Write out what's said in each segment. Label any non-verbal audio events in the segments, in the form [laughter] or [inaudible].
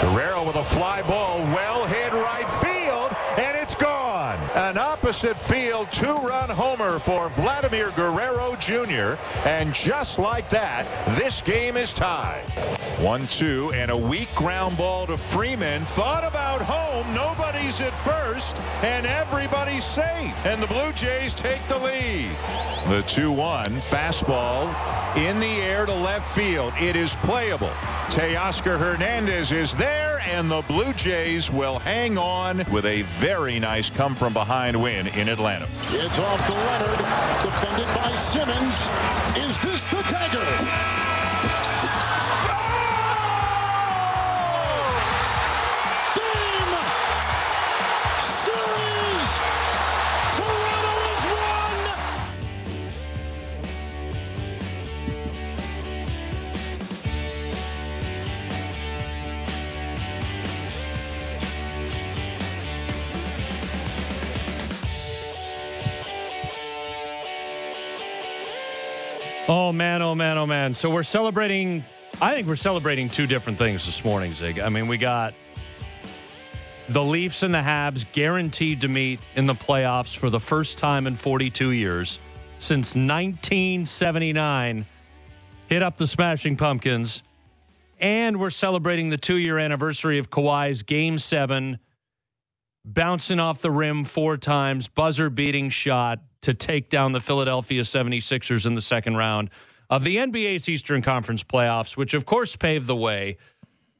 Guerrero with a fly ball, well hit right field, and it's gone. An opposite field two-run homer for Vladimir Guerrero Jr. And just like that, this game is tied. One-two and a weak ground ball to Freeman. Thought about home. Nobody's at first, and everybody's safe. And the Blue Jays take the lead. The 2-1 fastball in the air to left field. It is playable. Teoscar Hernandez is there, and the Blue Jays will hang on with a very nice come from behind win in Atlanta. It's off to Leonard, defended by Simmons. Is this the dagger? Oh man, oh man, oh man. So we're celebrating I think we're celebrating two different things this morning, Zig. I mean, we got the Leafs and the Habs guaranteed to meet in the playoffs for the first time in 42 years since 1979. Hit up the Smashing Pumpkins. And we're celebrating the two year anniversary of Kawhi's Game 7, bouncing off the rim four times, buzzer beating shot to take down the Philadelphia 76ers in the second round of the NBA's Eastern Conference playoffs, which of course paved the way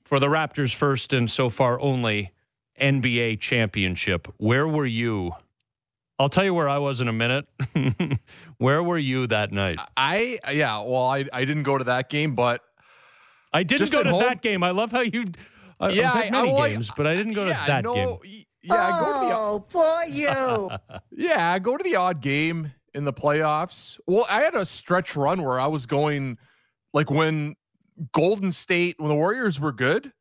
for the Raptors' first and so far only NBA championship. Where were you? I'll tell you where I was in a minute. [laughs] where were you that night? I yeah, well, I I didn't go to that game, but I didn't go to home? that game. I love how you. I, yeah, I was at I- many well, I- games, but I didn't go yeah, to that no, game. Yeah, I go to the Oh, poor you. [laughs] Yeah, go to the odd game in the playoffs. Well, I had a stretch run where I was going like when Golden State, when the Warriors were good,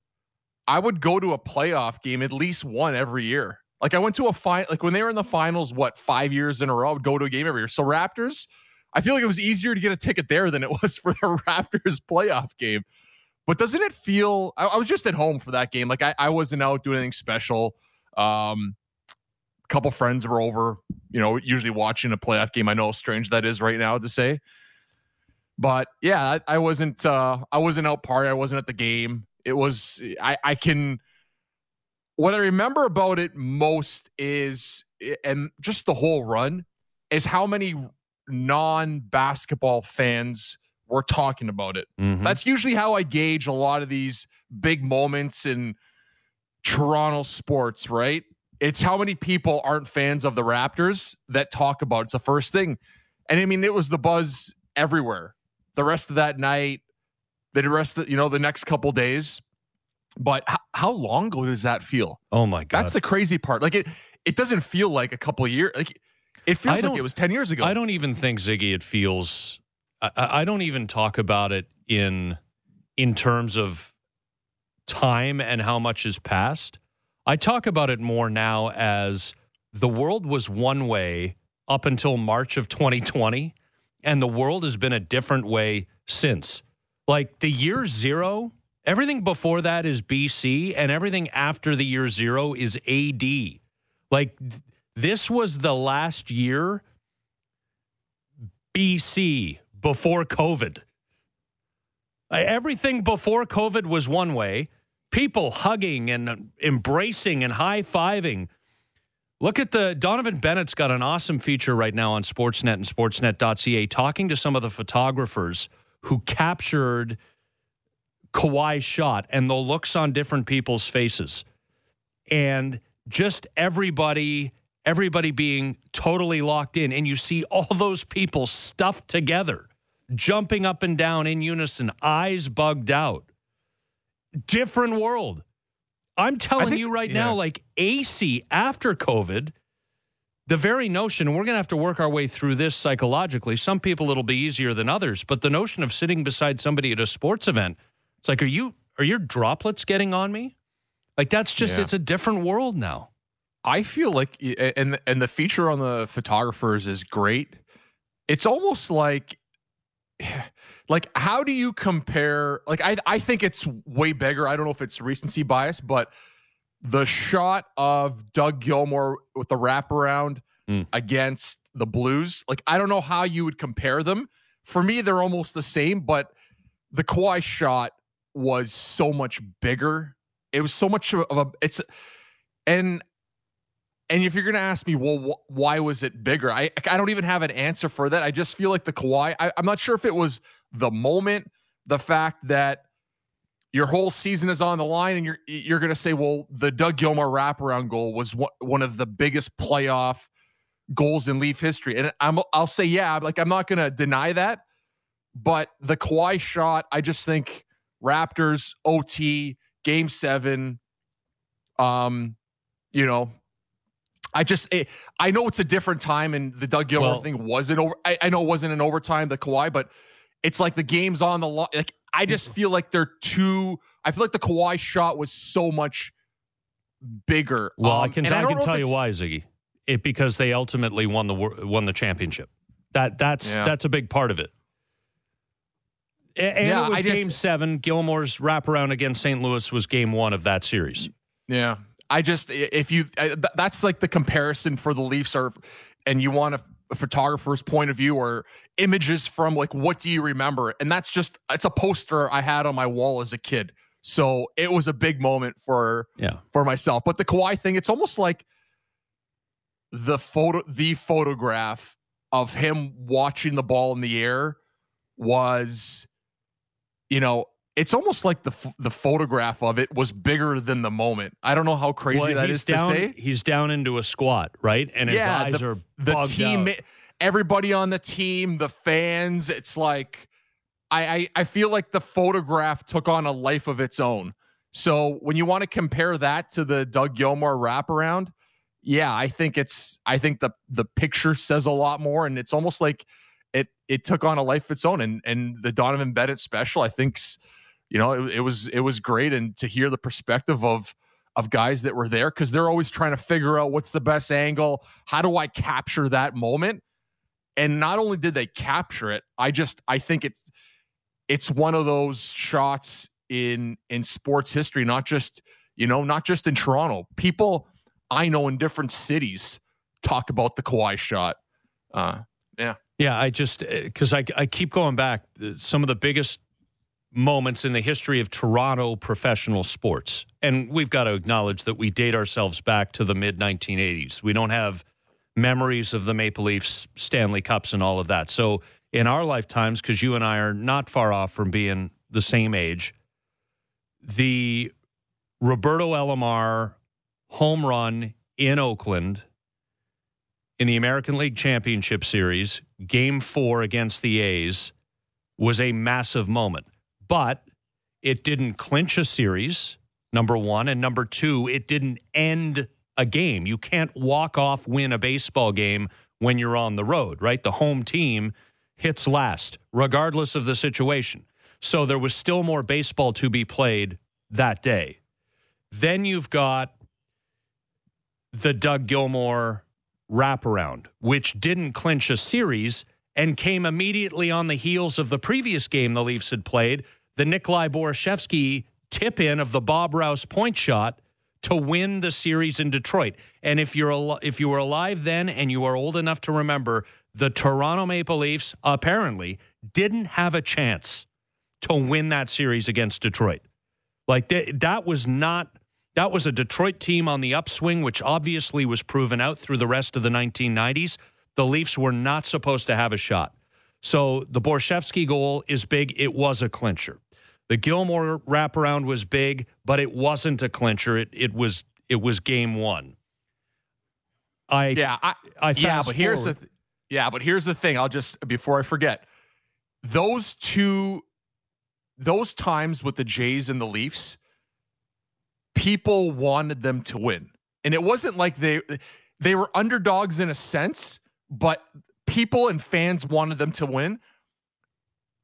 I would go to a playoff game at least one every year. Like I went to a final, like when they were in the finals, what five years in a row, I would go to a game every year. So Raptors, I feel like it was easier to get a ticket there than it was [laughs] for the Raptors playoff game. But doesn't it feel? I, I was just at home for that game. Like I, I wasn't out doing anything special. Um, a couple friends were over, you know, usually watching a playoff game. I know how strange that is right now to say. But yeah, I, I wasn't uh I wasn't out party. I wasn't at the game. It was I, I can what I remember about it most is and just the whole run is how many non-basketball fans were talking about it. Mhm. That's usually how I gauge a lot of these big moments in Toronto sports, right? It's how many people aren't fans of the Raptors that talk about it. It's the first thing. And I mean, it was the buzz everywhere. The rest of that night, the rest of, you know, the next couple days. But h- how long ago does that feel? Oh my god! That's the crazy part. Like it, it doesn't feel like a couple of years. Like it feels like it was 10 years ago. I don't even think Ziggy. It feels. I I don't even talk about it in in terms of time and how much has passed. I talk about it more now as the world was one way up until March of 2020, and the world has been a different way since. Like the year zero, everything before that is BC, and everything after the year zero is AD. Like th- this was the last year BC before COVID. Uh, Everything before COVID was one way. People hugging and embracing and high fiving. Look at the Donovan Bennett's got an awesome feature right now on Sportsnet and Sportsnet.ca talking to some of the photographers who captured Kawhi's shot and the looks on different people's faces. And just everybody everybody being totally locked in and you see all those people stuffed together jumping up and down in unison eyes bugged out different world i'm telling think- you right yeah. now like ac after covid the very notion and we're going to have to work our way through this psychologically some people it'll be easier than others but the notion of sitting beside somebody at a sports event it's like are you are your droplets getting on me like that's just Yeah. it's a different world now I feel like and and the feature on the photographers is great. It's almost like [sighs] like how do you compare like I I think it's way bigger. I don't know if it's recency bias, but the shot of Doug Gilmour with the wraparound Mm. against the Blues, like I don't know how you would compare them. For me, they're almost the same, but the Kawhi shot was so much bigger. It was so much of a it's and and if you're gonna ask me, well, wh- why was it bigger? I I don't even have an answer for that. I just feel like the Kawhi. I, I'm not sure if it was the moment, the fact that your whole season is on the line, and you're you're gonna say, well, the Doug Gilmour wraparound goal was one one of the biggest playoff goals in Leaf history, and I'm I'll say yeah, like I'm not gonna deny that, but the Kawhi shot, I just think Raptors OT Game Seven, um, you know, I just it, I know it's a different time, and the Doug Gilmour Well- thing wasn't over. I, I know it wasn't an overtime, the Kawhi, but it's like the game's on the line. Like I just feel like they're too. I feel like the Kawhi shot was so much bigger. Well, I Um, can and I, can tell you why, Ziggy. It because they ultimately won the won the championship. That that's Yeah. that's a big part of it. And Yeah, it was I just- game seven. Gilmour's wraparound against St. Louis was game one of that series. Yeah, I just if you that's like the comparison for the Leafs are, and you want a, a photographer's point of view or images from like what do you remember? And that's just it's a poster I had on my wall as a kid. So it was a big moment for Yeah. for myself. But the Kawhi thing, it's almost like the photo, the photograph of him watching the ball in the air was, you know, it's almost like the f- the photograph of it was bigger than the moment. I don't know how crazy Well, that he's down, to say. He's down into a squat, right? And his yeah, eyes the, are the team, out. everybody on the team, the fans. It's like I, I I feel like the photograph took on a life of its own. So when you want to compare that to the Doug Gilmour wraparound, yeah, I think it's I think the the picture says a lot more, and it's almost like it it took on a life of its own. And and the Donovan Bennett special, I think's you know it, it was it was great, and to hear the perspective of of guys that were there because they're always trying to figure out what's the best angle, how do I capture that moment, and not only did they capture it, I just I think it's it's one of those shots in in sports history, not just you know not just in Toronto. People I know in different cities talk about the Kawhi shot. Uh, Yeah, yeah. I just because I I keep going back. Some of the biggest moments in the history of Toronto professional sports, and we've got to acknowledge that we date ourselves back to the mid 1980s. We don't have memories of the Maple Leafs Stanley Cups and all of that. So in our lifetimes, because you and I are not far off from being the same age, the Roberto Alomar home run in Oakland in the American League Championship Series, game four against the A's, was a massive moment. But it didn't clinch a series, number one. And number two, it didn't end a game. You can't walk off win a baseball game when you're on the road, right? The home team hits last, regardless of the situation. So there was still more baseball to be played that day. Then you've got the Doug Gilmour wraparound, which didn't clinch a series and came immediately on the heels of the previous game the Leafs had played, the Nikolai Borschevsky tip in of the Bob Rouse point shot to win the series in Detroit. And if you're al- if you were alive then and you are old enough to remember, the Toronto Maple Leafs apparently didn't have a chance to win that series against Detroit. Like th- that was not that was a Detroit team on the upswing, which obviously was proven out through the rest of the 1990s. The Leafs were not supposed to have a shot. So the Borschevsky goal is big. It was a clincher. The Gilmour wraparound was big, but it wasn't a clincher. It it was it was game one. I yeah, I, I yeah, but here's the th- yeah, but here's the thing. I'll just before I forget, those two, those times with the Jays and the Leafs, people wanted them to win, and it wasn't like they they were underdogs in a sense, but people and fans wanted them to win.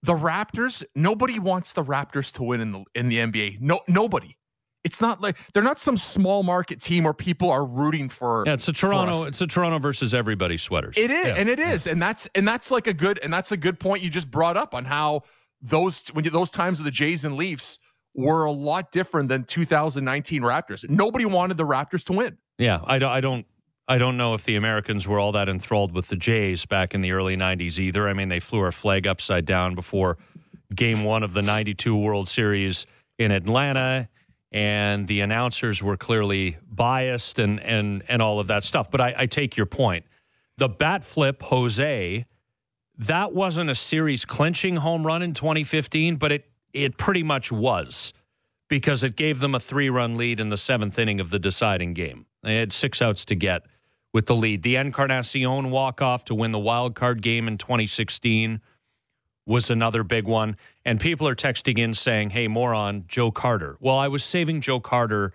The Raptors, nobody wants the Raptors to win in the in the NBA. No, nobody. It's not like they're not some small market team where people are rooting for. yeah, it's a Toronto. It's a Toronto versus everybody sweaters. It is, Yeah. and it is, and that's and that's like a good and that's a good point you just brought up on how those when you, those times of the Jays and Leafs were a lot different than 2019 Raptors. Nobody wanted the Raptors to win. Yeah, I don't, I don't I don't know if the Americans were all that enthralled with the Jays back in the early 90s either. I mean, they flew our flag upside down before game 1 of the 92 World Series in Atlanta and the announcers were clearly biased and and and all of that stuff. But I, I take your point. The bat flip, Jose, that wasn't a series clinching home run in 2015, but it it pretty much was because it gave them a three run lead in the seventh inning of the deciding game. They had six outs to get with the lead. The Encarnacion walk off to win the wild card game in 2016 was another big one. And people are texting in saying, hey, moron, Joe Carter. Well, I was saving Joe Carter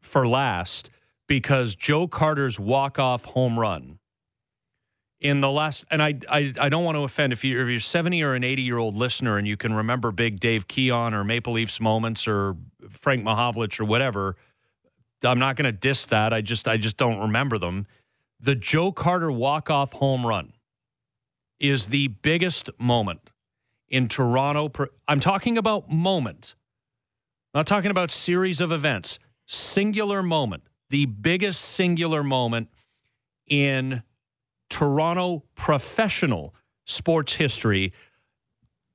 for last because Joe Carter's walk off home run in the last, and I, I, I don't want to offend if you're, if you're 70 or an 80 year old listener and you can remember big Dave Keon or Maple Leafs moments or Frank Mahovlich or whatever. I'm not going to diss that. I just, I just don't remember them. The Joe Carter walk off home run is the biggest moment in Toronto. I'm talking about moment, not talking about series of events. Singular moment, the biggest singular moment in Toronto professional sports history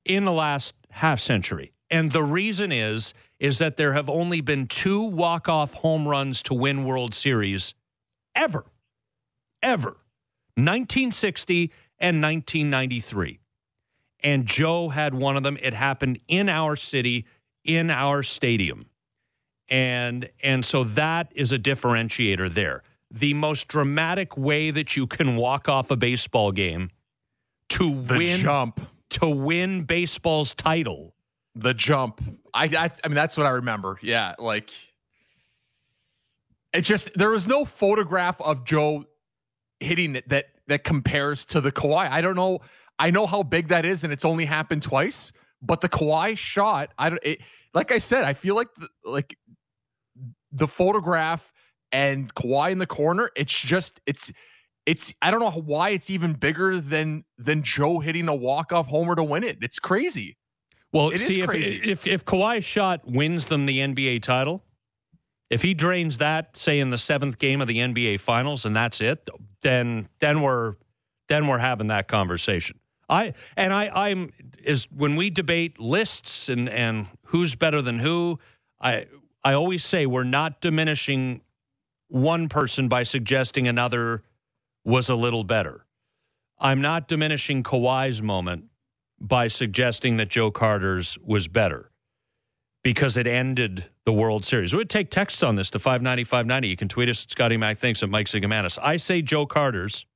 in the last half century. And the reason is is that there have only been two walk-off home runs to win World Series ever. Ever. 1960 and 1993. And Joe had one of them. It happened in our city, in our stadium. And and so that is a differentiator there the most dramatic way that you can walk off a baseball game to the win jump to win baseball's title. The jump. I, I I mean that's what I remember. Yeah, like it just there was no photograph of Joe hitting it that that compares to the Kawhi. I don't know. I know how big that is, and it's only happened twice. But the Kawhi shot, I don't. It, like I said, I feel like the, like the photograph and Kawhi in the corner. It's just it's it's I don't know why it's even bigger than than Joe hitting a walk off homer to win it. It's crazy. Well, it see if, if if Kawhi's shot wins them the NBA title, if he drains that, say in the seventh game of the NBA Finals, and that's it, then then we're then we're having that conversation. I and I I'm is when we debate lists and and who's better than who. I I always say we're not diminishing one person by suggesting another was a little better. I'm not diminishing Kawhi's moment by suggesting that Joe Carter's was better because it ended the World Series. We would take texts on this to 590 590. You can tweet us at Scotty Mac thinks at Mike Zigomanis. I say Joe Carter's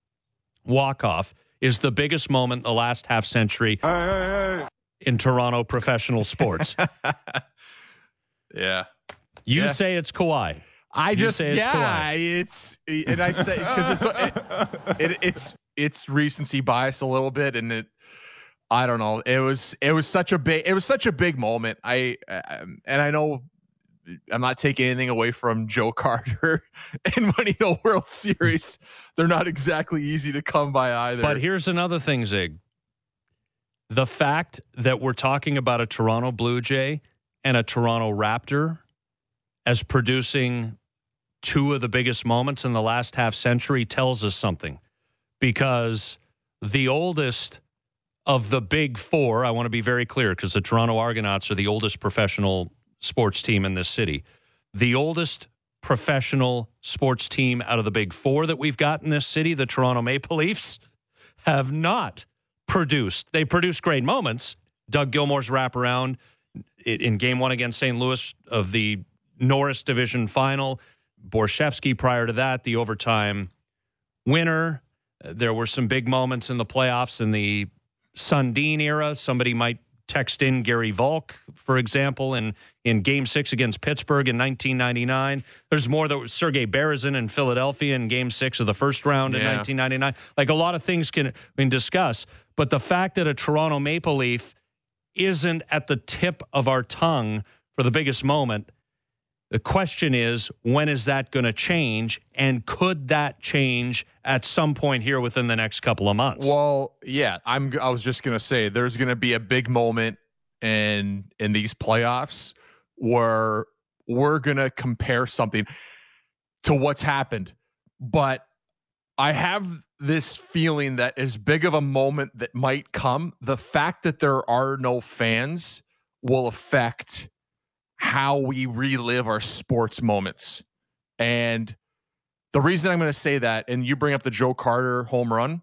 walk off is the biggest moment in the last half century hey, hey, hey. in Toronto professional sports. [laughs] yeah. You yeah. say it's Kawhi. I just it's yeah, Kawhi. it's and I say because it's it, it, it's it's recency bias a little bit, and it I don't know. It was it was such a big it was such a big moment. I um, and I know I'm not taking anything away from Joe [laughs] Carter and winning a World Series. They're not exactly easy to come by either. But here's another thing, Zig. The fact that we're talking about a Toronto Blue Jay and a Toronto Raptor as producing two of the biggest moments in the last half century tells us something because the oldest of the big four, I want to be very clear because the Toronto Argonauts are the oldest professional sports team in this city. The oldest professional sports team out of the big four that we've got in this city, the Toronto Maple Leafs, have not produced. They produced great moments. Doug Gilmour's wraparound in game one against St. Louis of the Norris Division final. Borschevsky prior to that, the overtime winner. There were some big moments in the playoffs in the Sundin era. Somebody might text in Garry Valk, for example, in, in game six against Pittsburgh in 1999. There's more that was Sergei Berezin in Philadelphia in game six of the first round in 1999. Like a lot of things can been discussed, but the fact that a Toronto Maple Leaf isn't at the tip of our tongue for the biggest moment The question is, when is that going to change? And could that change at some point here within the next couple of months? Well, yeah, I'm. I was just gonna say there's gonna be a big moment in in these playoffs where we're gonna compare something to what's happened, but I have this feeling that as big of a moment that might come, the fact that there are no fans will affect how we relive our sports moments. And the reason I'm going to say that, and you bring up the Joe Carter home run,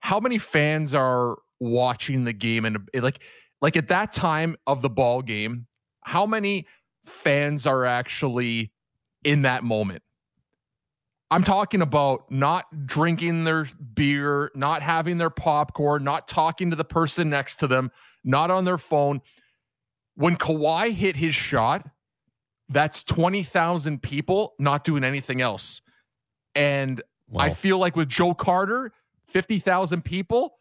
how many fans are watching the game and like like at that time of the ball game, how many fans are actually in that moment? I'm talking about not drinking their beer, not having their popcorn, not talking to the person next to them, not on their phone when Kawhi hit his shot, that's 20,000 people not doing anything else. And wow. I feel like with Joe Carter, 50,000 people,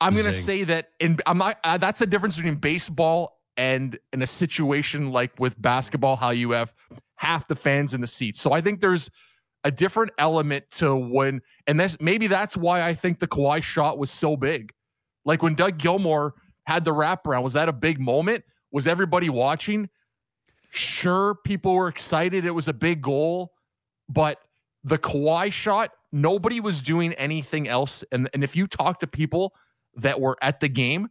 I'm going to say that in I'm not uh, that's the difference between baseball and in a situation like with basketball how you have half the fans in the seats. So I think there's a different element to when and that's maybe that's why I think the Kawhi shot was so big. Like when Doug Gilmour had the wraparound. Was that a big moment? Was everybody watching? Sure, people were excited. It was a big goal, but the Kawhi shot, nobody was doing anything else. And, and if you talk to people that were at the game,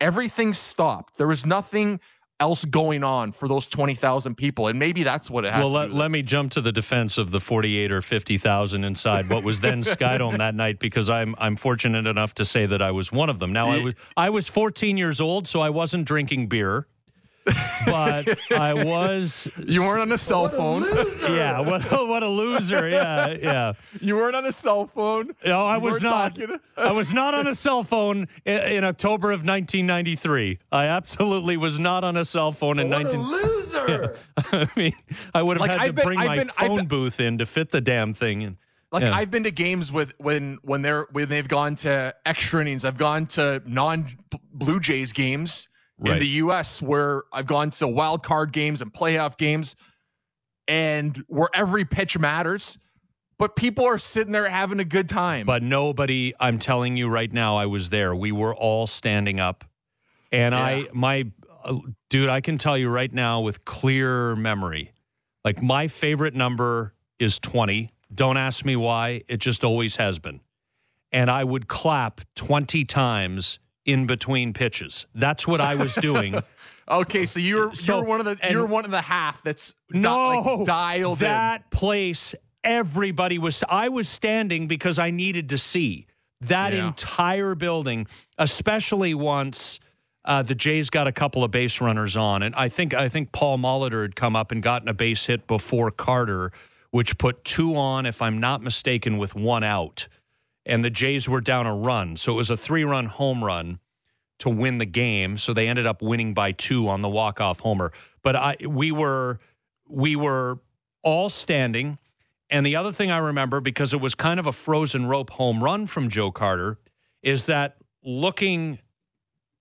everything stopped. There was nothing else going on for those 20,000 people. And maybe that's what it has well, let, let me jump to the defense of the 48 or 50,000 inside what was then [laughs] Skydome that night because I'm I'm fortunate enough to say that I was one of them. Now I was I was 14 years old so I wasn't drinking beer but I [laughs] was. You weren't on a cell phone. A yeah, what what a loser. Yeah, yeah. You weren't on a cell phone. No, I you was not. I was not on a cell phone in, in, October of 1993. I absolutely was not on a cell phone in what 19. 19- loser. Yeah. [laughs] I mean, I would have like, had I've to been, bring I've my been, phone been, booth in to fit the damn thing. And, like yeah. I've been to games with when when they're when they've gone to extra innings. I've gone to non Blue Jays games right. in the U.S. where I've gone to wild card games and playoff games, and where every pitch matters. But people are sitting there having a good time. But nobody, I'm telling you right now, I was there. We were all standing up, and yeah. I, my, uh, dude, I can tell you right now with clear memory, like my favorite number is 20. Don't ask me why. It just always has been. And I would clap 20 times in between pitches. That's what I was doing. [laughs] okay, so you're so, you're one of the you're one of the half that's no di- like dialed that in. place. Everybody was. I was standing because I needed to see that yeah. entire building, especially once. Uh, the Jays got a couple of base runners on, and I think I think Paul Molitor had come up and gotten a base hit before Carter, which put two on, if I'm not mistaken, with one out and the Jays were down a run. So it was a three run home run to win the game. So they ended up winning by two on the walk off homer. But I we were we were all standing. And the other thing I remember, because it was kind of a frozen rope home run from Joe Carter, is that looking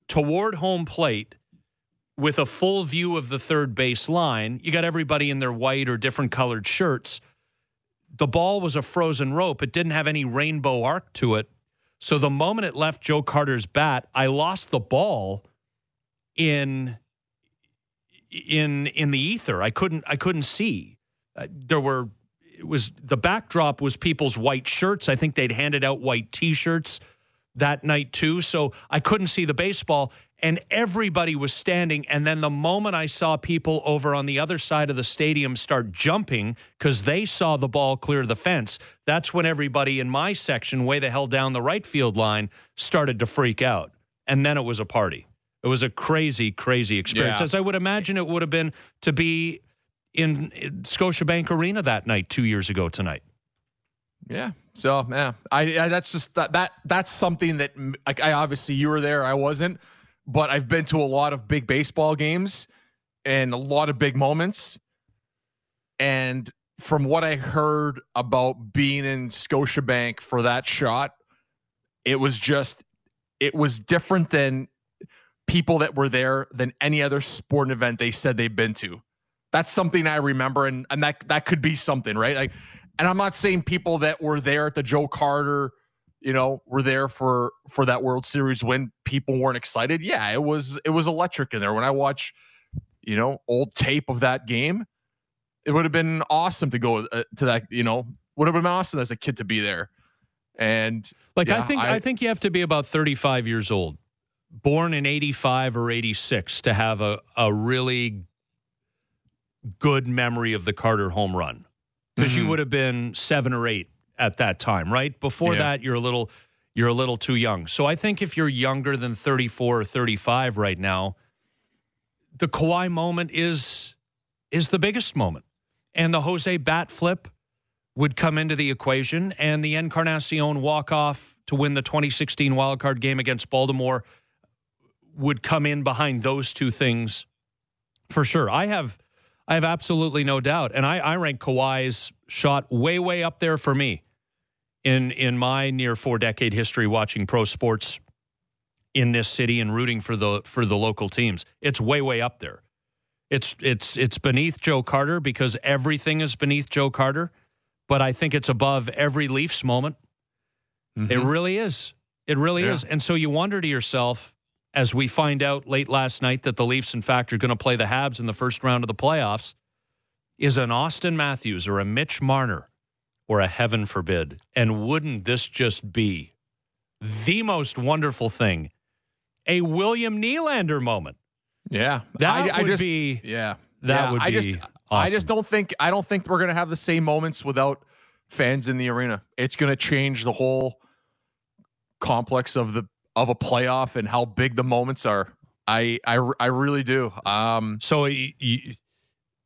toward home plate with a full view of the third base line, you got everybody in their white or different colored shirts the ball was a frozen rope. It didn't have any rainbow arc to it. So the moment it left Joe Carter's bat, I lost the ball in in in the ether. I couldn't I couldn't see. Uh, there were it was the backdrop was people's white shirts. I think they'd handed out white t-shirts that night too, so I couldn't see the baseball and everybody was standing. And then the moment I saw people over on the other side of the stadium start jumping because they saw the ball clear the fence, that's when everybody in my section, way the hell down the right field line, started to freak out. And then it was a party. It was a crazy, crazy experience, yeah. as I would imagine it would have been to be in Scotiabank Arena that night two years ago tonight. Yeah. So yeah, I, I that's just that that that's something that like I obviously you were there, I wasn't but I've been to a lot of big baseball games and a lot of big moments. And from what I heard about being in Scotiabank for that shot, it was just, it was different than people that were there than any other sporting event they said they've been to. That's something I remember, and and that that could be something, right? Like, and I'm not saying people that were there at the Joe Carter, you know, were there for for that World Series when people weren't excited. Yeah, it was it was electric in there. When I watch, you know, old tape of that game, it would have been awesome to go uh, to that. You know, would have been awesome as a kid to be there. And like yeah, I think I, I think you have to be about 35 years old, born in 85 or 86 to have a a really good memory of the Carter home run because Mm-hmm. you would have been seven or eight at that time, right? Before Yeah. that, you're a little you're a little too young. So I think if you're younger than 34 or 35 right now, the Kawhi moment is is the biggest moment, and the Jose bat flip would come into the equation, and the Encarnacion walk off to win the 2016 wildcard game against Baltimore would come in behind those two things for sure. I have I have absolutely no doubt. And I, I rank Kawhi's shot way, way up there for me in in my near four decade history watching pro sports in this city and rooting for the for the local teams. It's way, way up there. It's it's it's beneath Joe Carter because everything is beneath Joe Carter, but I think it's above every Leafs moment. It mm-hmm. really is. It really Yeah. is. And so you wonder to yourself, as we find out late last night that the Leafs, in fact, are going to play the Habs in the first round of the playoffs, is an Auston Matthews or a Mitch Marner or a heaven forbid. And wouldn't this just be the most wonderful thing? A William Nylander moment. yeah, That I, I would just, be yeah, that yeah, would I be just I just don't think I don't think we're gonna have the same moments without fans in the arena. It's gonna change the whole complex of the of a playoff and how big the moments are. I I, I really do. Um, So y- y-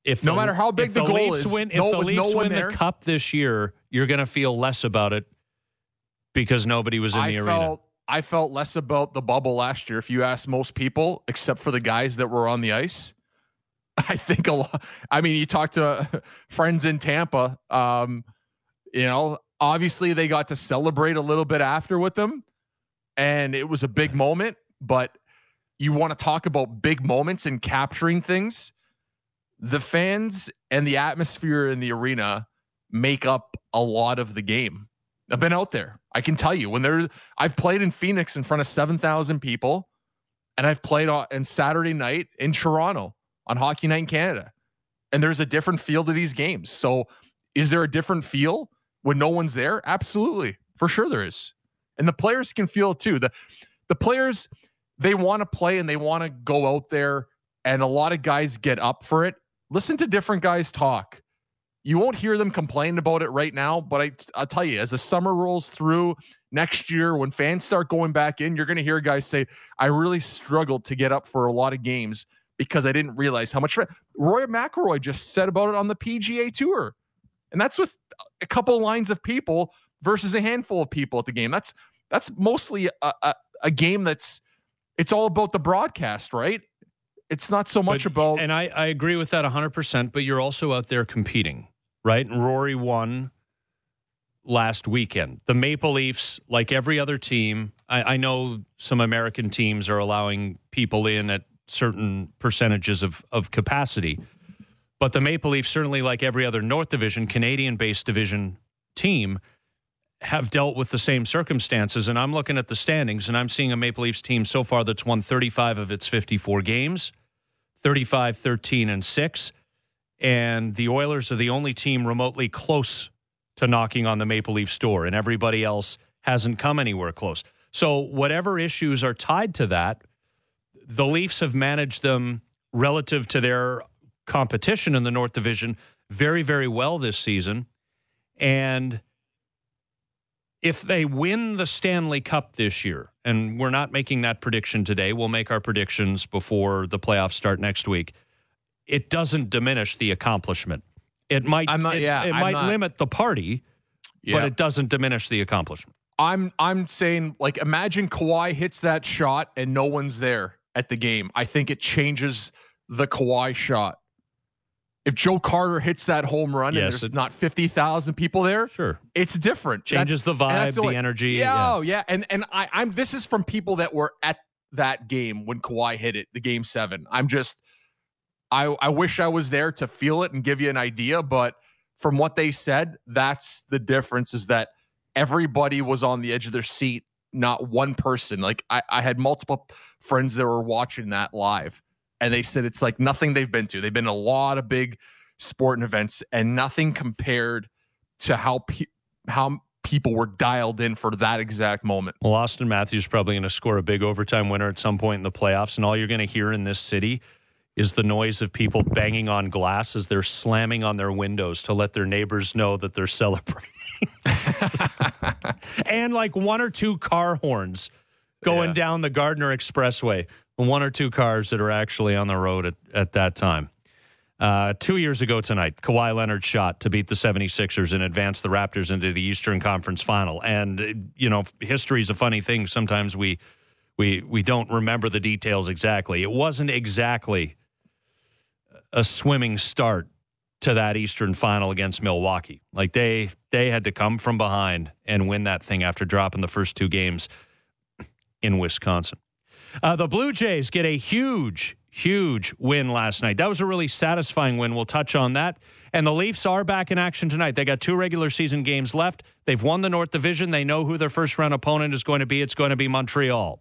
if No the- matter how big if the goal Leafs is, win, if no- the Leafs no win there- the cup this year, you're going to feel less about it because nobody was in I the arena. felt I felt less about the bubble last year. If you ask most people, except for the guys that were on the ice, [laughs] I think a lot. I mean, you talk to [laughs] friends in Tampa. Um, you know, obviously they got to celebrate a little bit after with them, and it was a big moment. But you want to talk about big moments and capturing things. The fans and the atmosphere in the arena make up a lot of the game. I've been out there. I can tell you when there. I've played in Phoenix in front of seven thousand people, and I've played on and Saturday night in Toronto on Hockey Night in Canada, and there's a different feel to these games. So, is there a different feel when no one's there? Absolutely, for sure there is, and the players can feel it too. the The players they want to play and they want to go out there, and a lot of guys get up for it. Listen to different guys talk you won't hear them complain about it right now, but I, I'll tell you, as the summer rolls through next year, when fans start going back in, you're going to hear guys say, I really struggled to get up for a lot of games because I didn't realize how much. Roy McIlroy just said about it on the PGA Tour. And that's with a couple lines of people versus a handful of people at the game. That's that's mostly a, a, a game that's it's all about the broadcast, right? It's not so much But- about and I, I agree with that 100%, but you're also out there competing, right? And Rory won last weekend. The Maple Leafs, like every other team, I, I know some American teams are allowing people in at certain percentages of, of capacity, but the Maple Leafs, certainly like every other North Division, Canadian based division team, have dealt with the same circumstances. And I'm looking at the standings and I'm seeing a Maple Leafs team so far that's won 35 of its 54 games. 35 13 and 6 and the Oilers are the only team remotely close to knocking on the Maple Leafs door and everybody else hasn't come anywhere close. So whatever issues are tied to that, the Leafs have managed them relative to their competition in the North Division very very well this season and if they win the Stanley Cup this year, and we're not making that prediction today, we'll make our predictions before the playoffs start next week. It doesn't diminish the accomplishment. It might, I'm not- it, yeah, it might not- limit the party, Yeah. but it doesn't diminish the accomplishment. I'm I'm saying like imagine Kawhi hits that shot and no one's there at the game. I think it changes the Kawhi shot. If Joe Carter hits that home run Yes, and there's it- not fifty thousand people there, Sure. it's different. Changes the vibe, the only- energy, Yeah, yeah. oh, yeah. And and I, I'm this is from people that were at that game when Kawhi hit it, the game seven. I'm just I, I wish I was there to feel it and give you an idea, but from what they said, that's the difference is that everybody was on the edge of their seat, not one person. Like I, I had multiple friends that were watching that live, and they said it's like nothing they've been to. They've been a lot of big sporting events, and nothing compared to how pe- how people were dialed in for that exact moment. Well, Auston Matthews probably going to score a big overtime winner at some point in the playoffs, and all you're going to hear in this city is the noise of people banging on glass as they're slamming on their windows to let their neighbors know that they're celebrating. [laughs] and like one or two car horns going yeah. down the Gardiner Expressway. One or two cars that are actually on the road at, at that time. Uh, two years ago tonight, Kawhi Leonard shot to beat the 76ers and advance the Raptors into the Eastern Conference final. And, you know, history is a funny thing. Sometimes we, we, we don't remember the details exactly. It wasn't exactly a swimming start to that Eastern final against Milwaukee. Like they they had to come from behind and win that thing after dropping the first two games in Wisconsin. Uh, the Blue Jays get a huge, huge win last night. That was a really satisfying win. We'll touch on that. And the Leafs are back in action tonight. They got two regular season games left. They've won the North Division. They know who their first round opponent is going to be. It's going to be Montreal.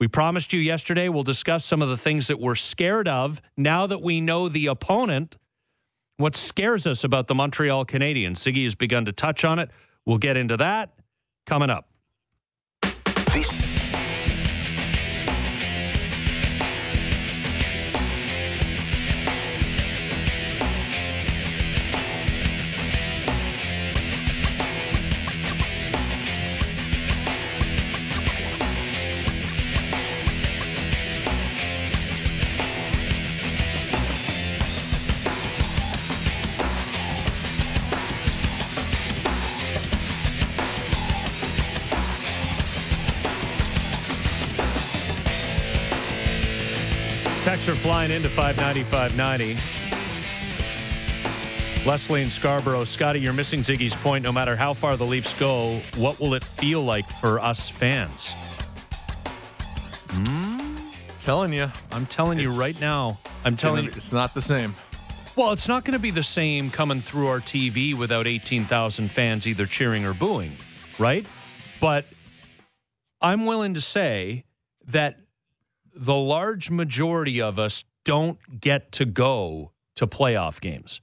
We promised you yesterday we'll discuss some of the things that we're scared of now that we know the opponent. What scares us about the Montreal Canadiens? Ziggy has begun to touch on it. We'll get into that coming up. Texts flying into 595.90. Leslie in Scarborough. Scotty, you're missing Ziggy's point. No matter how far the Leafs go, what will it feel like for us fans? Mm, telling you. I'm telling you right now. I'm telling you. It's not the same. Well, it's not going to be the same coming through our TV without 18,000 fans either cheering or booing, right? But I'm willing to say that the large majority of us don't get to go to playoff games.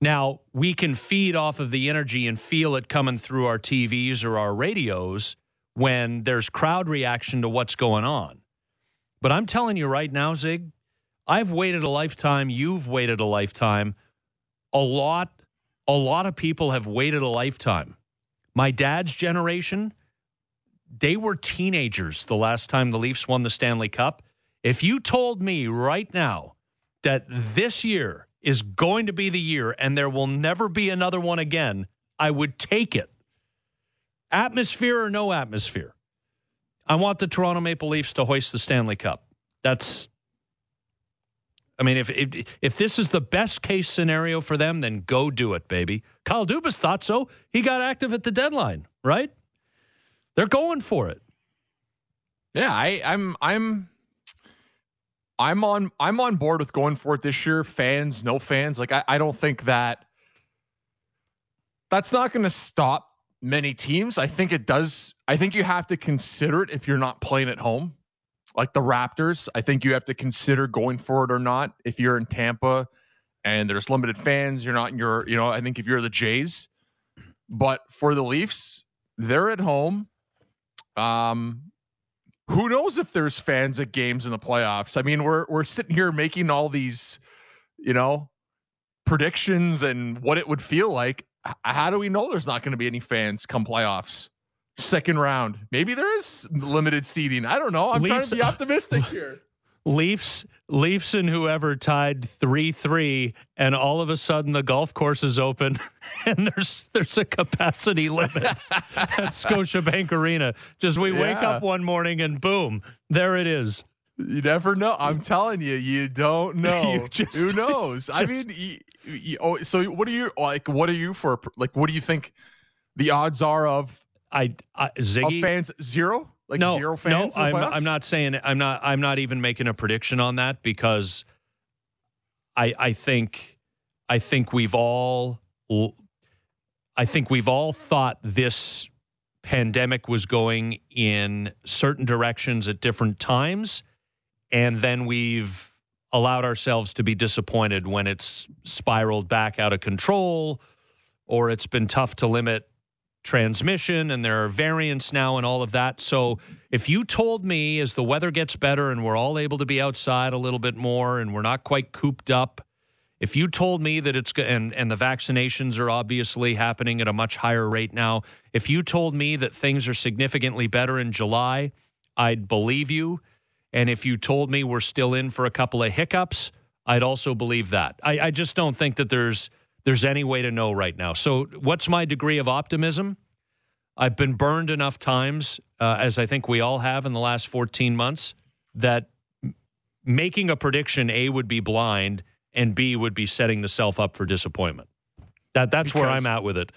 Now, we can feed off of the energy and feel it coming through our TVs or our radios when there's crowd reaction to what's going on. But I'm telling you right now, Zig, I've waited a lifetime. You've waited a lifetime. A lot, a lot of people have waited a lifetime. My dad's generation, they were teenagers the last time the Leafs won the Stanley Cup. If you told me right now that this year is going to be the year and there will never be another one again, I would take it. Atmosphere or no atmosphere. I want the Toronto Maple Leafs to hoist the Stanley Cup. That's I mean, if, if if this is the best case scenario for them, then go do it, baby. Kyle Dubas thought so. He got active at the deadline, right? They're going for it. Yeah, I, I'm I'm I'm on I'm on board with going for it this year. Fans, no fans. Like I, I don't think that that's not going to stop many teams. I think it does. I think you have to consider it if you're not playing at home. Like the Raptors, I think you have to consider going for it or not. If you're in Tampa and there's limited fans, you're not in your, you know, I think if you're the Jays. But for the Leafs, they're at home. Um, who knows if there's fans at games in the playoffs? I mean, we're we're sitting here making all these, you know, predictions and what it would feel like. How do we know there's not going to be any fans come playoffs? Second round, maybe there is limited seating. I don't know. I'm Leafs, trying to be optimistic here. [laughs] Leafs, Leafs, and whoever tied three three, and all of a sudden the golf course is open, [laughs] and there's there's a capacity limit [laughs] at Scotiabank Arena. Just we yeah. wake up one morning and boom, there it is. You never know. I'm telling you, you don't [laughs] know. you just, Who knows? Just, I mean, you, you, oh, so what are you like? What are you for? Like, what do you think the odds are of? I, I Ziggy of fans zero. Like no, zero fans. No, I'm, I'm not saying. I'm not. I'm not even making a prediction on that because I I think I think we've all I think we've all thought this pandemic was going in certain directions at different times and then we've allowed ourselves to be disappointed when it's spiraled back out of control or it's been tough to limit transmission and there are variants now and all of that. So if you told me as the weather gets better and we're all able to be outside a little bit more and we're not quite cooped up, if you told me that it's and and the vaccinations are obviously happening at a much higher rate now, if you told me that things are significantly better in July, I'd believe you. And if you told me we're still in for a couple of hiccups, I'd also believe that. I, I just don't think that there's there's any way to know right now. So, what's my degree of optimism? I've been burned enough times, uh, as I think we all have in the last 14 months, that making a prediction, A, would be blind, and B, would be setting the self up for disappointment. That That's because, where I'm at with it.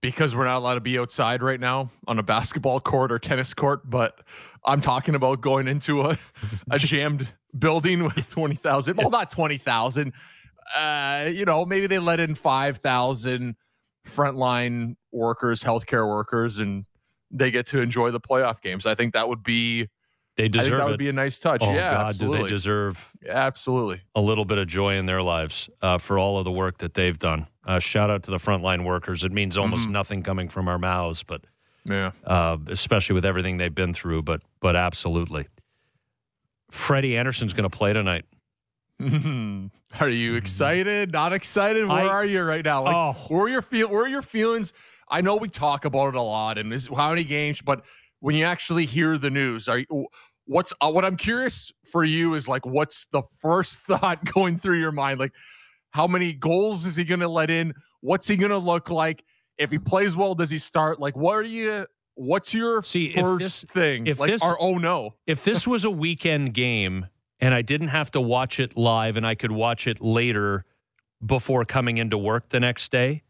Because we're not allowed to be outside right now on a basketball court or tennis court, but I'm talking about going into a, a [laughs] jammed building with 20,000. Well, not 20,000 uh, you know, maybe they let in 5,000 frontline workers, healthcare workers, and they get to enjoy the playoff games. I think that would be. They deserve that it. would be a nice touch. Oh, yeah, God, absolutely. do they deserve yeah, absolutely a little bit of joy in their lives uh, for all of the work that they've done. Uh, shout out to the frontline workers. It means almost mm-hmm. nothing coming from our mouths, but yeah, uh, especially with everything they've been through. But but absolutely, Freddie Andersen's going to play tonight. Are you excited? Not excited? Where I, are you right now? Like, oh. where are your feel? Where are your feelings? I know we talk about it a lot, and this, how many games, but when you actually hear the news, are you, what's uh, what I'm curious for you is like, what's the first [laughs] thought going through your mind? Like, how many goals is he going to let in? What's he going to look like? If he plays well, does he start? Like, what are you? What's your See, first this, thing? If like, this, oh no, if this was a weekend game and I didn't have to watch it live and I could watch it later before coming into work the next day,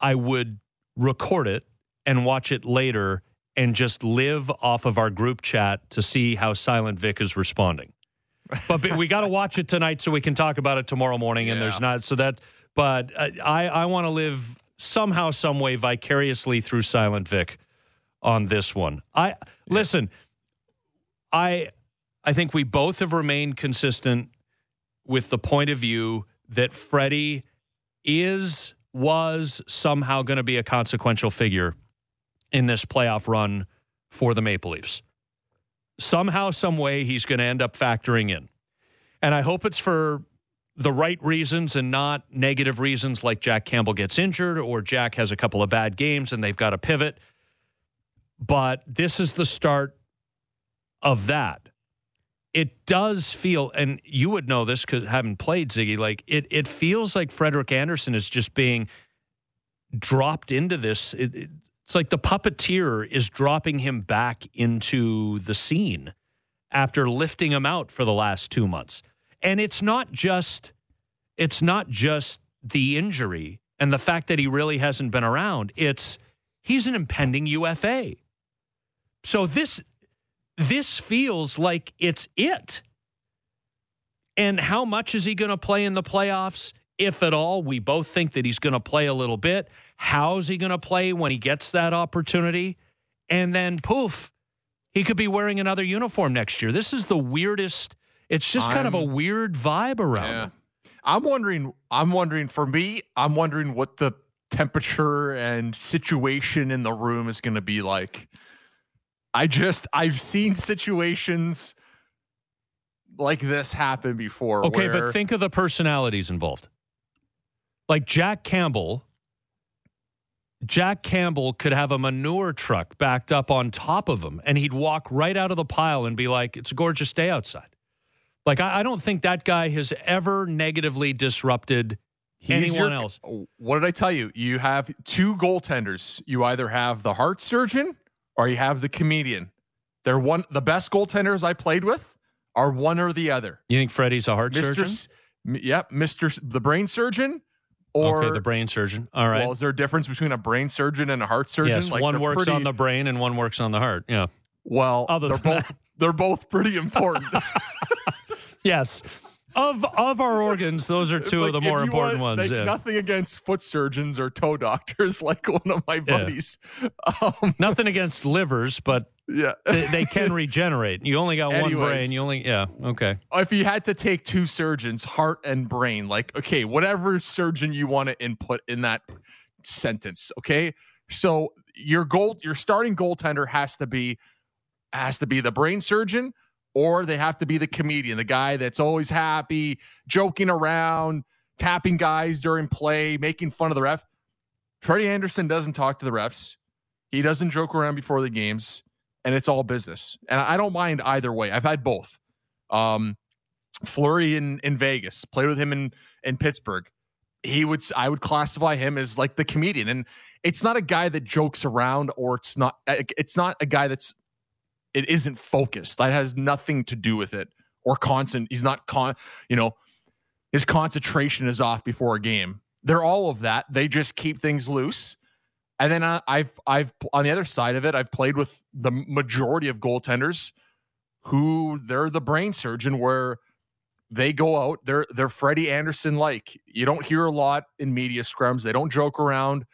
I would record it and watch it later and just live off of our group chat to see how Silent Vic is responding. [laughs] But, we got to watch it tonight so we can talk about it tomorrow morning. And yeah. there's not so that, but uh, I I want to live somehow, some way, vicariously through Silent Vic on this one. I yeah. listen. I I think we both have remained consistent with the point of view that Freddie is, was somehow going to be a consequential figure in this playoff run for the Maple Leafs. Somehow, some way, he's going to end up factoring in. And I hope it's for the right reasons and not negative reasons like Jack Campbell gets injured or Jack has a couple of bad games and they've got to pivot. But this is the start of that it does feel, and you would know this because having played Ziggy, like it, it feels like Frederik Andersen is just being dropped into this. It, it, it's like the puppeteer is dropping him back into the scene after lifting him out for the last two months. And it's not just, it's not just the injury and the fact that he really hasn't been around. It's he's an impending UFA. So this this feels like it's it. And how much is he going to play in the playoffs? If at all, we both think that he's going to play a little bit. How's he going to play when he gets that opportunity? And then poof, he could be wearing another uniform next year. This is the weirdest. It's just I'm, kind of a weird vibe around. Yeah. I'm wondering. I'm wondering. For me, I'm wondering what the temperature and situation in the room is going to be like. I just I've seen situations like this happen before. Okay, where... but think of the personalities involved. Like Jack Campbell. Jack Campbell could have a manure truck backed up on top of him, and he'd walk right out of the pile and be like, "It's a gorgeous day outside." Like I, I don't think that guy has ever negatively disrupted He's anyone your, else. Oh, what did I tell you? You have two goaltenders. You either have the heart surgeon or you have the comedian. They're one the best goaltenders I played with are one or the other. You think Freddie's a heart Mr. surgeon? S- yep, Mr. the brain surgeon or okay, the brain surgeon. All right. Well, is there a difference between a brain surgeon and a heart surgeon? Yes, like one works pretty, on the brain and one works on the heart. Yeah. Well, Other they're both that. they're both pretty important. [laughs] yes. Of of our organs, those are two Like, of the more important want, ones. like, yeah. Nothing against foot surgeons or toe doctors, [laughs] like one of my buddies. Um, Nothing against livers, but yeah. they, they can [laughs] regenerate. You only got one Anyways. brain. You only yeah. Okay. if you had to take two surgeons, heart and brain, like okay, whatever surgeon you want to input in that sentence, okay? So your goal, your starting goaltender has to be has to be the brain surgeon, or they have to be the comedian, the guy that's always happy, joking around, tapping guys during play, making fun of the ref. Freddie Andersen doesn't talk to the refs. He doesn't joke around before the games, and it's all business. And I don't mind either way. I've had both. Um, Fleury in, in Vegas, played with him in, in Pittsburgh. He would I would classify him as like the comedian, and it's not a guy that jokes around, or it's not it's not a guy that's it isn't focused. That has nothing to do with it, or constant. He's not con, you know, his concentration is off before a game. They're all of that. They just keep things loose. And then I, I've I've on the other side of it, I've played with the majority of goaltenders who they're the brain surgeon where they go out they're they're Freddie Andersen like you don't hear a lot in media scrums they don't joke around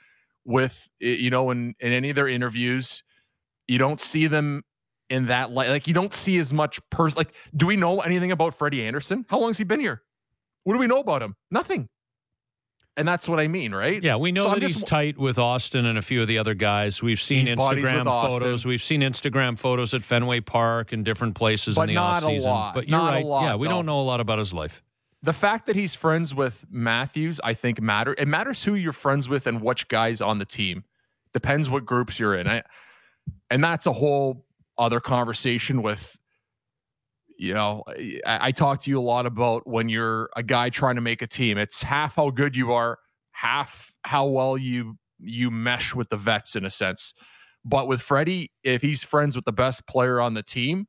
with eh, you know in in any of their interviews you don't see them in that light like you don't see as much person like do we know anything about Freddie Andersen how long has he been here what do we know about him nothing and that's what I mean right Yeah, we know So that just- he's tight with Auston and a few of the other guys. We've seen Instagram photos. We've seen Instagram photos at Fenway Park and different places But in the not a offseason. lot. But you're Not a right. lot, yeah, we though. don't know a lot about his life. the fact that he's friends with Matthews, I think matter. It matters who you're friends with and which guys on the team. Depends what groups you're in. I, and that's a whole other conversation with. You know, I, I talk to you a lot about when you're a guy trying to make a team. It's half how good you are, half how well you you mesh with the vets in a sense. But with Freddie, if he's friends with the best player on the team,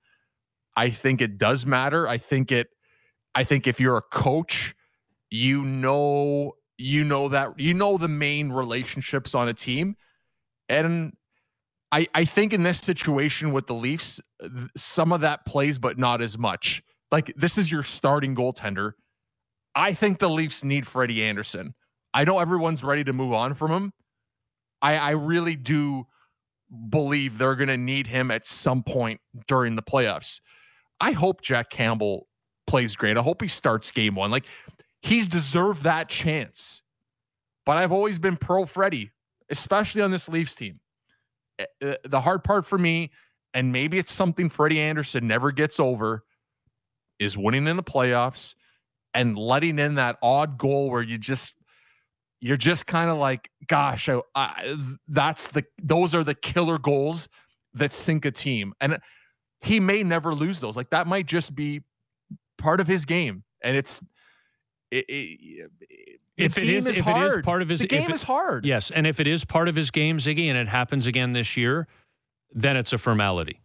I think it does matter. I think it I think if you're a coach, you know you know that you know the main relationships on a team. And I I think in this situation with the Leafs, some of that plays, but not as much. Like this is your starting goaltender. I think the Leafs need Freddie Andersen. I know everyone's ready to move on from him. I, I really do believe they're going to need him at some point during the playoffs. I hope Jack Campbell plays great. I hope he starts game one. Like he's deserved that chance. But I've always been pro Freddie, especially on this Leafs team. Uh, uh, The hard part for me, and maybe it's something Freddie Andersen never gets over, is winning in the playoffs and letting in that odd goal where you just you're just kind of like, gosh, I, I, that's the those are the killer goals that sink a team, and he may never lose those. Like that might just be part of his game, and it's it, it, If the it game is- is if it is part of his- the game it- is hard. Yes, and if it is part of his game, Ziggy, and it happens again this year, then it's a formality.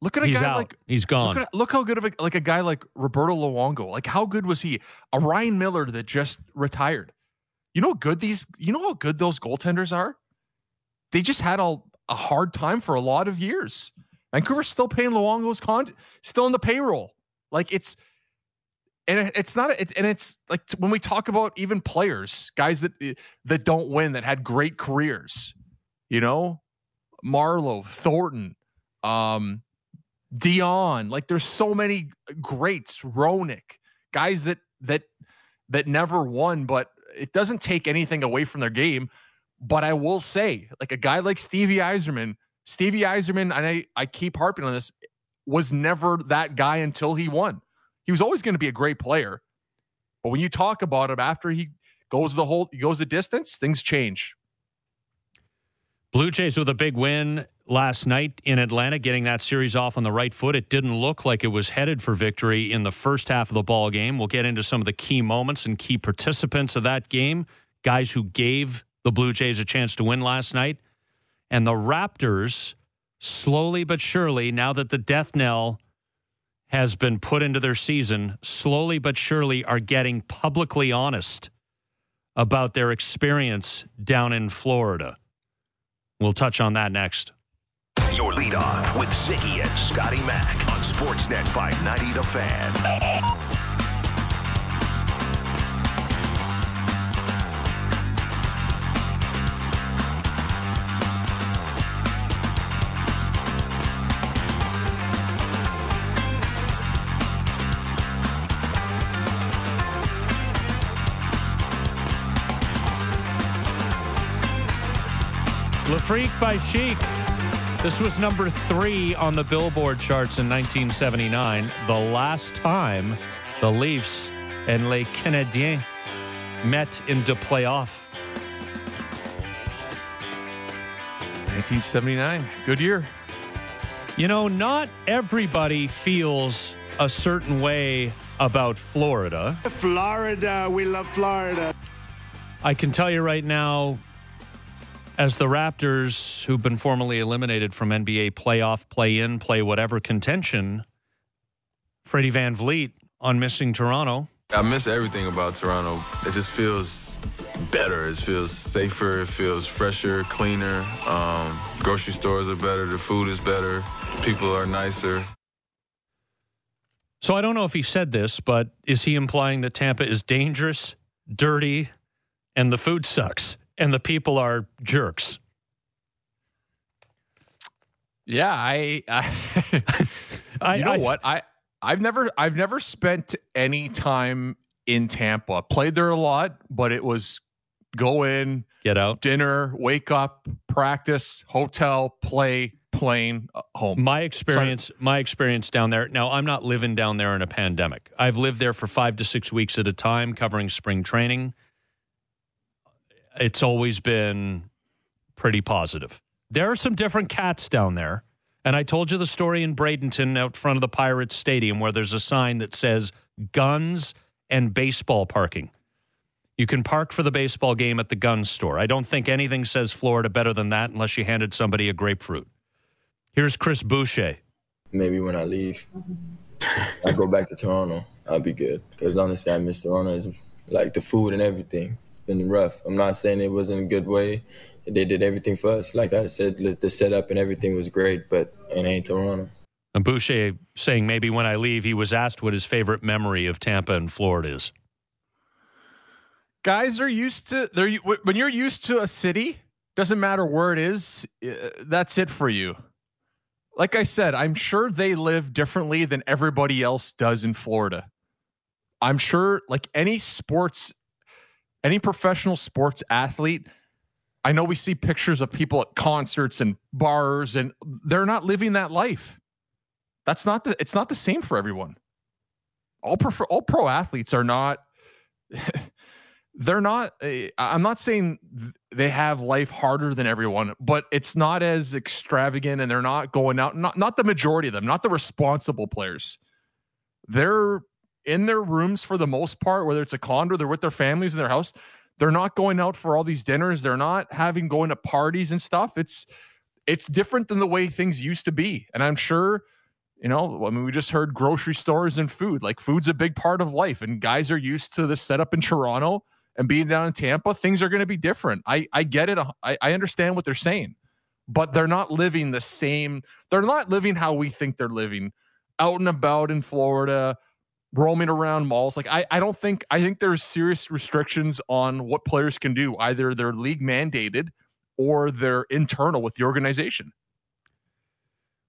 Look at a He's guy out. like He's gone. Look, at, look how good of a like a guy like Roberto Luongo. Like how good was he? A Ryan Miller that just retired. You know how good these. You know how good those goaltenders are. They just had a, a hard time for a lot of years. Vancouver's still paying Luongo's con, still in the payroll. Like it's, and it's not. It, and it's like when we talk about even players, guys that that don't win that had great careers. You know, Marleau, Thornton, um, Dion. Like there's so many greats, Roenick, guys that that that never won, but it doesn't take anything away from their game. But I will say, like a guy like Stevie Yzerman, Stevie Yzerman, and I, I keep harping on this, was never that guy until he won. He was always going to be a great player. But when you talk about him after he goes the whole he goes the distance, things change. Blue Jays with a big win last night in Atlanta, getting that series off on the right foot. It didn't look like it was headed for victory in the first half of the ball game. We'll get into some of the key moments and key participants of that game, guys who gave the Blue Jays a chance to win last night. And the Raptors, slowly but surely, now that the death knell has been put into their season, slowly but surely are getting publicly honest about their experience down in Florida. We'll touch on that next. Your lead on with Ziggy and Scotty Mack on Sportsnet 590 The Fan. [laughs] Le Freak by Chic. This was number three on the Billboard charts in 1979. The last time the Leafs and Les Canadiens met in the playoff. 1979. Good year. You know, not everybody feels a certain way about Florida. Florida, we love Florida. I can tell you right now, as the Raptors, who've been formally eliminated from NBA playoff, play in, play whatever contention, Freddie VanVleet on missing Toronto. I miss everything about Toronto. It just feels better. It feels safer. It feels fresher, cleaner. Um, grocery stores are better. The food is better. People are nicer. So I don't know if he said this, but is he implying that Tampa is dangerous, dirty, and the food sucks, and the people are jerks? Yeah, I, I [laughs] I, you know I- what? I I've never I've never spent any time in Tampa. Played there a lot, but it was go in, Get out. dinner, wake up, practice, hotel, play, plane, uh, home. My experience, my experience down there. Now, I'm not living down there in a pandemic. I've lived there for five to six weeks at a time, covering spring training. It's always been pretty positive. There are some different cats down there, and I told you the story in Bradenton out front of the Pirates Stadium, where there's a sign that says "guns and baseball parking." You can park for the baseball game at the gun store. I don't think anything says Florida better than that, unless you handed somebody a grapefruit. Here's Chris Boucher. maybe when I leave, I go back to Toronto, I'll be good. Because honestly, I miss Toronto. It's like the food and everything. It's been rough. I'm not saying it was in a good way. They did everything for us. Like I said, the- the setup and everything was great, but it ain't Toronto. And Boucher saying maybe when I leave, he was asked what his favorite memory of Tampa and Florida is. Guys are used to they're when you're used to a city, doesn't matter where it is, uh, that's it for you. Like I said, I'm sure they live differently than everybody else does in Florida. I'm sure like any sports any professional sports athlete I know we see pictures of people at concerts and bars and they're not living that life. That's not the it's not the same for everyone. All pro all pro athletes are not [laughs] they're not uh, I'm not saying they have life harder than everyone, but it's not as extravagant and they're not going out not not the majority of them, not the responsible players. They're in their rooms for the most part, whether it's a condo, they're with their families in their house. They're not going out for all these dinners. They're not having going to parties and stuff. It's it's different than the way things used to be. And I'm sure, you know, I mean, we just heard grocery stores and food. Like food's a big part of life, and guys are used to the setup in Toronto and being down in Tampa. Things are going to be different. I I get it. Uh, I, I understand what they're saying, but they're not living the same. They're not living how we think they're living, out and about in Florida roaming around malls. Like I, I don't think I think there's serious restrictions on what players can do. Either they're league mandated or they're internal with the organization.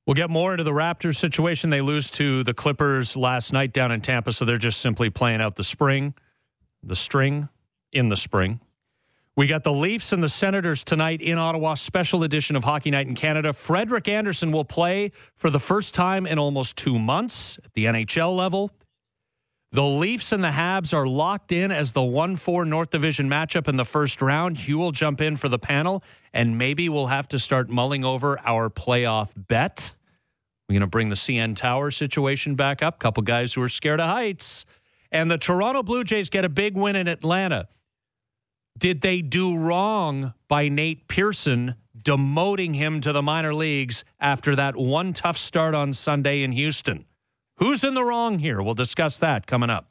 We'll get more into the Raptors situation. They lose to the Clippers last night down in Tampa, so they're just simply playing out the spring, the string in the spring. We got the Leafs and the Senators tonight in Ottawa, special edition of Hockey Night in Canada. Frederik Andersen will play for the first time in almost two months at the NHL level. The Leafs and the Habs are locked in as the 1 4 North Division matchup in the first round. Hugh will jump in for the panel, and maybe we'll have to start mulling over our playoff bet. We're going to bring the CN Tower situation back up. Couple guys who are scared of heights. And the Toronto Blue Jays get a big win in Atlanta. Did they do wrong by Nate Pearson demoting him to the minor leagues after that one tough start on Sunday in Houston? Who's in the wrong here? We'll discuss that coming up.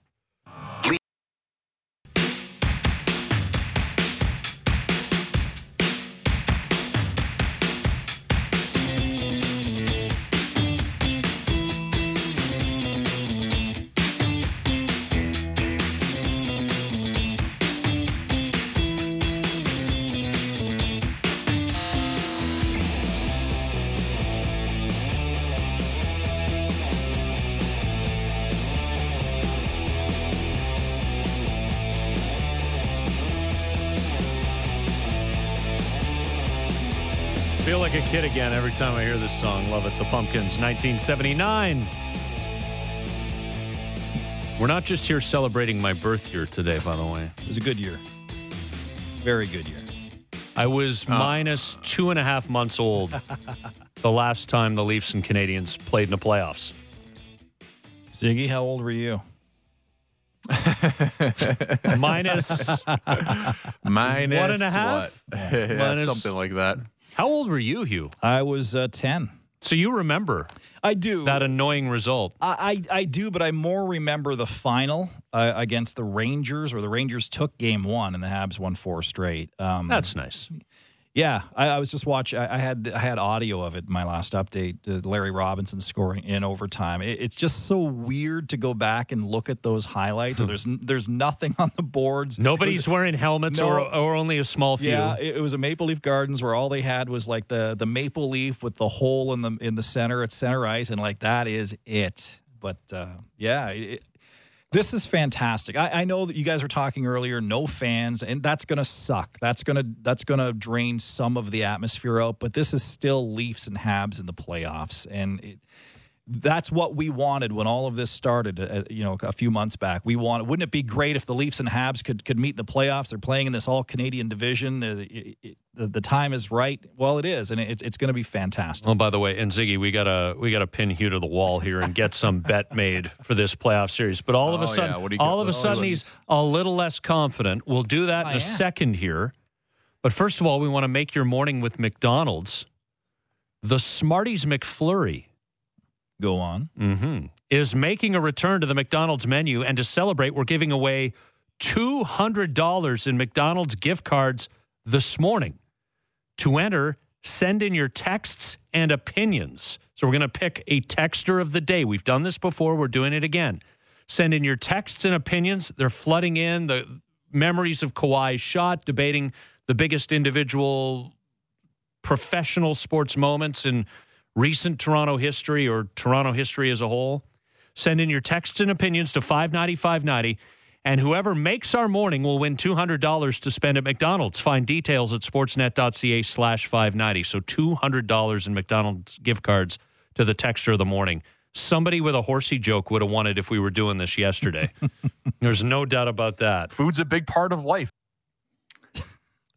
Again every time I hear this song. Love it. The Pumpkins, 1979. We're not just here celebrating my birth year today, by the way. It was a good year. Very good year. I was minus two and a half months old [laughs] the last time the Leafs and Canadiens played in the playoffs. Ziggy, how old were you? Minus, [laughs] Minus One and a half? what? [laughs] yeah, Minus- something like that. How old were you, Hugh? I was uh, 10. So you remember I do. that annoying result. I, I I do, but I more remember the final uh, against the Rangers, where the Rangers took game one and the Habs won four straight. Um, That's nice. Yeah. I, I was just watching. I, I had I had audio of it. in My last update, uh, Larry Robinson scoring in overtime. It, it's just so weird to go back and look at those highlights. there's there's nothing on the boards. Nobody's was- wearing helmets No. or, or only a small few. Yeah, it, it was a Maple Leaf Gardens where all they had was like the the maple leaf with the hole in the in the center at center ice, and like that is it. But uh, yeah, it, this is fantastic. I, I know that you guys were talking earlier, no fans, and that's gonna suck. That's gonna that's gonna drain some of the atmosphere out. But this is still Leafs and Habs in the playoffs, and. It, that's what we wanted when all of this started. Uh, you know, a few months back, we wanted. Wouldn't it be great if the Leafs and Habs could could meet in the playoffs? They're playing in this all Canadian division. Uh, it- it- the, the time is right. Well, it is, and it's it's going to be fantastic. Oh, by the way, and Ziggy, we gotta we gotta pin Hugh to the wall here and get some [laughs] bet made for this playoff series. But all of a Oh, sudden, yeah. What do you all got? of a Oh, sudden, he's a little less confident. We'll do that in a am. second here. But first of all, we want to make your morning with McDonald's. The Smarties McFlurry Go on. hmm is making a return to the McDonald's menu, and to celebrate, we're giving away two hundred dollars in McDonald's gift cards this morning. To enter, send in your texts and opinions. So we're going to pick a texter of the day. We've done this before. We're doing it again. Send in your texts and opinions. They're flooding in the memories of Kawhi's shot, debating the biggest individual professional sports moments in recent Toronto history or Toronto history as a whole. Send in your texts and opinions to 59590 and whoever makes our morning will win $200 to spend at McDonald's. Find details at sportsnet.ca slash 590. So $200 in McDonald's gift cards to the texture of the morning. Somebody with a horsey joke would have won it if we were doing this yesterday. [laughs] There's no doubt about that. Food's a big part of life.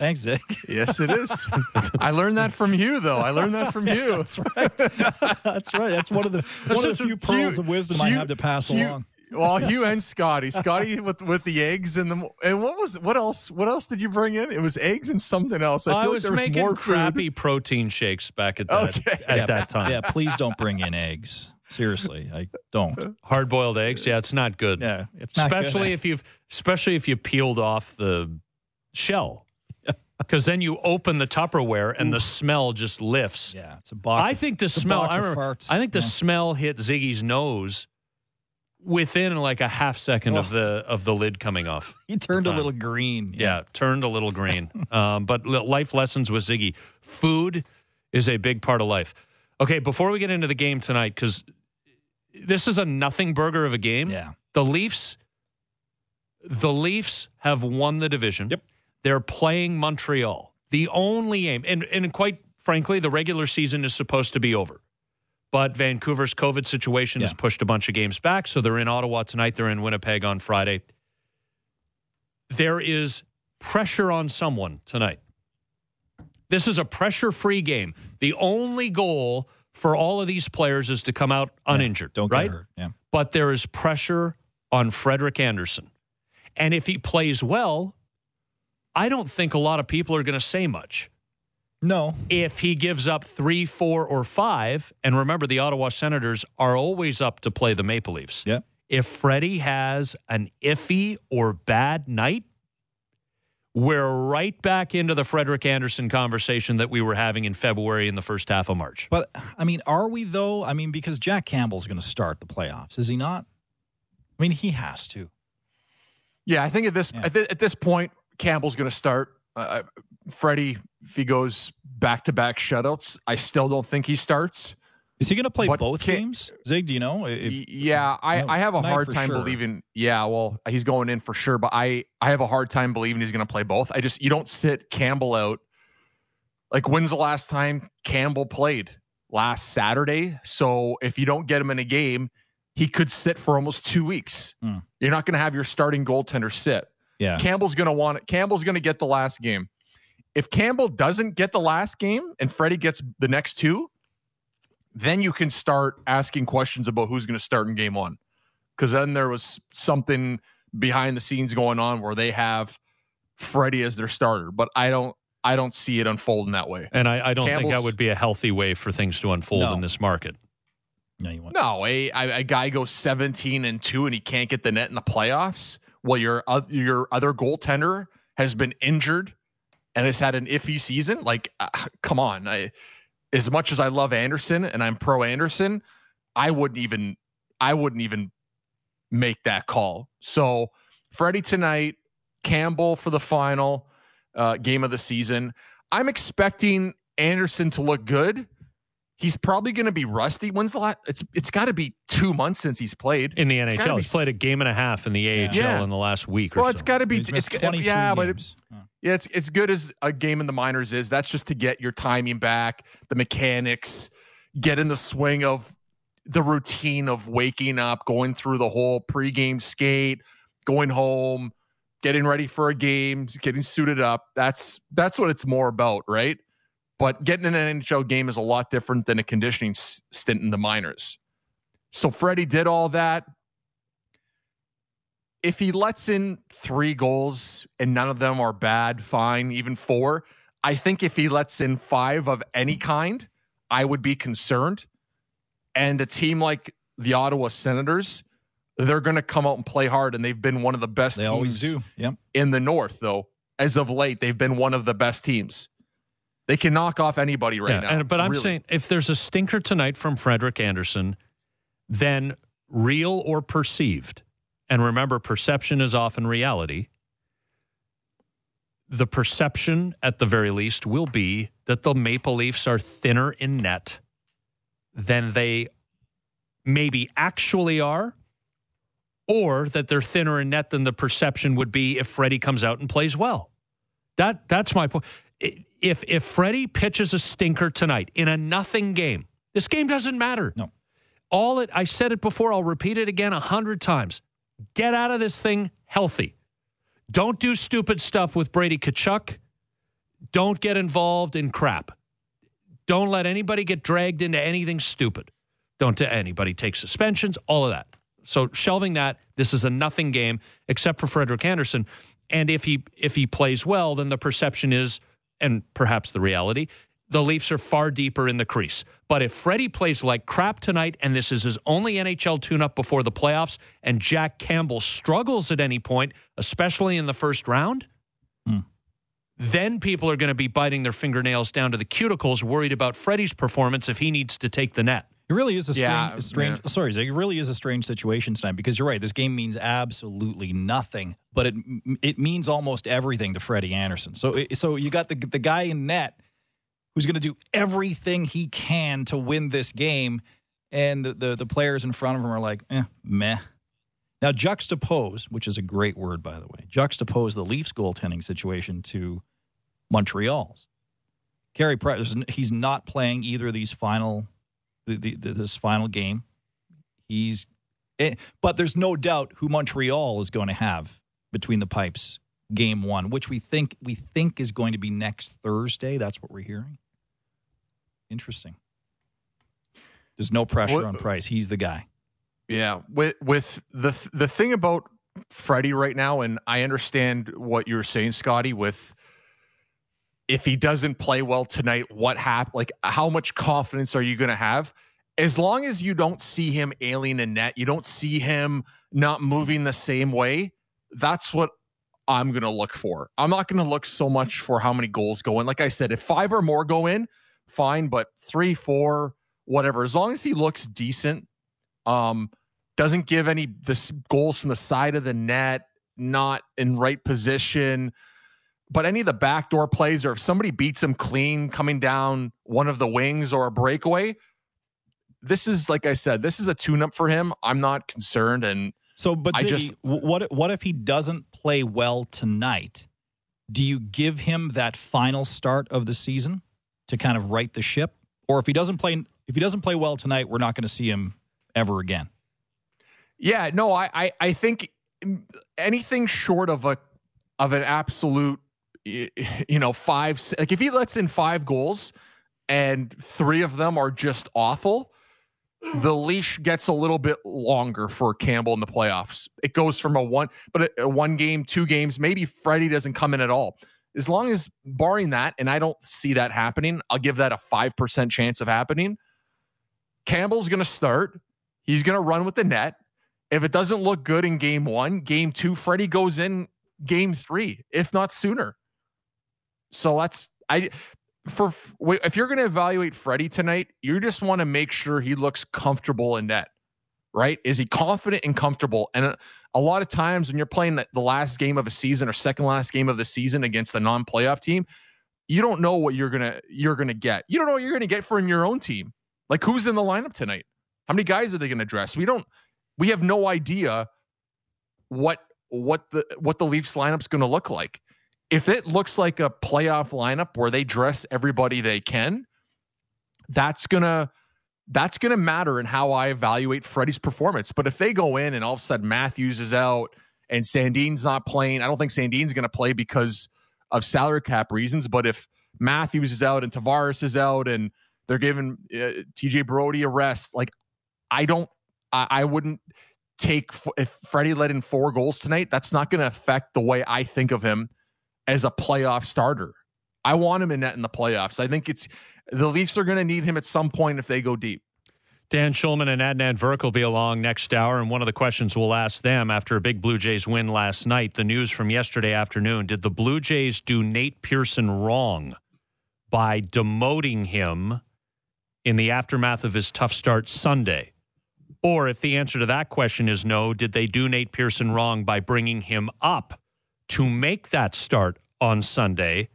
Thanks, Dick. Yes, it is. [laughs] I learned that from you, though. I learned that from you. [laughs] That's right. [laughs] That's right. That's one of the one of the few pearls Hugh- of wisdom I have to pass Hugh- along. Well, Hugh and Scotty. Scotty with with the eggs and the and what was what else? What else did you bring in? It was eggs and something else. I, I, feel was like there was making more crappy food. protein shakes back at that, Okay. at yeah, that time. Yeah, please don't bring in eggs. Seriously, I don't. Hard boiled eggs. Yeah, it's not good. Yeah, it's not good. especially if you've especially if you peeled off the shell because then you open the tupperware and the smell just lifts Yeah, it's a box. i of- think the smell I, remember- farts. I think the Yeah. smell hit ziggy's nose within like a half second of Oh. the of the lid coming off [laughs] he turned a little green. yeah turned a little green [laughs] um, but life lessons with ziggy food is a big part of life okay before we get into the game tonight because this is a nothing burger of a game Yeah. the Leafs the Leafs have won the division. Yep. They're playing Montreal. The only aim and and quite frankly the regular season is supposed to be over. But Vancouver's COVID situation has pushed a bunch of games back, so they're in Ottawa tonight, they're in Winnipeg on Friday. There is pressure on someone tonight. This is a pressure-free game. The only goal for all of these players is to come out uninjured, Don't right? get hurt. Yeah. but there is pressure on Frederik Andersen. And if he plays well, I don't think a lot of people are going to say much. No. If he gives up three, four, or five, and remember, the Ottawa Senators are always up to play the Maple Leafs. Yep. If Freddie has an iffy or bad night, we're right back into the Frederik Andersen conversation that we were having in February in the first half of March. But I mean, are we though? I mean, because Jack Campbell's going to start the playoffs, is he not? I mean, he has to. Yeah, I think at this Yeah. at, thi- at this point, Campbell's going to start. Uh, Freddie, if he goes back to back shutouts, I still don't think he starts. Is he going to play But both can- games? Zig, do you know? If- yeah, I, no, I have a hard time sure. believing. Yeah, well, he's going in for sure, but I I have a hard time believing he's going to play both. I just you don't sit Campbell out Like, when's the last time Campbell played? Last Saturday. So if you don't get him in a game, he could sit for almost two weeks. Hmm. You're not going to have your starting goaltender sit. Yeah. Campbell's going to want it. Campbell's going to get the last game. If Campbell doesn't get the last game and Freddie gets the next two, then you can start asking questions about who's going to start in game one. Because then there was something behind the scenes going on where they have Freddie as their starter. But I don't I don't see it unfolding that way. And I, I don't think that would be a healthy way for things to unfold No. in this market. No, you want No, a, a a guy goes 17 and 2 and he can't get the net in the playoffs. Well, your oth- your other goaltender has been injured and has had an iffy season. Like, uh, [sighs] come on. I, as much as I love Andersen and I'm pro Andersen, I wouldn't even I wouldn't even make that call. So, Freddie tonight, Campbell for the final uh, game of the season. I'm expecting Andersen to look good. He's probably going to be rusty. When's the last? It's it's got to be two months since he's played In the It's gotta NHL, be he's played a game and a half in the AHL Yeah. in the last week or so. Well, so. it's got to be. He's It's missed g- 23 yeah, but it, games. Yeah, it's it's good as a game in the minors is. That's just to get your timing back, the mechanics, get in the swing of the routine of waking up, going through the whole pregame skate, going home, getting ready for a game, getting suited up. That's that's what it's more about, right? But getting in an NHL game is a lot different than a conditioning stint in the minors. So Freddie did all that. If he lets in three goals and none of them are bad, fine, even four. I think if he lets in five of any kind, I would be concerned. And a team like the Ottawa Senators, they're going to come out and play hard, and they've been one of the best They teams always do. Yep. in the North, though. As of late, they've been one of the best teams. They can knock off anybody right Yeah, now. and, but I'm really. saying if there's a stinker tonight from Frederik Andersen, then real or perceived, and remember, perception is often reality. The perception, at the very least, will be that the Maple Leafs are thinner in net than they maybe actually are, or that they're thinner in net than the perception would be if Freddie comes out and plays well. That that's my point. If if Freddie pitches a stinker tonight in a nothing game, this game doesn't matter. No. All it I said it before, I'll repeat it again a hundred times. Get out of this thing healthy. Don't do stupid stuff with Brady Tkachuk. Don't get involved in crap. Don't let anybody get dragged into anything stupid. Don't let anybody take suspensions, all of that. So shelving that, this is a nothing game except for Frederik Andersen. And if he if he plays well, then the perception is, and perhaps the reality, the Leafs are far deeper in the crease. But if Freddie plays like crap tonight, and this is his only NHL tune-up before the playoffs, and Jack Campbell struggles at any point, especially in the first round, hmm. then people are going to be biting their fingernails down to the cuticles, worried about Freddie's performance if he needs to take the net. It really is a strange, Yeah, a strange yeah. sorry, Zach, it really is a strange situation tonight because you're right. This game means absolutely nothing, but it it means almost everything to Freddie Andersen. So it- so you got the the guy in net who's going to do everything he can to win this game, and the, the the players in front of him are like, eh, meh. Now juxtapose, which is a great word by the way, juxtapose the Leafs goaltending situation to Montreal's. Carey Price, he's not playing either of these final the, the, this final game. He's, eh, but there's no doubt who Montreal is going to have between the pipes game one, which we think we think is going to be next Thursday. That's what we're hearing. Interesting. There's no pressure What- on Price. He's the guy. Yeah, with with the the thing about Freddie right now, and I understand what you're saying, Scotty. With if he doesn't play well tonight, what hap- Like, how much confidence are you going to have? As long as you don't see him alien a net, you don't see him not moving the same way. That's what I'm going to look for. I'm not going to look so much for how many goals go in. Like I said, if five or more go in, fine. But three, four, whatever. As long as he looks decent, um, doesn't give any this goals from the side of the net, not in right position. But any of the backdoor plays, or if somebody beats him clean coming down one of the wings or a breakaway, this is like I said, this is a tune-up for him. I'm not concerned, and So, but I Ziggy, just- what what if he doesn't play well tonight? Do you give him that final start of the season? to kind of right the ship? Or if he doesn't play if he doesn't play well tonight, we're not going to see him ever again. Yeah, no, I, I, I think anything short of a of an absolute, [laughs] you know, five like if he lets in five goals and three of them are just awful, mm. the leash gets a little bit longer for Campbell in the playoffs. It goes from a one, but a, one game, two games, maybe Freddie doesn't come in at all. As long as barring that, and I don't see that happening, I'll give that a five percent chance of happening. Campbell's going to start. He's going to run with the net. If it doesn't look good in game one, game two, Freddie goes in game three, if not sooner. So that's I for if you're going to evaluate Freddie tonight, you just want to make sure he looks comfortable in net, right? Is he confident and comfortable? And a, a lot of times when you're playing the last game of a season or second last game of the season against a non-playoff team, you don't know what you're gonna you're gonna get. You don't know what you're gonna get from your own team. Like who's in the lineup tonight? How many guys are they to dress? We don't. We have no idea what what the what the Leafs lineup's to look like. If it looks like a playoff lineup where they dress everybody they can, that's gonna that's gonna matter in how I evaluate Freddie's performance. But if they go in and all of a sudden Matthews is out and Sandin's not playing, I don't think Sandin's to play because of salary cap reasons. But if Matthews is out and Tavares is out and they're giving uh, TJ Brodie a rest. Like, I don't, I, I wouldn't take if Freddie let in four goals tonight. That's not going to affect the way I think of him as a playoff starter. I want him in net in the playoffs. I think it's the Leafs are going to need him at some point if they go deep. Dan Shulman and Adnan Virk will be along next hour. And one of the questions we'll ask them after a big Blue Jays win last night, the news from yesterday afternoon did the Blue Jays do Nate Pearson wrong by demoting him in the aftermath of his tough start Sunday? Or if the answer to that question is no, did they do Nate Pearson wrong by bringing him up to make that start on Sunday,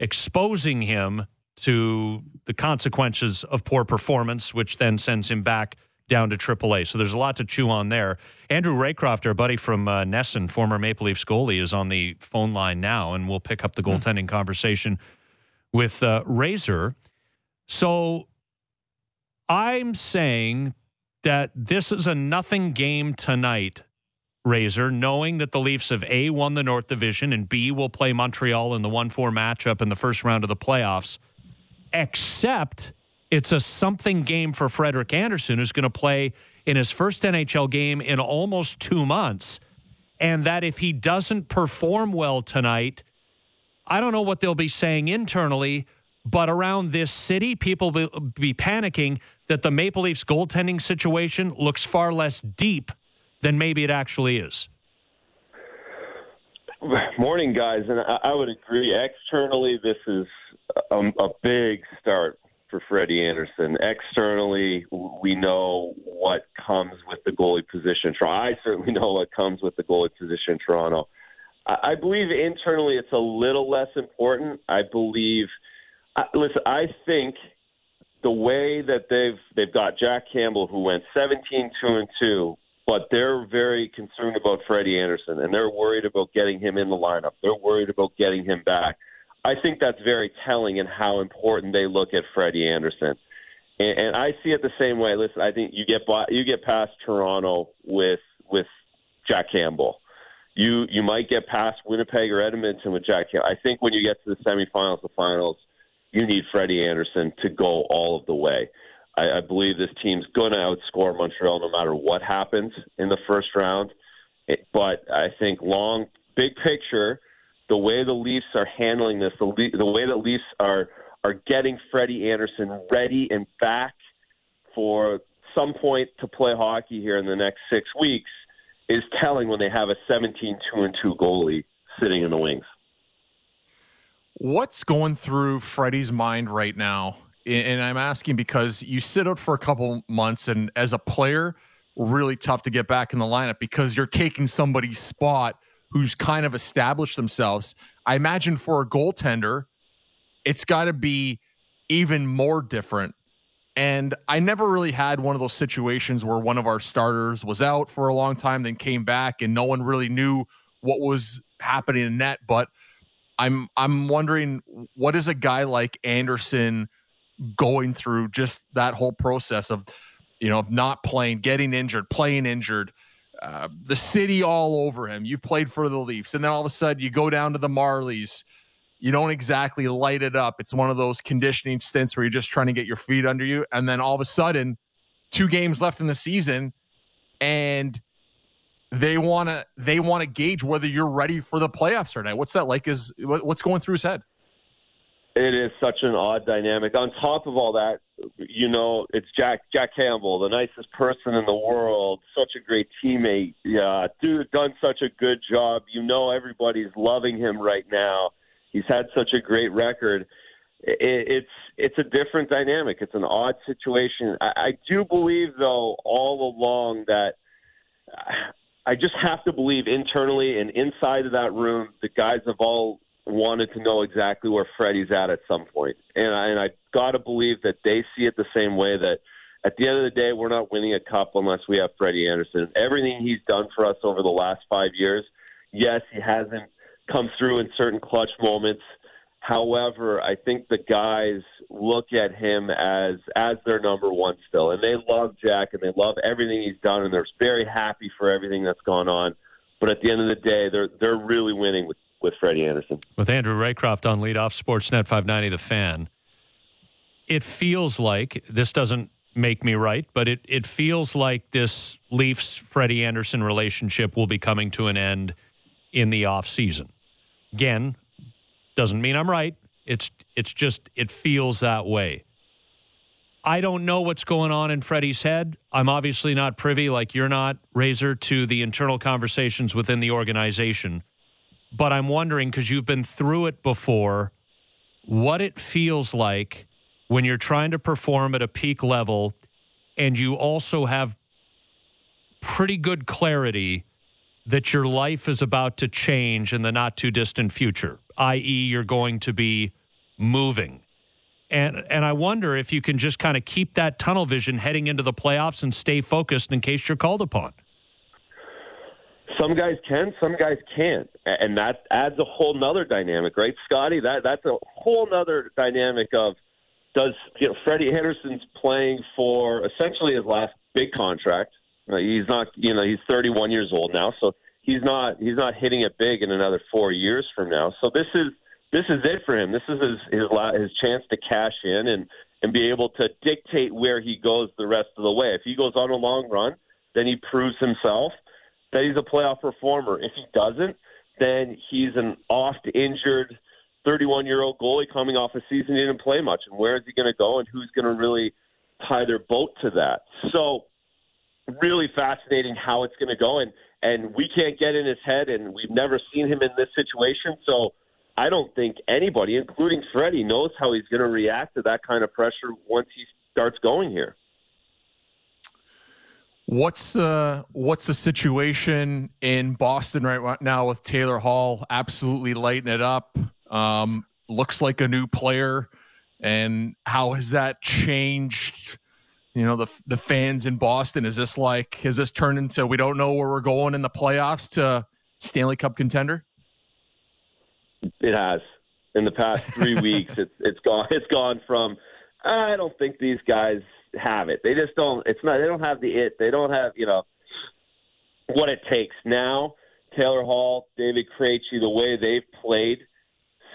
exposing him to the consequences of poor performance, which then sends him back down to AAA. So there's a lot to chew on there. Andrew Raycroft, our buddy from uh, NESN, former Maple Leafs goalie, is on the phone line now, and we'll pick up the hmm. goaltending conversation with uh, Razor. So I'm saying that this is a nothing game tonight, Razor, knowing that the Leafs have A, won the North Division, and B, will play Montreal in the 1 4 matchup in the first round of the playoffs, except it's a something game for Frederik Andersen, who's going to play in his first NHL game in almost two months. And that if he doesn't perform well tonight, I don't know what they'll be saying internally, but around this city, people will be panicking that the Maple Leafs goaltending situation looks far less deep than maybe it actually is. [laughs] Morning, guys, and I, would agree. Externally, this is a, a big start for Freddie Andersen. Externally, we know what comes with the goalie position. I certainly know what comes with the goalie position in Toronto. I believe internally it's a little less important. I believe, listen, I think the way that they've they've got Jack Campbell who went 17 2 and 2 but they're very concerned about Freddie Andersen and they're worried about getting him in the lineup. They're worried about getting him back. I think that's very telling in how important they look at Freddie Andersen. And, and I see it the same way. Listen, I think you get by, you get past Toronto with with Jack Campbell. You you might get past Winnipeg or Edmonton with Jack Campbell. I think when you get to the semifinals, the finals, you need Freddie Andersen to go all of the way. I, I believe this team's going to outscore Montreal no matter what happens in the first round. It, but I think long, big picture, the way the Leafs are handling this, the, the way the Leafs are are getting Freddie Andersen ready and back for some point to play hockey here in the next six weeks is telling when they have a 17 2 and 2 goalie sitting in the wings. What's going through Freddie's mind right now? And I'm asking because you sit out for a couple months, and as a player, really tough to get back in the lineup because you're taking somebody's spot who's kind of established themselves. I imagine for a goaltender, it's got to be even more different. And I never really had one of those situations where one of our starters was out for a long time, then came back, and no one really knew what was happening in net. But I'm I'm wondering what is a guy like Andersen going through just that whole process of you know of not playing, getting injured, playing injured, uh, the city all over him. You've played for the Leafs, and then all of a sudden you go down to the Marlies. You don't exactly light it up. It's one of those conditioning stints where you're just trying to get your feet under you, and then all of a sudden, two games left in the season, and they want to they want to gauge whether you're ready for the playoffs or not. What's that like? Is what's going through his head? It is such an odd dynamic. On top of all that, you know, it's Jack Jack Campbell, the nicest person in the world, such a great teammate. Yeah, dude, done such a good job. You know, everybody's loving him right now. He's had such a great record. It, it's it's a different dynamic. It's an odd situation. I, I do believe, though, all along that I just have to believe internally and inside of that room, the guys have all wanted to know exactly where Freddie's at at some point. And I, and I got to believe that they see it the same way that at the end of the day, we're not winning a cup unless we have Freddie Andersen. Everything he's done for us over the last five years, yes, he hasn't come through in certain clutch moments – However, I think the guys look at him as as their number one still, and they love Jack and they love everything he's done, and they're very happy for everything that's gone on. But at the end of the day, they're they're really winning with with Freddie Andersen. With Andrew Raycroft on leadoff, Sportsnet 590, the fan. It feels like this doesn't make me right, but it it feels like this Leafs Freddie Andersen relationship will be coming to an end in the off season. Again, doesn't mean I'm right. It's it's just it feels that way. I don't know what's going on in Freddie's head. I'm obviously not privy, like you're not, Razor, to the internal conversations within the organization. But I'm wondering, because you've been through it before, what it feels like when you're trying to perform at a peak level and you also have pretty good clarity that your life is about to change in the not too distant future, i.e., you're going to be moving. And and I wonder if you can just kind of keep that tunnel vision heading into the playoffs and stay focused in case you're called upon. Some guys can, some guys can't, and that adds a whole nother dynamic, right, Scotty? That that's a whole nother dynamic of does you know Freddie Andersen's playing for essentially his last big contract uh, he's not, you know, he's 31 years old now, so he's not he's not hitting it big in another four years from now. So this is this is it for him. This is his his, his chance to cash in and and be able to dictate where he goes the rest of the way. If he goes on a long run, then he proves himself that he's a playoff performer. If he doesn't, then he's an oft injured 31 year old goalie coming off a season he didn't play much. And where is he going to go? And who's going to really tie their boat to that? So really fascinating how it's going to go, and and we can't get in his head, and we've never seen him in this situation, so. I don't think anybody, including Freddie, knows how he's going to react to that kind of pressure once he starts going here. What's uh what's the situation in Boston right now with Taylor Hall absolutely lighting it up? Um, looks like a new player, and how has that changed you know the the fans in Boston? Is this like has this turned into we don't know where we're going in the playoffs to Stanley Cup contender? It has. In the past three [laughs] weeks, it's it's gone. It's gone from I don't think these guys have it. They just don't. It's not. They don't have the it. They don't have you know what it takes now. Taylor Hall, David Krejci, the way they've played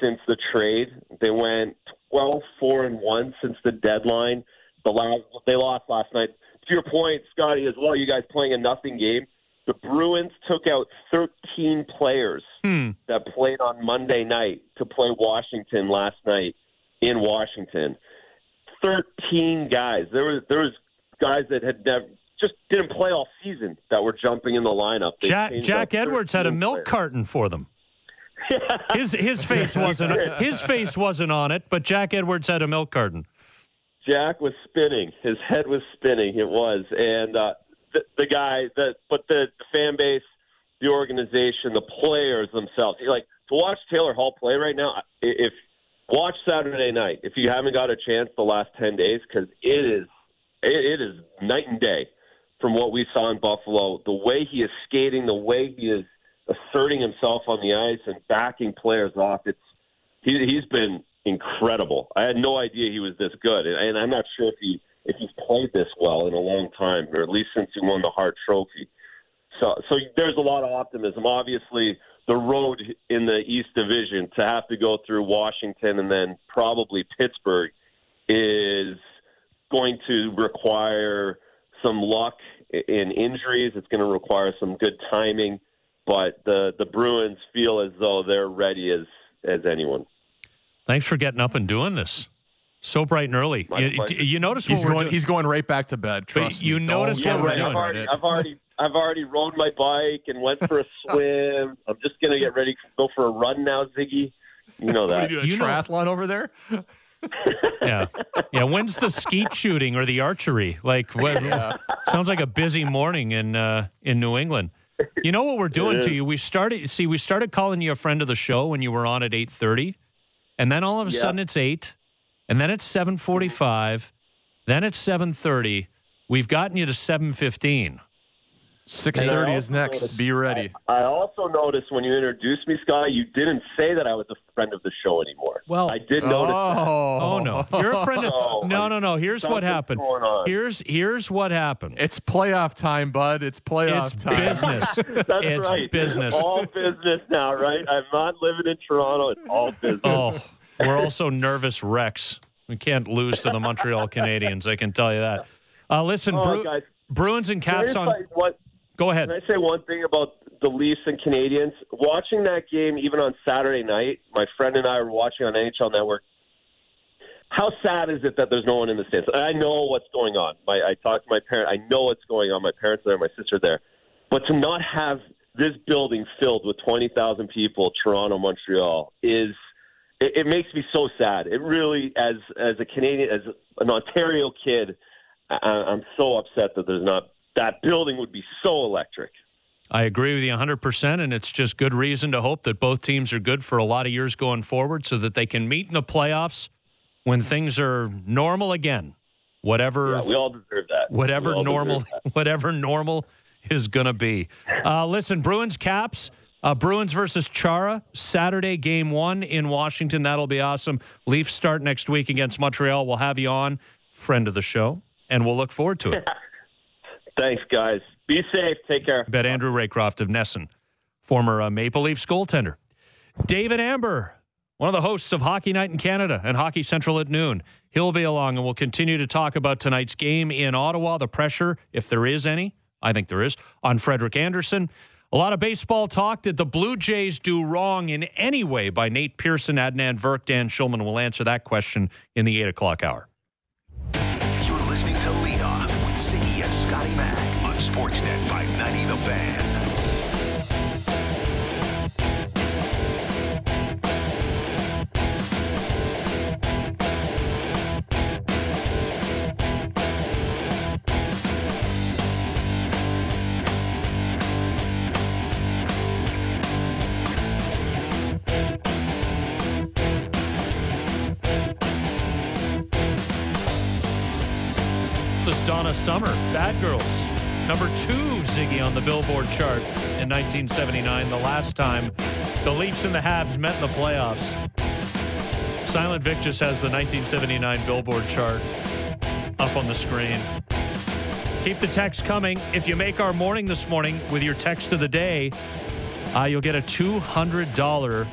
since the trade, they went 12 4 and 1 since the deadline. The last they lost last night. To your point, Scotty, as well, you guys playing a nothing game. The Bruins took out 13 players hmm. that played on Monday night to play Washington last night in Washington. 13 guys. There was there was guys that had never just didn't play all season that were jumping in the lineup. They Jack Jack Edwards had a milk players. carton for them. [laughs] his his face wasn't [laughs] his face wasn't on it, but Jack Edwards had a milk carton. Jack was spinning. His head was spinning. It was, and uh, the, the guy that, but the, the fan base, the organization, the players themselves. Like to watch Taylor Hall play right now. If watch Saturday night, if you haven't got a chance the last ten days, because it is, it, it is night and day from what we saw in Buffalo. The way he is skating, the way he is asserting himself on the ice and backing players off. It's he, he's been incredible. I had no idea he was this good, and, and I'm not sure if he if he's played this well in a long time, or at least since he won the Hart Trophy. So, so there's a lot of optimism. Obviously, the road in the East Division to have to go through Washington and then probably Pittsburgh is going to require some luck in injuries. It's going to require some good timing, but the the Bruins feel as though they're ready as as anyone. Thanks for getting up and doing this. So bright and early. You, you, notice he's going. Doing? He's going right back to bed. Trust you me. notice yeah, what right. we're I've already, I've already, I've already rode my bike and went for a [laughs] swim. I'm just gonna get ready to go for a run now, Ziggy. You know that. What are you doing, a know- triathlon over there? [laughs] yeah, yeah. When's the skeet shooting or the archery? Like, what, [laughs] sounds like a busy morning in uh, in New England. You know what we're doing to you? We started. See, we started calling you a friend of the show when you were on at eight thirty, and then all of a Yeah. sudden it's eight, and then it's seven forty five, then it's seven thirty. We've gotten you to seven fifteen. Six thirty is next. noticed- Be ready. I also noticed when you introduced me, Scott, you didn't say that I was a friend of the show anymore. Well- I did notice that. Oh, Oh no, you're a friend of. Oh, No, no, no. Here's what happened. going on. Here's here's what happened. It's playoff time, bud. It's playoff It's time. business. [laughs] That's it's right. business. All business now, right? I'm not living in Toronto. It's all business. Oh, we're also nervous wrecks. We can't lose to the Montreal Canadiens. I can tell you that. Uh, listen, Oh, Bru- guys, Bruins and Caps just on. say one- Go ahead. Can I say one thing about the Leafs and Canadiens? Watching that game, even on Saturday night, my friend and I were watching on NHL Network. How sad is it that there's no one in the stands? I know what's going on. My, I talked to my parent. I know what's going on. My parents are there. My sister there. But to not have this building filled with 20,000 people, Toronto, Montreal, is it, it makes me so sad. It really, as as a Canadian, as an Ontario kid, I, I'm so upset that there's not that building would be so electric. I agree with you 100%, and it's just good reason to hope that both teams are good for a lot of years going forward so that they can meet in the playoffs when things are normal again. Whatever. Yeah, we all deserve that. whatever normal that. [laughs] whatever normal is going to be. Uh, listen, Bruins Caps, uh, Bruins versus Chara, Saturday game one in Washington. That'll be awesome. Leafs start next week against Montreal. We'll have you on, friend of the show, and we'll look forward to it. [laughs] Thanks, guys. Be safe. Take care. Bet Andrew Raycroft of NESN, former uh, Maple Leafs goaltender. David Amber, one of the hosts of Hockey Night in Canada and Hockey Central at noon. He'll be along and we'll continue to talk about tonight's game in Ottawa, the pressure, if there is any. I think there is, on Frederik Andersen. A lot of baseball talk. Did the Blue Jays do wrong in any way by Nate Pearson, Adnan Virk, Dan Schulman? will answer that question in the 8 o'clock hour. Donna Summer, Bad Girls. Number two Ziggy on the Billboard chart in 1979, the last time the Leafs and the Habs met in the playoffs. Silent Vic just has the 1979 Billboard chart up on the screen. Keep the text coming. If you make our morning this morning with your text of the day, uh, you'll get a $200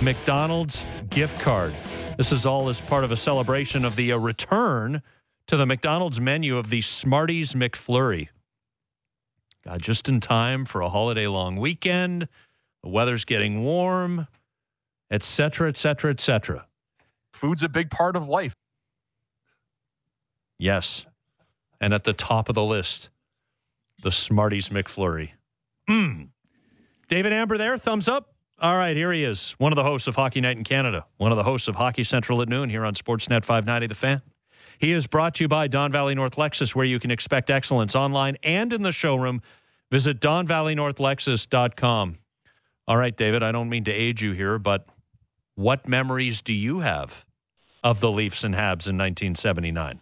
McDonald's gift card. This is all as part of a celebration of the uh, return to the McDonald's menu of the Smarties McFlurry. God, just in time for a holiday long weekend. The weather's getting warm, etc., etc., et cetera, et cetera. Food's a big part of life. Yes. And at the top of the list, the Smarties McFlurry. Mm. David Amber there, thumbs up. All right, here he is, one of the hosts of Hockey Night in Canada, one of the hosts of Hockey Central at noon here on Sportsnet 590 The Fan. He is brought to you by Don Valley North Lexus, where you can expect excellence online and in the showroom. Visit DonValleyNorthLexus.com. All right, David, I don't mean to age you here, but what memories do you have of the Leafs and Habs in 1979?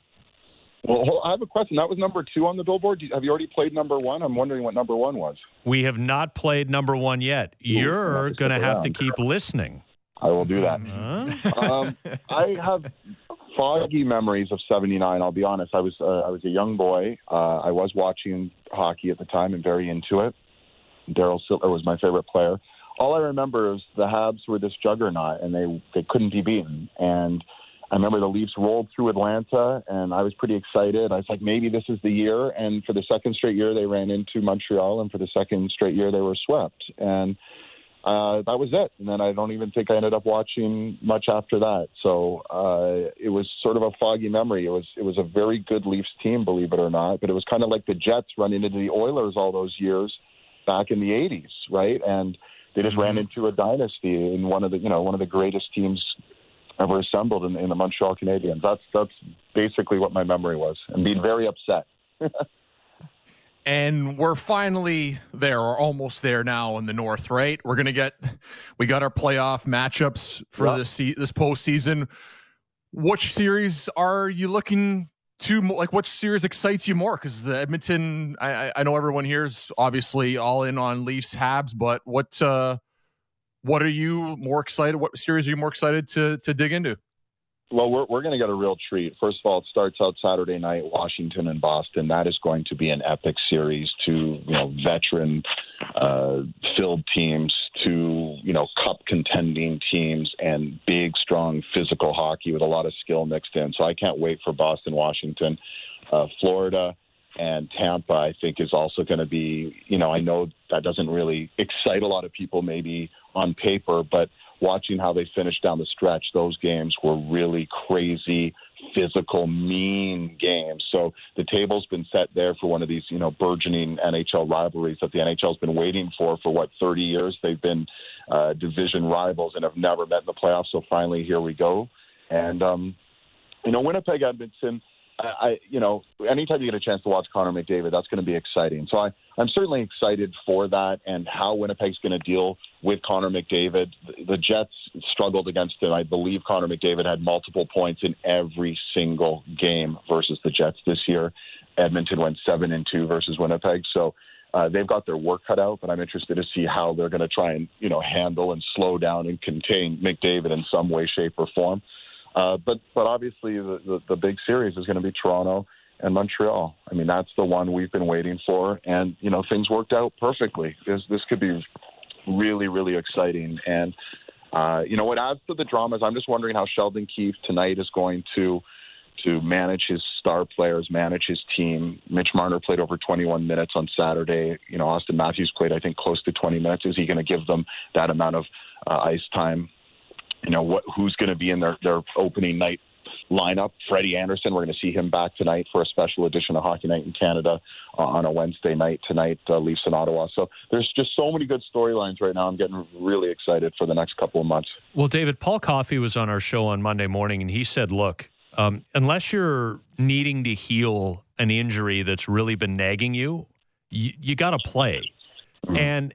Well, I have a question. That was number two on the billboard. Have you already played number one? I'm wondering what number one was. We have not played number one yet. You're going to have to keep listening. I will do that. um, I have [laughs] foggy memories of '79. I'll be honest. I was uh, I was a young boy. Uh, I was watching hockey at the time and very into it. Darryl Sittler was my favorite player. All I remember is the Habs were this juggernaut, and they they couldn't be beaten. And I remember the Leafs rolled through Atlanta, and I was pretty excited. I was like, maybe this is the year. And for the second straight year, they ran into Montreal, and for the second straight year, they were swept. And uh, that was it. And then I don't even think I ended up watching much after that. So uh, it was sort of a foggy memory. It was it was a very good Leafs team, believe it or not. But it was kind of like the Jets running into the Oilers all those years back in the '80s, right? And they just ran into a dynasty in one of the you know one of the greatest teams ever assembled in, in the Montreal Canadiens. That's that's basically what my memory was, and being very upset. [laughs] and we're finally there or almost there now in the north right? We're gonna get we got our playoff matchups for Yep. this this postseason. Which series are you looking to like which series excites you more? Because the edmonton I, I- I know everyone here is obviously all in on leafs habs but what uh what are you more excited what series are you more excited to to dig into Well, we're we're going to get a real treat. First of all, it starts out Saturday night, Washington and Boston. That is going to be an epic series. Two you know veteran uh, filled teams, two you know cup contending teams, and big, strong physical hockey with a lot of skill mixed in. So I can't wait for Boston, Washington, uh, Florida. And Tampa, I think, is also going to be, you know, I know that doesn't really excite a lot of people maybe on paper, but watching how they finished down the stretch, those games were really crazy, physical, mean games. So the table's been set there for one of these, you know, burgeoning NHL rivalries that the NHL's been waiting for for what 30 years. They've been uh, division rivals and have never met in the playoffs. So finally, here we go. And um, you know, Winnipeg, Edmonton. I, you know, anytime you get a chance to watch Connor McDavid, that's going to be exciting. So I, I'm certainly excited for that and how Winnipeg's going to deal with Connor McDavid. The, the Jets struggled against him. I believe Connor McDavid had multiple points in every single game versus the Jets this year. Edmonton went seven and two versus Winnipeg. So uh, they've got their work cut out, but I'm interested to see how they're going to try and you know handle and slow down and contain McDavid in some way, shape, or form. Uh, but but obviously the, the, the big series is going to be Toronto and Montreal. I mean that's the one we've been waiting for, and you know things worked out perfectly. This this could be really really exciting, and uh, you know what adds to the drama is I'm just wondering how Sheldon Keefe tonight is going to to manage his star players, manage his team. Mitch Marner played over 21 minutes on Saturday. You know, Auston Matthews played, I think, close to 20 minutes. Is he going to give them that amount of uh, ice time? You know, what who's going to be in their their opening night lineup? Freddie Andersen. We're going to see him back tonight for a special edition of Hockey Night in Canada uh, on a Wednesday night tonight. Uh, Leafs in Ottawa. So there's just so many good storylines right now. I'm getting really excited for the next couple of months. Well, David, Paul Coffey was on our show on Monday morning, and he said, look, um, unless you're needing to heal an injury that's really been nagging you, you, you got to play. And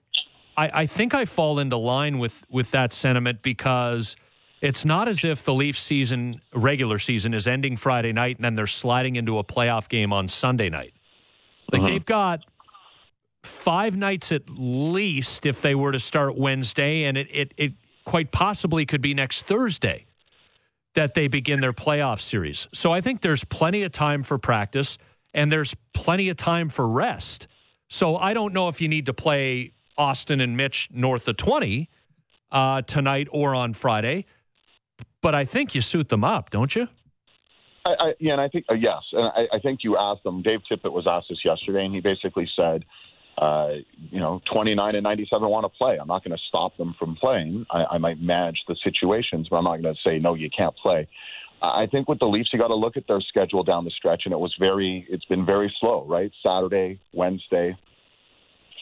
I, I think I fall into line with, with that sentiment because it's not as if the Leafs season, regular season, is ending Friday night and then they're sliding into a playoff game on Sunday night. Like uh-huh. they've got five nights at least if they were to start Wednesday, and it, it, it quite possibly could be next Thursday that they begin their playoff series. So I think there's plenty of time for practice and there's plenty of time for rest. So I don't know if you need to play Auston and Mitch north of 20 uh, tonight or on Friday, but I think you suit them up, don't you? I, I, yeah, and I think uh, yes, and I, I think you asked them. Dave Tippett was asked this yesterday, and he basically said, uh, you know, 29 and 97 want to play. I'm not going to stop them from playing. I, might manage the situations, but I'm not going to say no, you can't play. I think with the Leafs, you got to look at their schedule down the stretch, and it was very, it's been very slow, right? Saturday, Wednesday,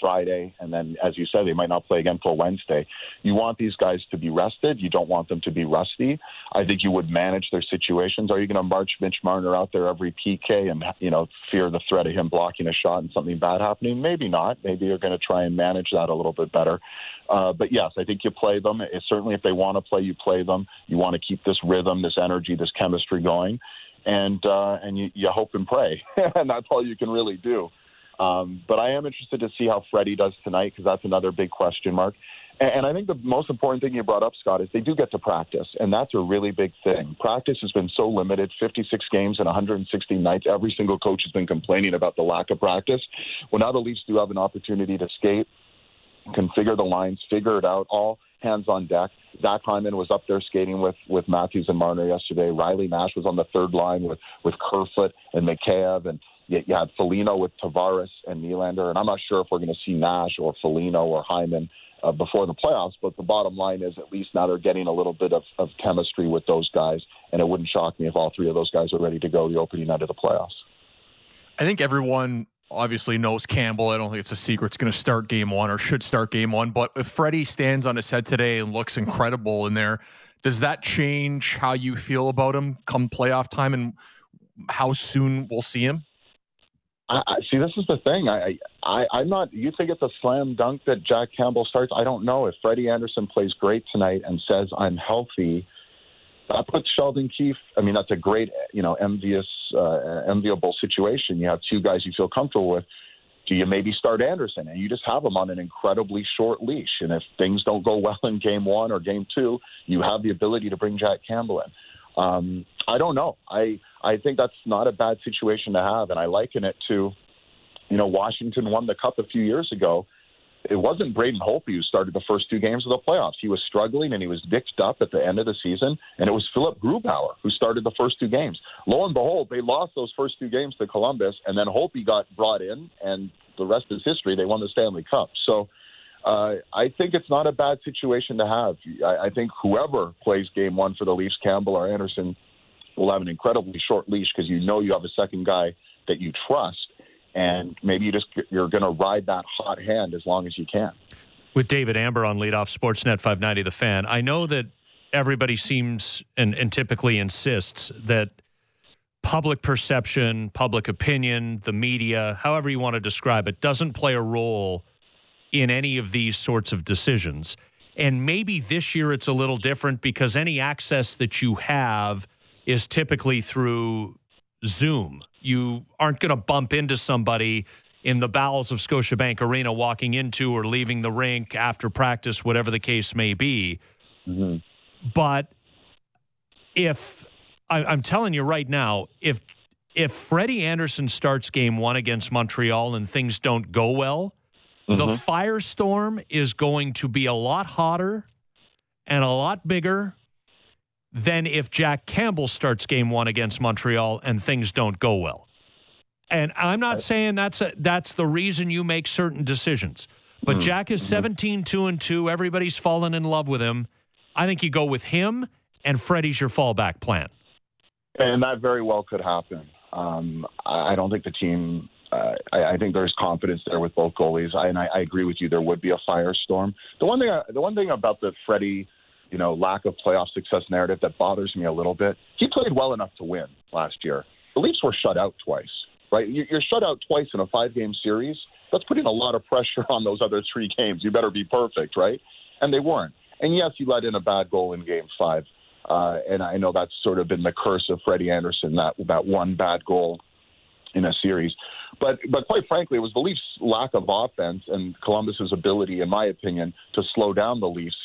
Friday, and then, as you said, they might not play again till Wednesday. You want these guys to be rested. You don't want them to be rusty. I think you would manage their situations. Are you going to march Mitch Marner out there every PK and you know fear the threat of him blocking a shot and something bad happening? Maybe not. Maybe you're going to try and manage that a little bit better. Uh, but yes, I think you play them. It, certainly, if they want to play, you play them. You want to keep this rhythm, this energy, this chemistry going, and uh, and you, you hope and pray, [laughs] and that's all you can really do. Um, but I am interested to see how Freddie does tonight because that's another big question mark. And I think the most important thing you brought up, Scott, is they do get to practice, and that's a really big thing. Practice has been so limited 56 games and 160 nights. Every single coach has been complaining about the lack of practice. Well, now the Leafs do have an opportunity to skate, configure the lines, figure it out, all hands on deck. Zach Hyman was up there skating with, with Matthews and Marner yesterday. Riley Nash was on the third line with, with Kerfoot and Mikheyev, and you, you had Foligno with Tavares and Nylander. And I'm not sure if we're going to see Nash or Foligno or Hyman uh, before the playoffs. But the bottom line is, at least now they're getting a little bit of, of chemistry with those guys, and it wouldn't shock me if all three of those guys are ready to go the opening night of the playoffs. I think everyone obviously knows Campbell. I don't think it's a secret. It's going to start game one or should start game one. But if Freddie stands on his head today and looks incredible in there, does that change how you feel about him come playoff time and how soon we'll see him? I, I see. This is the thing. I, I, I'm not. You think it's a slam dunk that Jack Campbell starts? I don't know. If Freddie Andersen plays great tonight and says I'm healthy, that puts Sheldon Keefe. I mean, that's a great, you know, envious, uh, enviable situation. You have two guys you feel comfortable with. Do you maybe start Andersen and you just have him on an incredibly short leash? And if things don't go well in game one or game two, you have the ability to bring Jack Campbell in. Um, I don't know. I I think that's not a bad situation to have, and I liken it to, you know, Washington won the cup a few years ago. It wasn't Braden Holtby who started the first two games of the playoffs. He was struggling and he was dicked up at the end of the season, and it was Philipp Grubauer who started the first two games. Lo and behold, they lost those first two games to Columbus, and then Holtby got brought in, and the rest is history. They won the Stanley Cup. So. Uh, I think it's not a bad situation to have. I, I think whoever plays game one for the Leafs, Campbell or Andersen, will have an incredibly short leash because you know you have a second guy that you trust, and maybe you just you're going to ride that hot hand as long as you can. With David Amber on leadoff Sportsnet 590, the fan. I know that everybody seems and, and typically insists that public perception, public opinion, the media, however you want to describe it, doesn't play a role in any of these sorts of decisions. And maybe this year it's a little different because any access that you have is typically through Zoom. You aren't going to bump into somebody in the bowels of Scotiabank Arena walking into or leaving the rink after practice, whatever the case may be. Mm-hmm. But if I, I'm telling you right now, if if Freddie Andersen starts game one against Montreal and things don't go well, the Mm-hmm. firestorm is going to be a lot hotter and a lot bigger than if Jack Campbell starts game one against Montreal and things don't go well. And I'm not saying that's a, that's the reason you make certain decisions. But Jack is 17 2 and 2. Everybody's fallen in love with him. I think you go with him and Freddie's your fallback plan. And that very well could happen. Um, I don't think the team. I, I think there's confidence there with both goalies, I, and I, I agree with you. There would be a firestorm. The one thing, the one thing about the Freddie, you know, lack of playoff success narrative that bothers me a little bit. He played well enough to win last year. The Leafs were shut out twice, right? You- You're shut out twice in a five-game series. That's putting a lot of pressure [laughs] on those other three games. You better be perfect, right? And they weren't. And yes, he let in a bad goal in Game Five. Uh, and I know that's sort of been the curse of Freddie Andersen that that one bad goal in a series. But but quite frankly, it was the Leafs' lack of offense and Columbus's ability, in my opinion, to slow down the Leafs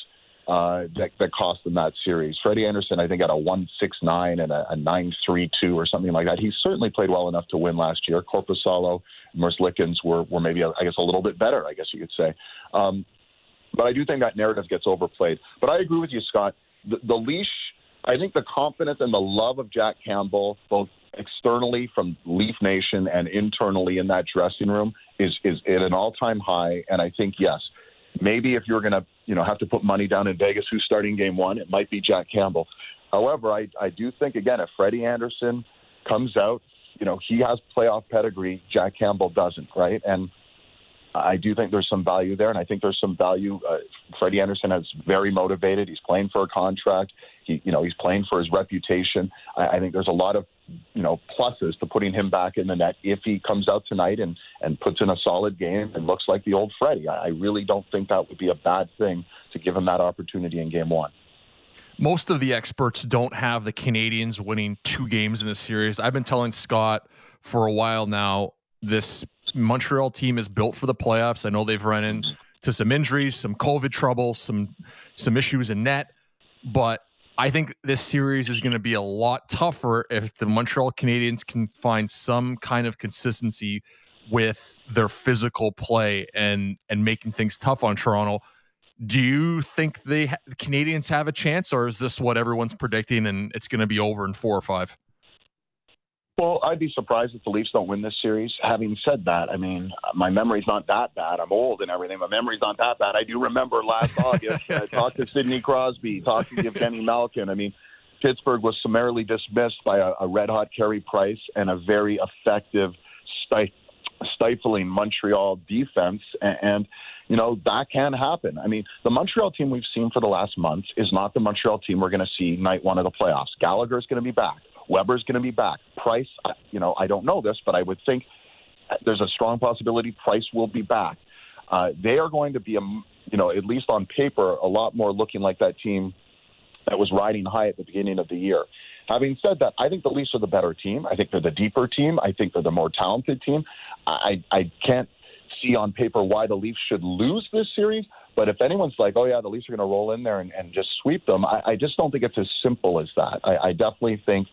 uh, that, that cost them that series. Freddie Andersen, I think, had a one six nine and a, a nine three two or something like that. He certainly played well enough to win last year. Korpisalo, Merzlikins were were maybe I guess a little bit better, I guess you could say. Um, but I do think that narrative gets overplayed. But I agree with you, Scott. The, the leash, I think the confidence and the love of Jack Campbell, both externally from Leaf Nation and internally in that dressing room, is is at an all time high. And I think yes, maybe if you're going to you know have to put money down in Vegas, who's starting Game One, it might be Jack Campbell. However, I I do think again if Freddie Andersen comes out, you know he has playoff pedigree. Jack Campbell doesn't, right? And I do think there's some value there, and I think there's some value. Uh, Freddie Andersen is very motivated. He's playing for a contract. He, you know, he's playing for his reputation. I, I think there's a lot of, you know, pluses to putting him back in the net if he comes out tonight and and puts in a solid game and looks like the old Freddie. I, I really don't think that would be a bad thing to give him that opportunity in Game One. Most of the experts don't have the Canadiens winning two games in the series. I've been telling Scott for a while now this Montreal team is built for the playoffs. I know they've run mm-hmm. into some injuries, some COVID trouble, some some issues in net. But I think this series is going to be a lot tougher if the Montreal Canadiens can find some kind of consistency with their physical play and and making things tough on Toronto. Do you think they the Canadiens have a chance, or is this what everyone's predicting and it's going to be over in four or five? Well, I'd be surprised if the Leafs don't win this series. Having said that, I mean, my memory's not that bad. I'm old and everything. My memory's not that bad. I do remember last [laughs] August, I talked to Sidney Crosby, talked to Evgeny [laughs] Malkin. I mean, Pittsburgh was summarily dismissed by a, a red hot Carey Price and a very effective, stif- stifling Montreal defense. And, and, you know, that can happen. I mean, the Montreal team we've seen for the last month is not the Montreal team we're going to see night one of the playoffs. Gallagher's going to be back. Weber's going to be back. Price, you know, I don't know this, but I would think there's a strong possibility Price will be back. Uh, they are going to be, a, you know, at least on paper, a lot more looking like that team that was riding high at the beginning of the year. Having said that, I think the Leafs are the better team. I think they're the deeper team. I think they're the more talented team. I, I can't see on paper why the Leafs should lose this series. But if anyone's like, oh, yeah, the Leafs are going to roll in there and, and just sweep them, I, I just don't think it's as simple as that. I, I definitely think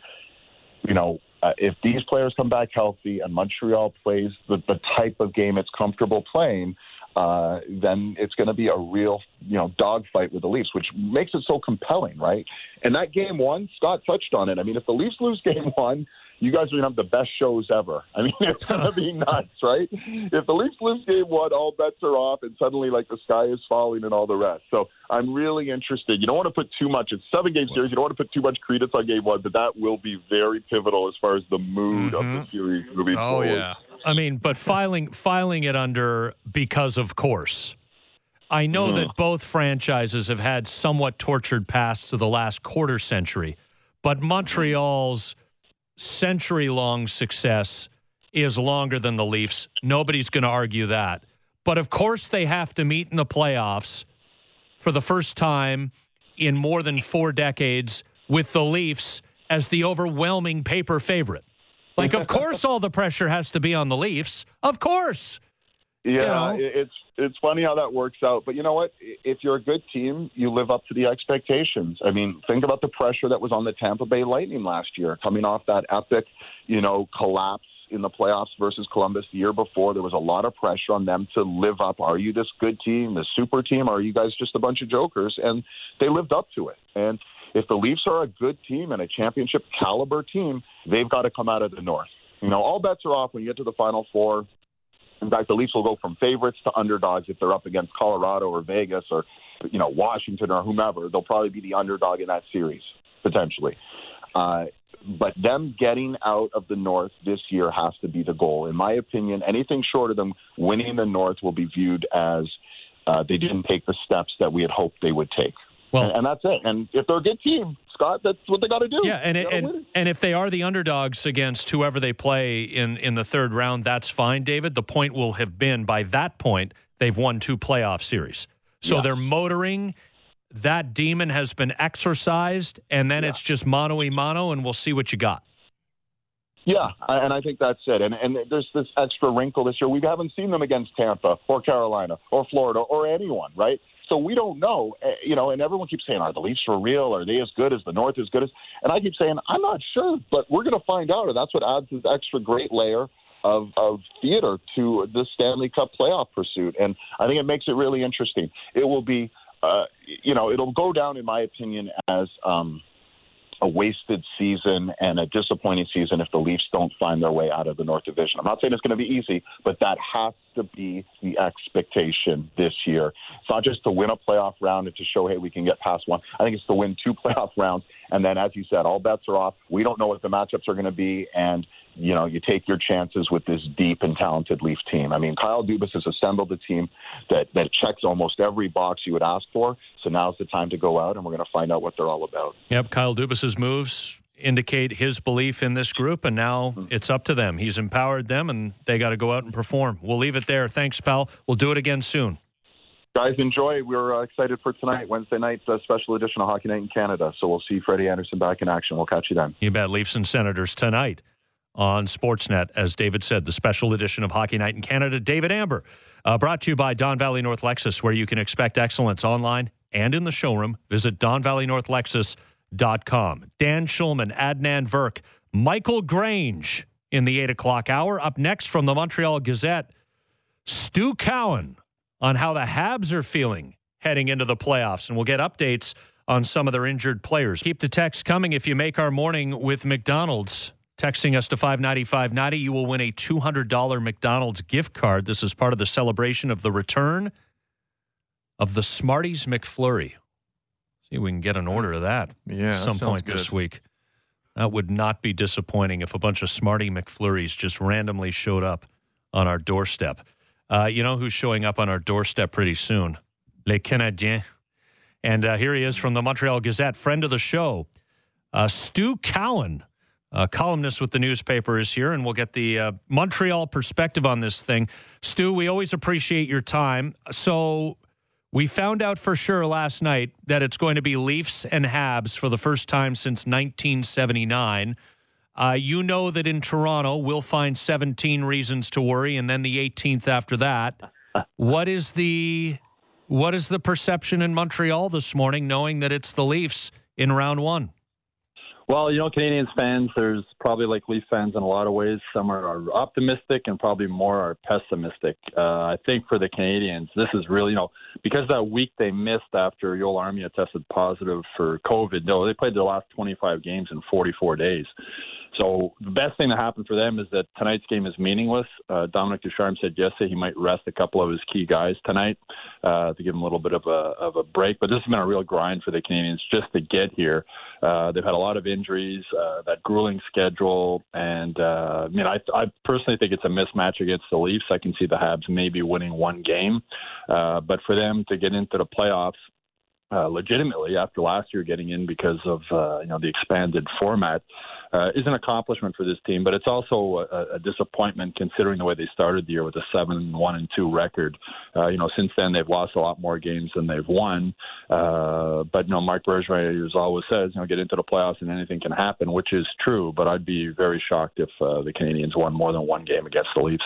you know, uh, if these players come back healthy and Montreal plays the, the type of game it's comfortable playing, uh, then it's going to be a real, you know, dogfight with the Leafs, which makes it so compelling, right? And that game one, Scott touched on it. I mean, if the Leafs lose [laughs] game one, you guys are going to have the best shows ever. I mean, [laughs] it's going to be [laughs] nuts, right? If the Leafs lose game one, all bets are off, and suddenly, like, the sky is falling and all the rest. So I'm really interested. You don't want to put too much, it's seven game series. You don't want to put too much credence on game one, but that will be very pivotal as far as the mood mm-hmm. of the mm-hmm. series moving oh, forward. yeah. I mean, but filing filing it under because of course. I know mm-hmm. that both franchises have had somewhat tortured pasts to the last quarter century, but Montreal's century long success is longer than the Leafs. Nobody's going to argue that. But of course, they have to meet in the playoffs for the first time in more than four decades with the Leafs as the overwhelming paper favorite. Like, of course, all the pressure has to be on the Leafs. Of course. Yeah, you know? it's it's funny how that works out. But you know what? If you're a good team, you live up to the expectations. I mean, think about the pressure that was on the Tampa Bay Lightning last year, coming off that epic, you know, collapse in the playoffs versus Columbus the year before. There was a lot of pressure on them to live up. Are you this good team, this super team? Or are you guys just a bunch of jokers? And they lived up to it. And if the Leafs are a good team and a championship caliber team, they've got to come out of the North. You know, all bets are off when you get to the Final Four. In fact, the Leafs will go from favorites to underdogs if they're up against Colorado or Vegas or, you know, Washington or whomever. They'll probably be the underdog in that series potentially. Uh, but them getting out of the North this year has to be the goal. In my opinion, anything short of them winning the North will be viewed as uh, they didn't take the steps that we had hoped they would take. Well, and, and, that's it. And if they're a good team, Scott, that's what they got to do. Yeah, and and, and if they are the underdogs against whoever they play in in the third round, that's fine, David. The point will have been by that point they've won two playoff series, so yeah. they're motoring. That demon has been exorcised, and then yeah. it's just mano a mano, and we'll see what you got. Yeah, and I think that's it. And and there's this extra wrinkle this year. We haven't seen them against Tampa or Carolina or Florida or anyone, right? So we don't know, eh, you know, and everyone keeps saying, are the Leafs for real? Are they as good as the North as good as? And I keep saying, I'm not sure, but we're going to find out. And that's what adds this extra great layer of, of theater to the Stanley Cup playoff pursuit. And I think it makes it really interesting. It will be, uh, you know, it'll go down, in my opinion, as um, a wasted season and a disappointing season if the Leafs don't find their way out of the North Division. I'm not saying it's going to be easy, but that has to be the expectation this year. It's not just to win a playoff round and to show, hey, we can get past one. I think it's to win two [laughs] playoff rounds. And then, as you said, all bets are off. We don't know what the matchups are going to be. And you know, you take your chances with this deep and talented Leaf team. I mean, Kyle Dubas has assembled a team that, that checks almost every box you would ask for. So now's the time to go out, and we're going to find out what they're all about. Yep, Kyle Dubas's moves indicate his belief in this group, and now mm-hmm. it's up to them. He's empowered them, and they got to go out and perform. We'll leave it there. Thanks, pal. We'll do it again soon. Guys, enjoy. We're uh, excited for tonight, Wednesday night, uh, special edition of Hockey Night in Canada. So we'll see Freddie Andersen back in action. We'll catch you then. You bet. Leafs and Senators tonight on Sportsnet. As David said, the special edition of Hockey Night in Canada. David Amber Uh, brought to you by Don Valley North Lexus, where you can expect excellence online and in the showroom. Visit DonValleyNorthLexus.com. Dan Schulman, Adnan Virk, Michael Grange in the 8 o'clock hour. Up next from the Montreal Gazette, Stu Cowan on how the Habs are feeling heading into the playoffs. And we'll get updates on some of their injured players. Keep the text coming if you make our morning with McDonald's. Texting us to 59590, you will win a $200 McDonald's gift card. This is part of the celebration of the return of the Smarties McFlurry. See if we can get an order of that Yeah, at some point this week. That would not be disappointing if a bunch of Smarty McFlurries just randomly showed up on our doorstep. Uh, you know who's showing up on our doorstep pretty soon? Les Canadiens. And uh, here he is from the Montreal Gazette, friend of the show, uh, Stu Cowan, uh, columnist with the newspaper, is here, and we'll get the uh, Montreal perspective on this thing. Stu, we always appreciate your time. So we found out for sure last night that it's going to be Leafs and Habs for the first time since 1979. Uh, you know that in Toronto, we'll find 17 reasons to worry, and then the 18th after that. what is the what is the perception in Montreal this morning, knowing that it's the Leafs in round one? Well, you know, Canadiens fans, there's probably like Leaf fans in a lot of ways. Some are, optimistic and probably more are pessimistic. Uh, I think for the Canadiens, this is really, you know, because that week they missed after Joel Armia tested positive for COVID. No, they played their last 25 games in 44 days. So the best thing that happened for them is that tonight's game is meaningless. Uh, Dominic Ducharme said yesterday he might rest a couple of his key guys tonight uh, to give them a little bit of a of a break. But this has been a real grind for the Canadiens just to get here. Uh, they've had a lot of injuries, uh, that grueling schedule, and uh, I mean, I, I personally think it's a mismatch against the Leafs. I can see the Habs maybe winning one game, uh, but for them to get into the playoffs uh, legitimately after last year getting in because of uh, you know the expanded format uh, is an accomplishment for this team, but it's also a, a disappointment considering the way they started the year with a seven one and two record. Uh, you know, since then they've lost a lot more games than they've won. Uh, but you know, Marc Bergevin as always says, you know, get into the playoffs and anything can happen, which is true. But I'd be very shocked if uh, the Canadiens won more than one game against the Leafs.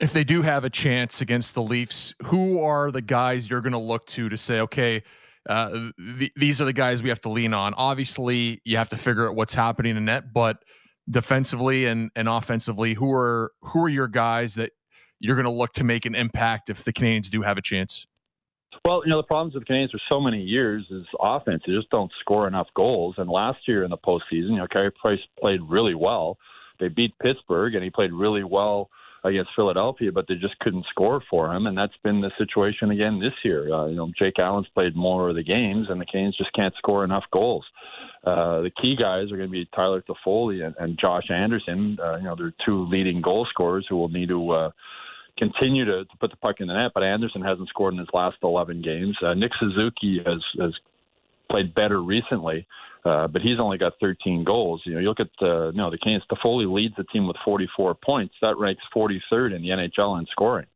If they do have a chance against the Leafs, who are the guys you're going to look to to say, okay, uh, th- these are the guys we have to lean on? Obviously, you have to figure out what's happening in net, but defensively and, and offensively, who are who are your guys that you're going to look to make an impact if the Canadiens do have a chance? Well, you know, the problems with the Canadiens for so many years is offense. They just don't score enough goals. And last year in the postseason, you know, Carey Price played really well. They beat Pittsburgh, and he played really well against Philadelphia, but they just couldn't score for him. And that's been the situation again this year. Uh, you know, Jake Allen's played more of the games, and the Canadiens just can't score enough goals. Uh, the key guys are going to be Tyler Toffoli and, and Josh Anderson. Uh, you know, they're two leading goal scorers who will need to. Uh, continue to, to put the puck in the net, but Anderson hasn't scored in his last 11 games. Uh, Nick Suzuki has has played better recently, uh, but he's only got 13 goals. You know, you look at the you know the Canes. Toffoli leads the team with 44 points. That ranks 43rd in the NHL in scoring.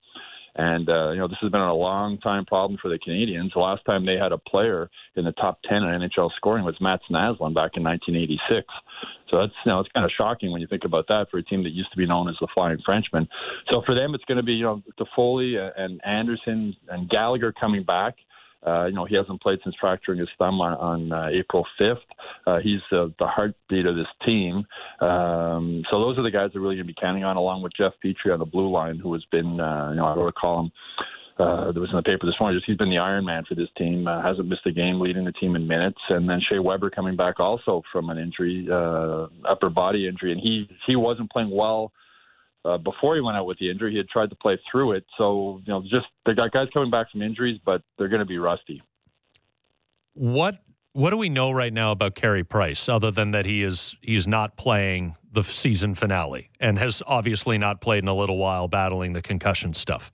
And uh, you know this has been a long time problem for the Canadiens. The last time they had a player in the top 10 in NHL scoring was Mats Naslund back in 1986. So that's you know it's kind of shocking when you think about that for a team that used to be known as the Flying Frenchmen. So for them, it's going to be you know Toffoli and Anderson and Gallagher coming back. Uh, you know, he hasn't played since fracturing his thumb on, on uh, April 5th. Uh, he's uh, the heartbeat of this team. Um, so those are the guys that are really going to be counting on, along with Jeff Petry on the blue line, who has been, uh, you know, I wrote a column uh, that was in the paper this morning. Just he's been the Iron Man for this team. Uh, hasn't missed a game, leading the team in minutes. And then Shea Weber coming back also from an injury, uh, upper body injury, and he he wasn't playing well. Uh, before he went out with the injury, he had tried to play through it. So, you know, just they got guys coming back from injuries, but they're going to be rusty. What what do we know right now about Carey Price, other than that he is he's not playing the season finale and has obviously not played in a little while, battling the concussion stuff?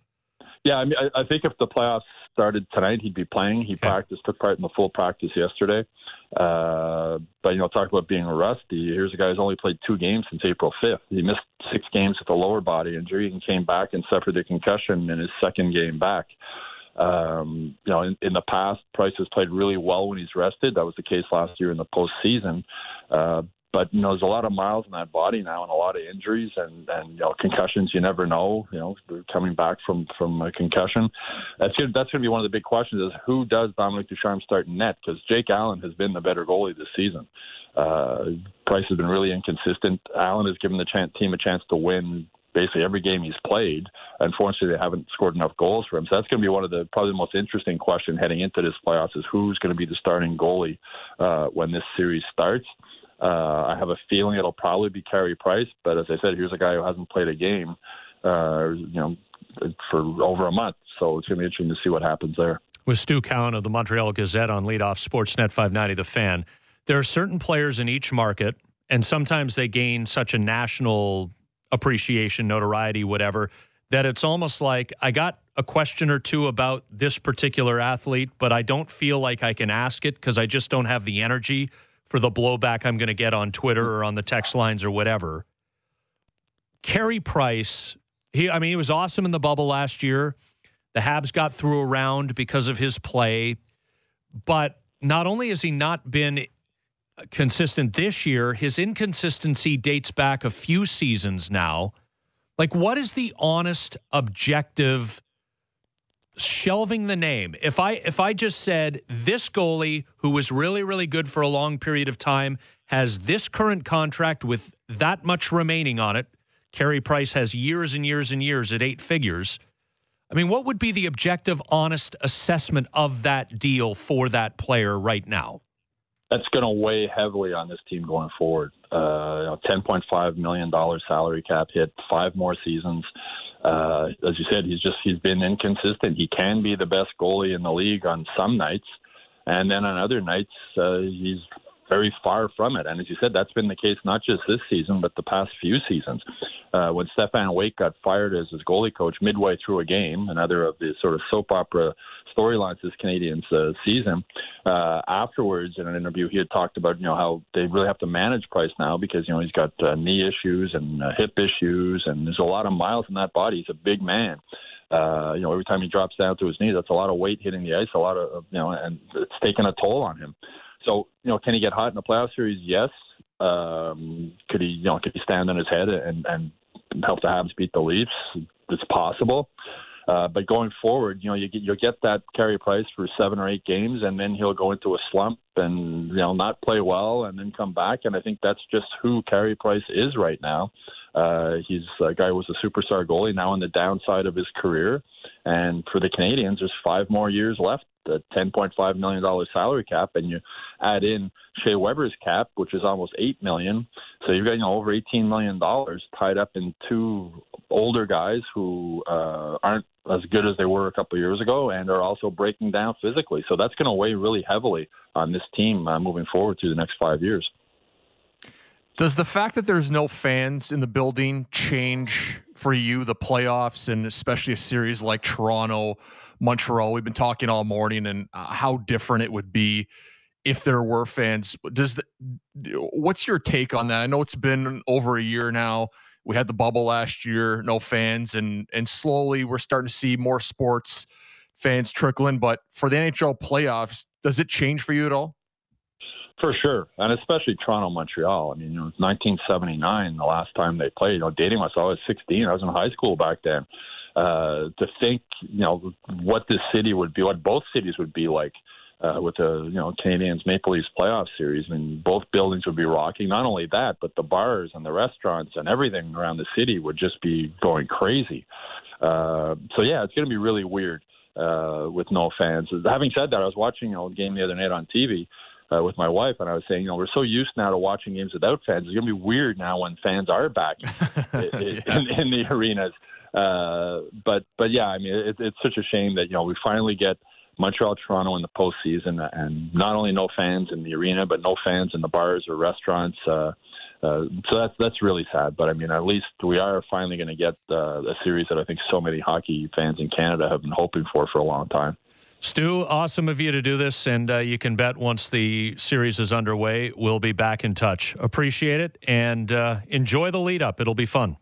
Yeah, I mean, I, I think if the playoffs started tonight, he'd be playing. He okay. practiced, took part in the full practice yesterday. Uh, but you know, talk about being rusty. Here's a guy who's only played two games since April 5th. He missed six games with a lower body injury and came back and suffered a concussion in his second game back. Um, you know, in, in the past, Price has played really well when he's rested. That was the case last year in the postseason. Uh, but you know, there's a lot of miles in that body now, and a lot of injuries, and and you know, concussions. You never know. You know, coming back from from a concussion, that's good. That's going to be one of the big questions: is who does Dominic Ducharme start in net? Because Jake Allen has been the better goalie this season. Uh, Price has been really inconsistent. Allen has given the chance, team a chance to win basically every game he's played. Unfortunately, they haven't scored enough goals for him. So that's going to be one of the probably the most interesting question heading into this playoffs is who's going to be the starting goalie uh, when this series starts. Uh, I have a feeling it'll probably be Carey Price, but as I said, here's a guy who hasn't played a game, uh, you know, for over a month. So it's going to be interesting to see what happens there. With Stu Cowan of the Montreal Gazette on leadoff Sportsnet 590, the fan. There are certain players in each market, and sometimes they gain such a national appreciation, notoriety, whatever, that it's almost like I got a question or two about this particular athlete, but I don't feel like I can ask it because I just don't have the energy for the blowback I'm going to get on Twitter or on the text lines or whatever. Carey Price, he I mean, he was awesome in the bubble last year. The Habs got through a round because of his play, but not only has he not been consistent this year. His inconsistency dates back a few seasons now. Like, what is the honest, objective shelving the name? If I if I just said this goalie who was really really good for a long period of time has this current contract with that much remaining on it, Carey Price has years and years and years at eight figures. I mean, what would be the objective, honest assessment of that deal for that player right now? that's going to weigh heavily on this team going forward. Uh, $10.5 million salary cap hit, five more seasons. Uh, as you said, he's just he's been inconsistent. He can be the best goalie in the league on some nights, and then on other nights uh, he's very far from it. And as you said, that's been the case not just this season, but the past few seasons. Uh, when Stéphane Waite got fired as his goalie coach midway through a game, another of the sort of soap opera storylines this Canadiens uh, season, uh, afterwards in an interview, he had talked about you know how they really have to manage Price now because you know he's got uh, knee issues and uh, hip issues, and there's a lot of miles in that body. He's a big man. Uh, you know, every time he drops down to his knees, that's a lot of weight hitting the ice, a lot of, you know, and it's taking a toll on him. So, you know, can he get hot in the playoff series? Yes. Um, could he, you know, could he stand on his head and, and help the Habs beat the Leafs? It's possible. Uh, but going forward, you know, you get you'll get that Carey Price for seven or eight games, and then he'll go into a slump and you know not play well, and then come back. And I think that's just who Carey Price is right now. Uh, he's a guy who was a superstar goalie now on the downside of his career, and for the Canadiens, there's five more years left the $10.5 million salary cap, and you add in Shea Weber's cap, which is almost 8 million. So you've got over $18 million tied up in two older guys who uh, aren't as good as they were a couple of years ago and are also breaking down physically. So that's going to weigh really heavily on this team uh, moving forward through the next five years. Does the fact that there's no fans in the building change for you the playoffs and especially a series like Toronto, Montreal? We've been talking all morning and uh, how different it would be if there were fans. Does the, what's your take on that? I know it's been over a year now. We had the bubble last year, no fans, and and slowly we're starting to see more sports fans trickling. But for the NHL playoffs, does it change for you at all? For sure, and especially Toronto, Montreal. I mean, it was 1979 the last time they played. You know, dating myself, I was 16. I was in high school back then. Uh, to think, you know, what this city would be, what both cities would be like uh, with the you know Canadiens Maple Leafs playoff series. I mean, both buildings would be rocking. Not only that, but the bars and the restaurants and everything around the city would just be going crazy. Uh, so yeah, it's going to be really weird uh, with no fans. Having said that, I was watching you know, a game the other night on TV uh, with my wife, and I was saying, you know, we're so used now to watching games without fans. It's going to be weird now when fans are back [laughs] in, in, in the arenas. Uh, but but yeah, I mean, it, it's such a shame that you know we finally get Montreal, Toronto in the postseason, and not only no fans in the arena, but no fans in the bars or restaurants. Uh, uh, so that's that's really sad. But I mean, at least we are finally going to get uh, a series that I think so many hockey fans in Canada have been hoping for for a long time. Stu, awesome of you to do this, and uh, you can bet once the series is underway, we'll be back in touch. Appreciate it, and uh, enjoy the lead up. It'll be fun.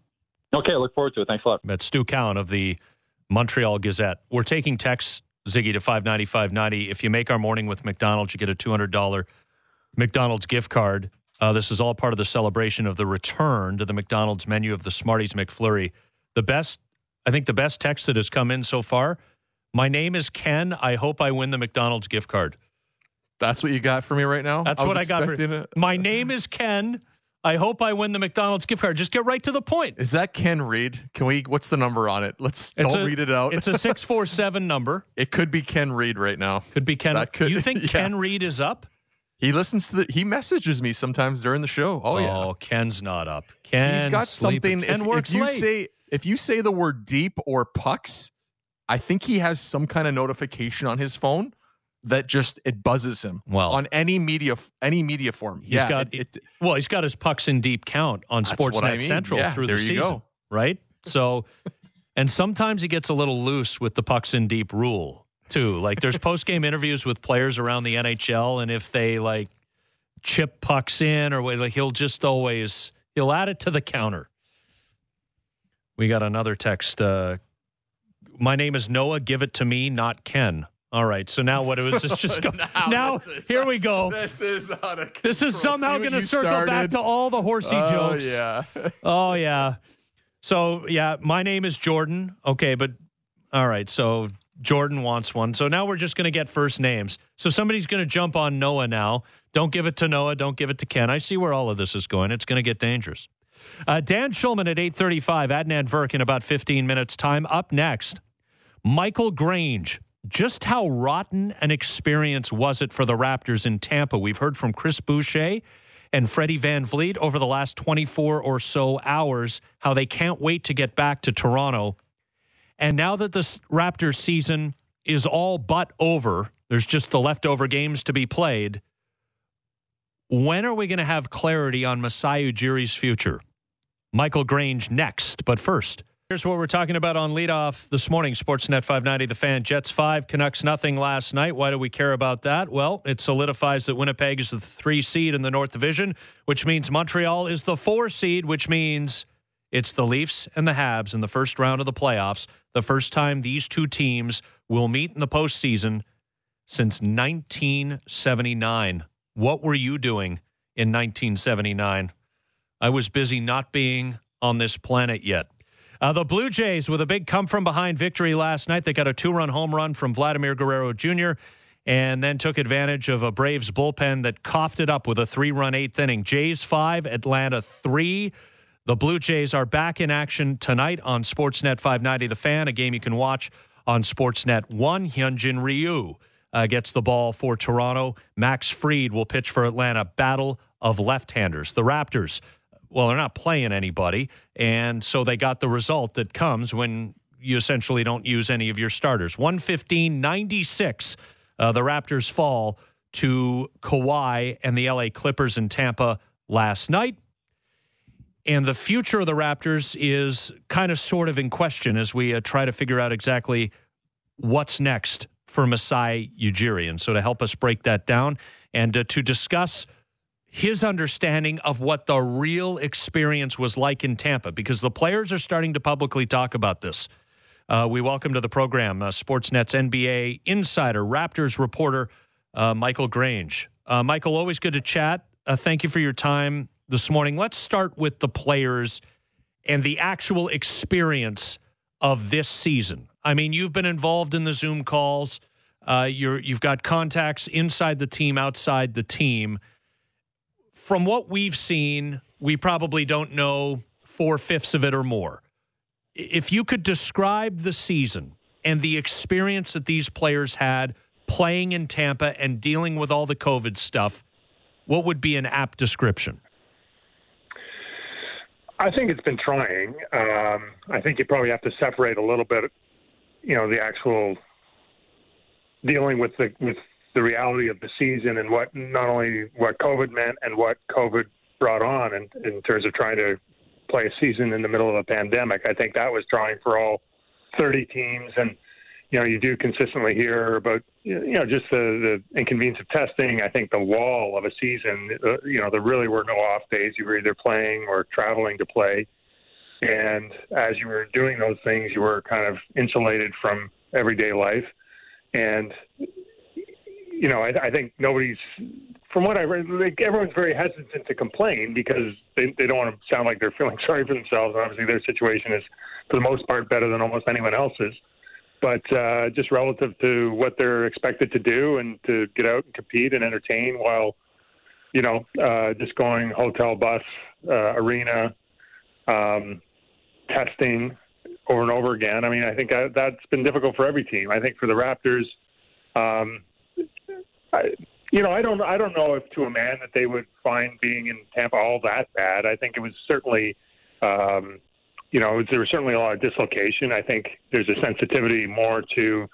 Okay, I look forward to it. Thanks a lot. That's Stu Cowan of the Montreal Gazette. We're taking texts, Ziggy, to 59590. If you make our morning with McDonald's, you get a $200 McDonald's gift card. Uh, this is all part of the celebration of the return to the McDonald's menu of the Smarties McFlurry. The best, I think, the best text that has come in so far. My name is Ken. I hope I win the McDonald's gift card. That's what you got for me right now. That's I what I got. For, expecting it. my name is Ken. I hope I win the McDonald's gift card. Just get right to the point. Is that Ken Reed? Can we? What's the number on it? Let's It's don't a- read it out. It's a [laughs] six four seven number. it could be Ken Reed right now. Could be Ken. That could- you think [laughs] yeah. Ken Reed is up? He listens to the. He messages me sometimes during the show. Oh, yeah. Oh, Ken's not up. Ken He's got sleeping. something. Ken If, works if you late. say if you say the word deep or pucks, I think he has some kind of notification on his phone that just it buzzes him. Well- on any media any media form. He's yeah, got it, it- well, he's got his pucks in deep count on Sportsnet I mean. Central Yeah, through the season, go. right? So, [laughs] and sometimes he gets a little loose with the pucks in deep rule too. Like there's [laughs] post game interviews with players around the NHL, and if they like chip pucks in or like he'll just always he'll add it to the counter. We got another text. Uh, My name is Noah. Give it to me, not Ken. All right. So now what it was? It's just [laughs] go, now. this is- here we go. this is This is somehow going to circle back to all the horsey Oh, jokes. yeah. Oh yeah. So yeah, my name is Jordan. Okay, but all right. So Jordan wants one. So now we're just going to get first names. So somebody's going to jump on Noah now. Don't give it to Noah. Don't give it to Ken. I see where all of this is going. It's going to get dangerous. Uh, Dan Schulman at eight thirty-five. Adnan Virk in about fifteen minutes. Time up next. Michael Grange. Just how rotten an experience was it for the Raptors in Tampa? We've heard from Chris Boucher and Freddie VanVleet over the last 24 or so hours how they can't wait to get back to Toronto. And now that the Raptors season is all but over, there's just the leftover games to be played. When are we going to have clarity on Masai Ujiri's future? Michael Grange next, but first. Here's what we're talking about on leadoff this morning. Sportsnet 590, the fan. Jets 5, Canucks nothing last night. Why do we care about that? Well, it solidifies that Winnipeg is the three seed in the North Division, which means Montreal is the four seed, which means it's the Leafs and the Habs in the first round of the playoffs. The first time these two teams will meet in the postseason since 1979. What were you doing in 1979? I was busy not being on this planet yet. Uh, the Blue Jays with a big come from behind victory last night. They got a two run home run from Vladimir Guerrero Jr. and then took advantage of a Braves bullpen that coughed it up with a three run eighth inning. Jays five, Atlanta three. The Blue Jays are back in action tonight on Sportsnet 590 The Fan, a game you can watch on Sportsnet 1. Hyunjin Ryu uh, gets the ball for Toronto. Max Fried will pitch for Atlanta. Battle of left handers. The Raptors well, they're not playing anybody. And so they got the result that comes when you essentially don't use any of your starters. 115 96. Uh, the Raptors fall to Kawhi and the LA Clippers in Tampa last night. And the future of the Raptors is kind of sort of in question as we uh, try to figure out exactly what's next for Masai Ujiri. And so to help us break that down and uh, to discuss his understanding of what the real experience was like in Tampa because the players are starting to publicly talk about this. Uh, we welcome to the program uh, Sportsnet's NBA insider, Raptors reporter uh, Michael Grange. Uh, Michael, always good to chat. Uh, thank you for your time this morning. Let's start with the players and the actual experience of this season. I mean, you've been involved in the Zoom calls. Uh, you're, you've got contacts inside the team, outside the team from what we've seen, we probably don't know four fifths of it or more. If you could describe the season and the experience that these players had playing in Tampa and dealing with all the COVID stuff, what would be an apt description? I think it's been trying. Um, I think you probably have to separate a little bit, you know, the actual dealing with the with the reality of the season and what not only what COVID meant and what COVID brought on in, in terms of trying to play a season in the middle of a pandemic. I think that was trying for all 30 teams. And, you know, you do consistently hear about, you know, just the, the inconvenience of testing. I think the wall of a season, uh, you know, there really were no off days. You were either playing or traveling to play. And as you were doing those things, you were kind of insulated from everyday life. And you know, I, I think nobody's from what I read, like, everyone's very hesitant to complain because they they don't want to sound like they're feeling [laughs] sorry for themselves. Obviously, their situation is for the most part better than almost anyone else's. But uh, just relative to what they're expected to do and to get out and compete and entertain while, you know, uh, just going hotel, bus, uh, arena, um, testing over and over again. I mean, I think I, that's been difficult for every team. I think for the Raptors, um, You know, I don't, I don't know if to a man that they would find being in Tampa all that bad. I think it was certainly, um, you know, there was certainly a lot of dislocation. I think there's a sensitivity more to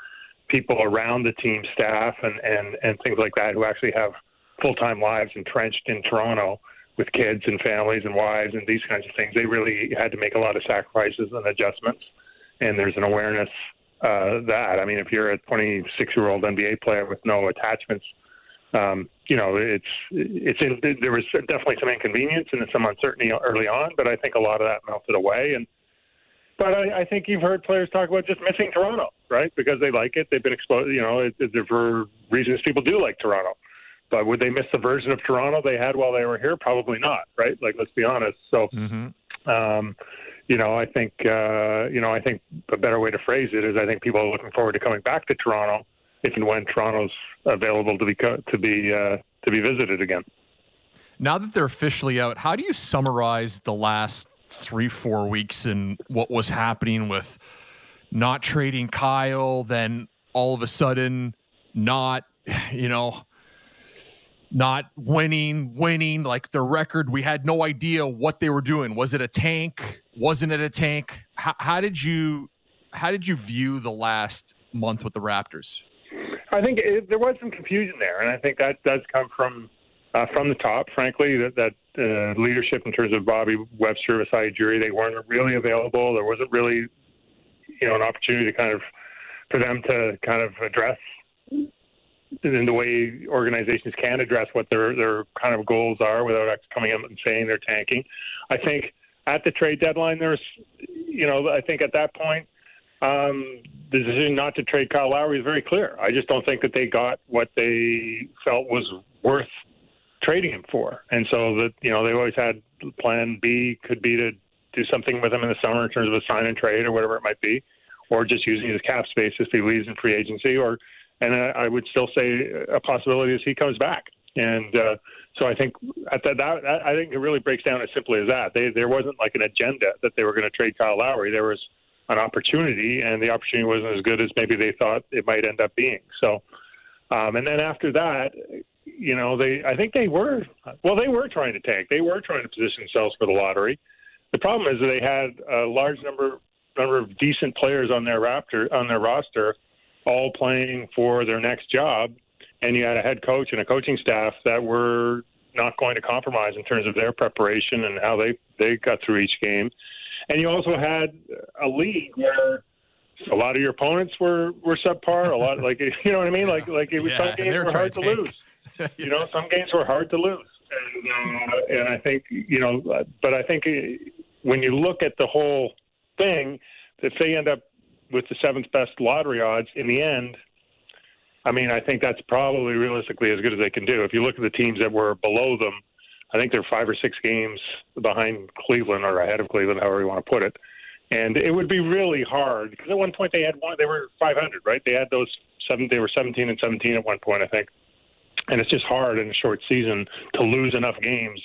people around the team staff and and and things like that who actually have full time lives entrenched in Toronto with kids and families and wives and these kinds of things. They really had to make a lot of sacrifices and adjustments, and there's an awareness uh, that I mean, if you're a 26 year old NBA player with no attachments. Um, you know, it's it's in, there was definitely some inconvenience and some uncertainty early on, but I think a lot of that melted away. And but I, I think you've heard players talk about just missing Toronto, right? Because they like it, they've been exposed. You know, it, it, for reasons people do like Toronto. But would they miss the version of Toronto they had while they were here? Probably not, right? Like, let's be honest. So, mm-hmm. um, you know, I think, uh, you know, I think a better way to phrase it is I think people are looking forward to coming back to Toronto if and when Toronto's available to be to be uh, to be visited again. Now that they're officially out, how do you summarize the last three four weeks and what was happening with not trading Kyle, then all of a sudden not, you know, not winning, winning like the record. We had no idea what they were doing. Was it a tank? Wasn't it a tank? How, how did you how did you view the last month with the Raptors? I think it, there was some confusion there, and I think that does come from uh, from the top. Frankly, that that uh, leadership in terms of Bobby Webster, Masai Ujiri, they weren't really available. There wasn't really, you know, an opportunity to kind of for them to kind of address in the way organizations can address what their their kind of goals are without coming up and saying they're tanking. I think at the trade deadline, there's, you know, I think at that point, um, the decision not to trade Kyle Lowry is very clear. I just don't think that they got what they felt was worth trading him for, and so that you know they always had Plan B could be to do something with him in the summer in terms of a sign and trade or whatever it might be, or just using his cap space if he leaves in free agency, or and I would still say a possibility is he comes back. And uh, so I think at that, that, I think it really breaks down as simply as that. They, there wasn't like an agenda that they were going to trade Kyle Lowry. There was an opportunity, and the opportunity wasn't as good as maybe they thought it might end up being. So, um, and then after that, you know, they I think they were well, they were trying to tank. They were trying to position themselves for the lottery. The problem is that they had a large number number of decent players on their Raptor on their roster all playing for their next job, and you had a head coach and a coaching staff that were not going to compromise in terms of their preparation and how they they got through each game. And you also had a league where a lot of your opponents were were subpar. A lot like [laughs] you know what I mean. Like like it was Yeah, some games were hard to to lose. [laughs] You know, some games were hard to lose. And uh, and I think you know, but I think uh, when you look at the whole thing, if they end up with the seventh best lottery odds in the end, I mean, I think that's probably realistically as good as they can do. If you look at the teams that were below them, I think they're five or six games behind Cleveland or ahead of Cleveland, however you want to put it. And it would be really hard because at one point they had one, they were 500, right? They had those seven, they were 17 and 17 at one point, I think. And it's just hard in a short season to lose enough games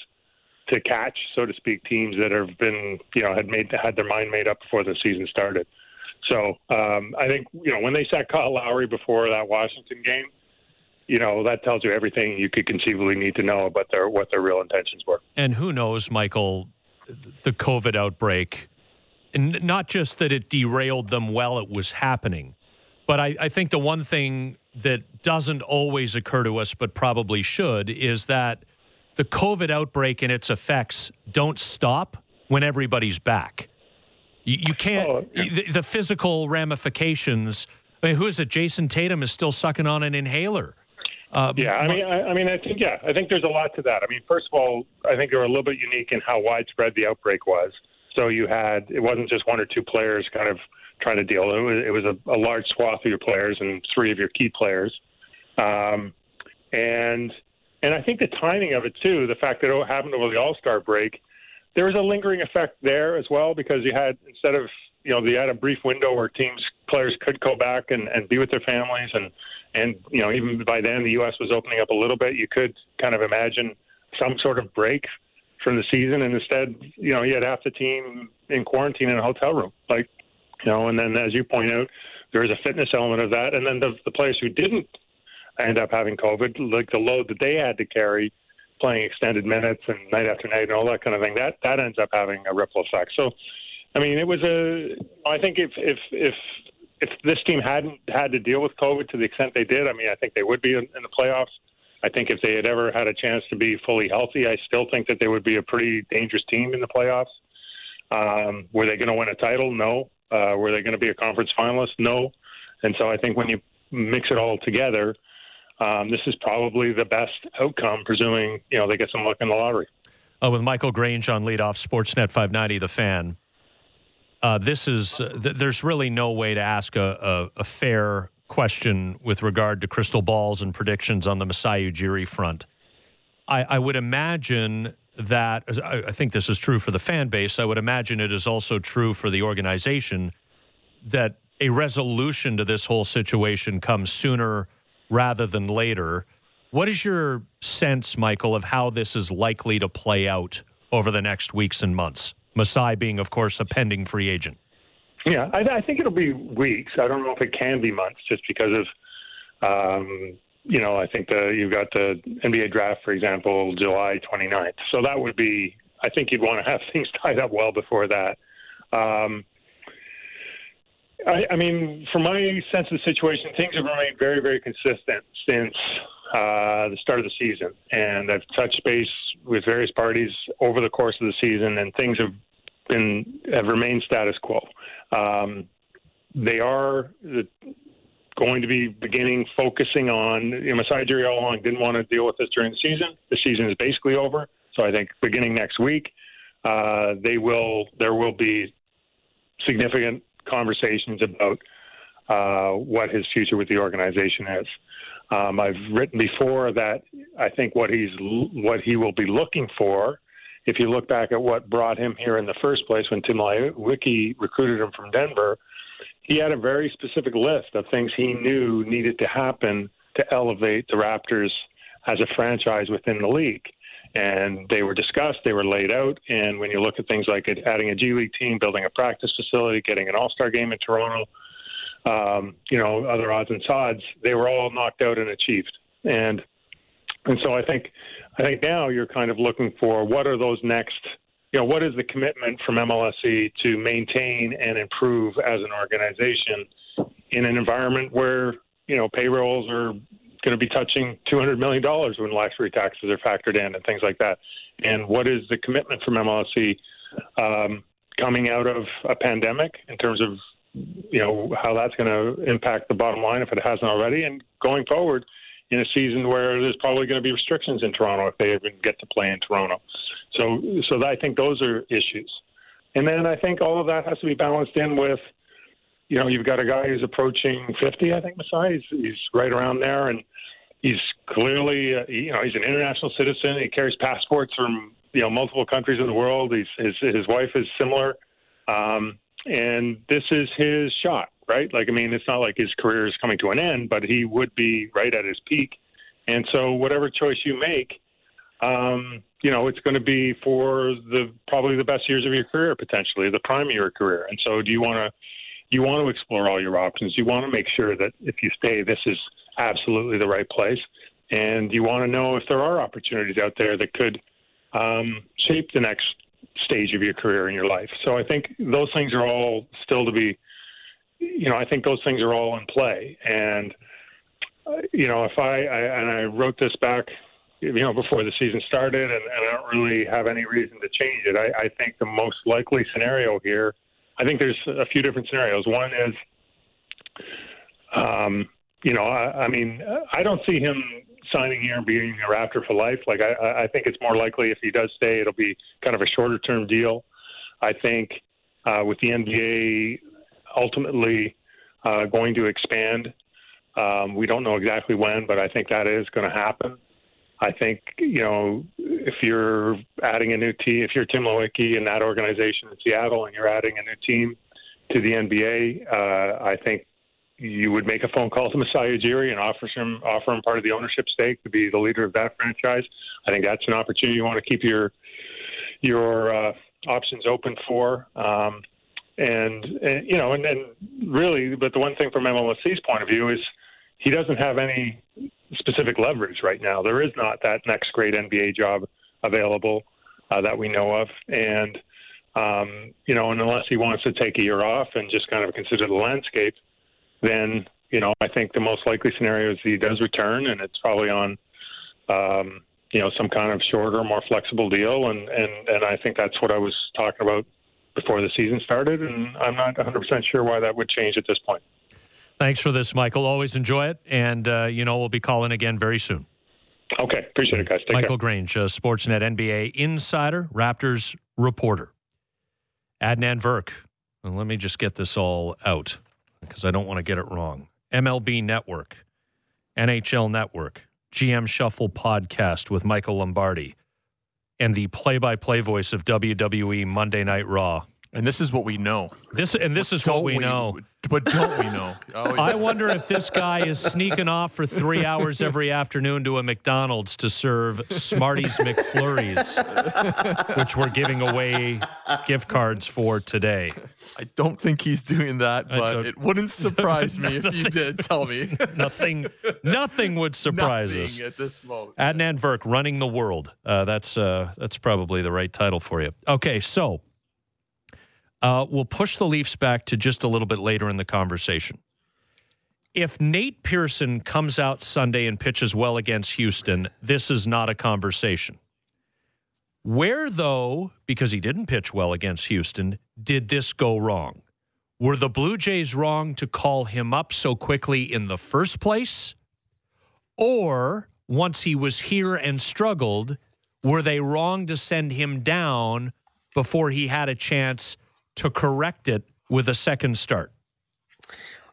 to catch, so to speak, teams that have been, you know, had made had their mind made up before the season started. So um, I think you know when they sat Kyle Lowry before that Washington game, you know that tells you everything you could conceivably need to know about their what their real intentions were. And who knows, Michael, the COVID outbreak, and not just that it derailed them while it was happening, but I, I think the one thing that doesn't always occur to us, but probably should, is that the COVID outbreak and its effects don't stop when everybody's back. You, you can't, Oh, yeah. the, the physical ramifications. I mean, who is it? Jayson Tatum is still sucking on an inhaler. Uh, Yeah, I mean, I, I mean, I think yeah, I think there's a lot to that. I mean, first of all, I think they were a little bit unique in how widespread the outbreak was. So you had it wasn't just one or two players kind of trying to deal. It was, it was a, a large swath of your players and three of your key players, um, and and I think the timing of it too, the fact that it happened over the All Star break, there was a lingering effect there as well because you had instead of you know, you had a brief window where teams players could go back and, and be with their families and and you know even by then the U.S. was opening up a little bit. You could kind of imagine some sort of break from the season, and instead, you know, you had half the team in quarantine in a hotel room, like you know, and then as you point out, there is a fitness element of that, and then the, the players who didn't end up having COVID, like the load that they had to carry, playing extended minutes and night after night and all that kind of thing, that that ends up having a ripple effect. So, I mean, it was a. I think if if if if this team hadn't had to deal with COVID to the extent they did, I mean, I think they would be in, in the playoffs. I think if they had ever had a chance to be fully healthy, I still think that they would be a pretty dangerous team in the playoffs. Um, were they going to win a title? No. Uh, were they going to be a conference finalist? No. And so I think when you mix it all together, um, this is probably the best outcome, presuming you know they get some luck in the lottery. Uh, with Michael Grange on leadoff, Sportsnet 590, the fan. Uh, this is uh, th- there's really no way to ask a, a, a, fair question with regard to crystal balls and predictions on the Masai Ujiri front. I, I would imagine that I, I think this is true for the fan base. I would imagine it is also true for the organization that a resolution to this whole situation comes sooner rather than later. What is your sense, Michael, of how this is likely to play out over the next weeks and months? Masai being, of course, a pending free agent. Yeah, I, I think it'll be weeks. I don't know if it can be months, just because of, um, you know, I think the you've got the NBA draft, for example, July 29th. So that would be. I think you'd want to have [laughs] things tied up well before that. Um, I, I mean, from my sense of the situation, things have remained very, very consistent since uh, the start of the season, and I've touched base with various parties over the course of the season, and things have been have remained status quo. Um, they are going to be beginning focusing on you know, Masai Ujiri all along didn't want to deal with this during the season. The season is basically over, so I think beginning next week, uh, they will there will be significant conversations about uh, what his future with the organization is. Um, I've written before that I think what he's what he will be looking for, if you look back at what brought him here in the first place when Tim Leiweke recruited him from Denver, he had a very specific list of things he knew needed to happen to elevate the Raptors as a franchise within the league. And they were discussed, they were laid out. And when you look at things like adding a G League team, building a practice facility, getting an All Star game in Toronto, um, you know, other odds and sods, they were all knocked out and achieved. And and so I think I think now you're kind of looking for what are those next you know, what is the commitment from MLSE to maintain and improve as an organization in an environment where, you know, payrolls are going to be touching $200 million when luxury taxes are factored in and things like that. And what is the commitment from MLSE um, coming out of a pandemic in terms of you know how that's going to impact the bottom line if it hasn't already, and going forward in a season where there's probably going to be restrictions in Toronto if they even get to play in Toronto. So, so I think those are issues, and then I think all of that has to be balanced in with, you know, you've got a guy who's approaching 50, I think Masai, he's, he's right around there, and he's clearly, uh, you know, he's an international citizen. He carries passports from you know multiple countries in the world. He's his his wife is similar. Um, and this is his shot, right? Like, I mean, it's not like his career is coming to an end, but he would be right at his peak. And so, whatever choice you make, um, you know, it's going to be for the probably the best years of your career, potentially the prime of your career. And so, do you want to you want to explore all your options? You want to make sure that if you stay, this is absolutely the right place, and you want to know if there are opportunities out there that could um, shape the next stage of your career in your life. So I think those things are all still to be, you know, I think those things are all in play. And, uh, you know, if I, I, and I wrote this back, you know, before the season started, and, and I don't really have any reason to change it. I, I think the most likely scenario here, I think there's a few different scenarios. One is, um, you know, I, I mean, I don't see him signing here and being a Raptor for life. Like I, I think it's more likely if he does stay, it'll be kind of a shorter term deal. I think uh, with the NBA ultimately uh, going to expand, um, we don't know exactly when, but I think that is going to happen. I think you know if you're adding a new team, if you're Tim Leiweke and that organization in Seattle, and you're adding a new team to the NBA, uh, I think you would make a phone call to Masai Ujiri and offer him offer him part of the ownership stake to be the leader of that franchise. I think that's an opportunity you want to keep your your uh, options open for. Um, and, and you know, and, and really, but the one thing from MLSE's point of view is he doesn't have any specific leverage right now. There is not that next great NBA job available uh, that we know of, and um, you know, and unless he wants to take a year off and just kind of consider the landscape, then you know, I think the most likely scenario is he does return, and it's probably on. Um, you know, some kind of shorter, more flexible deal, and and and I think that's what I was talking about before the season started, and I'm not 100% sure why that would change at this point. Thanks for this, Michael. Always enjoy it, and uh, you know we'll be calling again very soon. Okay, appreciate it, guys. Take Michael care. Grange, uh, Sportsnet NBA insider, Raptors reporter. Adnan Virk. And let me just get this all out because I don't want to get it wrong. MLB Network, NHL Network, GM Shuffle podcast with Michael Lombardi, and the play-by-play voice of WWE Monday Night Raw. And this is what we know. This and this is what Don't we know. [laughs] But don't we know? Oh, yeah. I wonder if this guy is sneaking off for three hours every afternoon to a McDonald's to serve Smarties McFlurries, which we're giving away gift cards for today. I don't think he's doing that, but it wouldn't surprise me if you did [laughs] tell me. Nothing, nothing would surprise Nothing us. at this moment. Adnan Virk running the world. Uh, that's uh, that's probably the right title for you. Okay, so uh, we'll push the Leafs back to just a little bit later in the conversation. If Nate Pearson comes out Sunday and pitches well against Houston, this is not a conversation. Where, though, because he didn't pitch well against Houston, did this go wrong? Were the Blue Jays wrong to call him up so quickly in the first place? Or once he was here and struggled, were they wrong to send him down before he had a chance to correct it with a second start?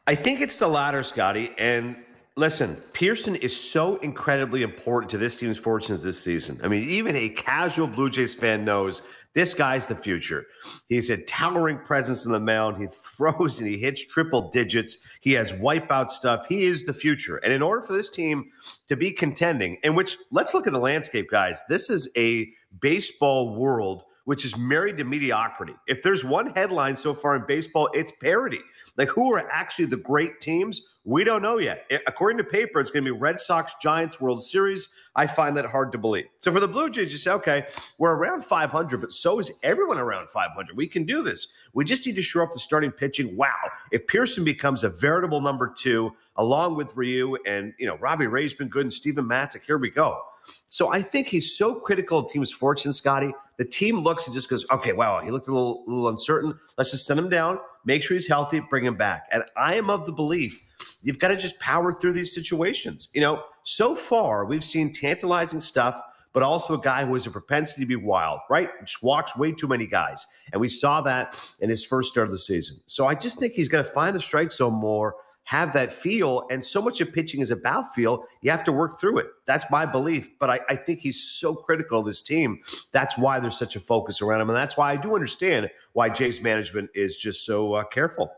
I think it's the latter, Scotty. And listen, Pearson is so incredibly important to this team's fortunes this season. I mean, even a casual Blue Jays fan knows this guy's the future. He's a towering presence in the mound. He throws and he hits triple digits. He has wipeout stuff. He is the future. And in order for this team to be contending, in which let's look at the landscape, guys. This is a baseball world which is married to mediocrity. If there's one headline so far in baseball, it's parity. Like who are actually the great teams? We don't know yet. According to paper, it's going to be Red Sox, Giants, World Series. I find that hard to believe. So for the Blue Jays, you say, okay, we're around 500, but so is everyone around 500. We can do this. We just need to shore up the starting pitching. Wow, if Pearson becomes a veritable number two, along with Ryu and you know Robbie Ray's been good and Steven Matzik, here we go. So I think he's so critical of team's fortune, Scotty. The team looks and just goes, okay, wow, he looked a little, little uncertain. Let's just send him down, make sure he's healthy, bring him back. And I am of the belief you've got to just power through these situations. You know, so far we've seen tantalizing stuff, but also a guy who has a propensity to be wild, right? Just walks way too many guys. And we saw that in his first start of the season. So I just think he's going to find the strike zone more have that feel. And so much of pitching is about feel. You have to work through it. That's my belief. But I, I think he's so critical of this team. That's why there's such a focus around him. And that's why I do understand why Jay's management is just so uh, careful.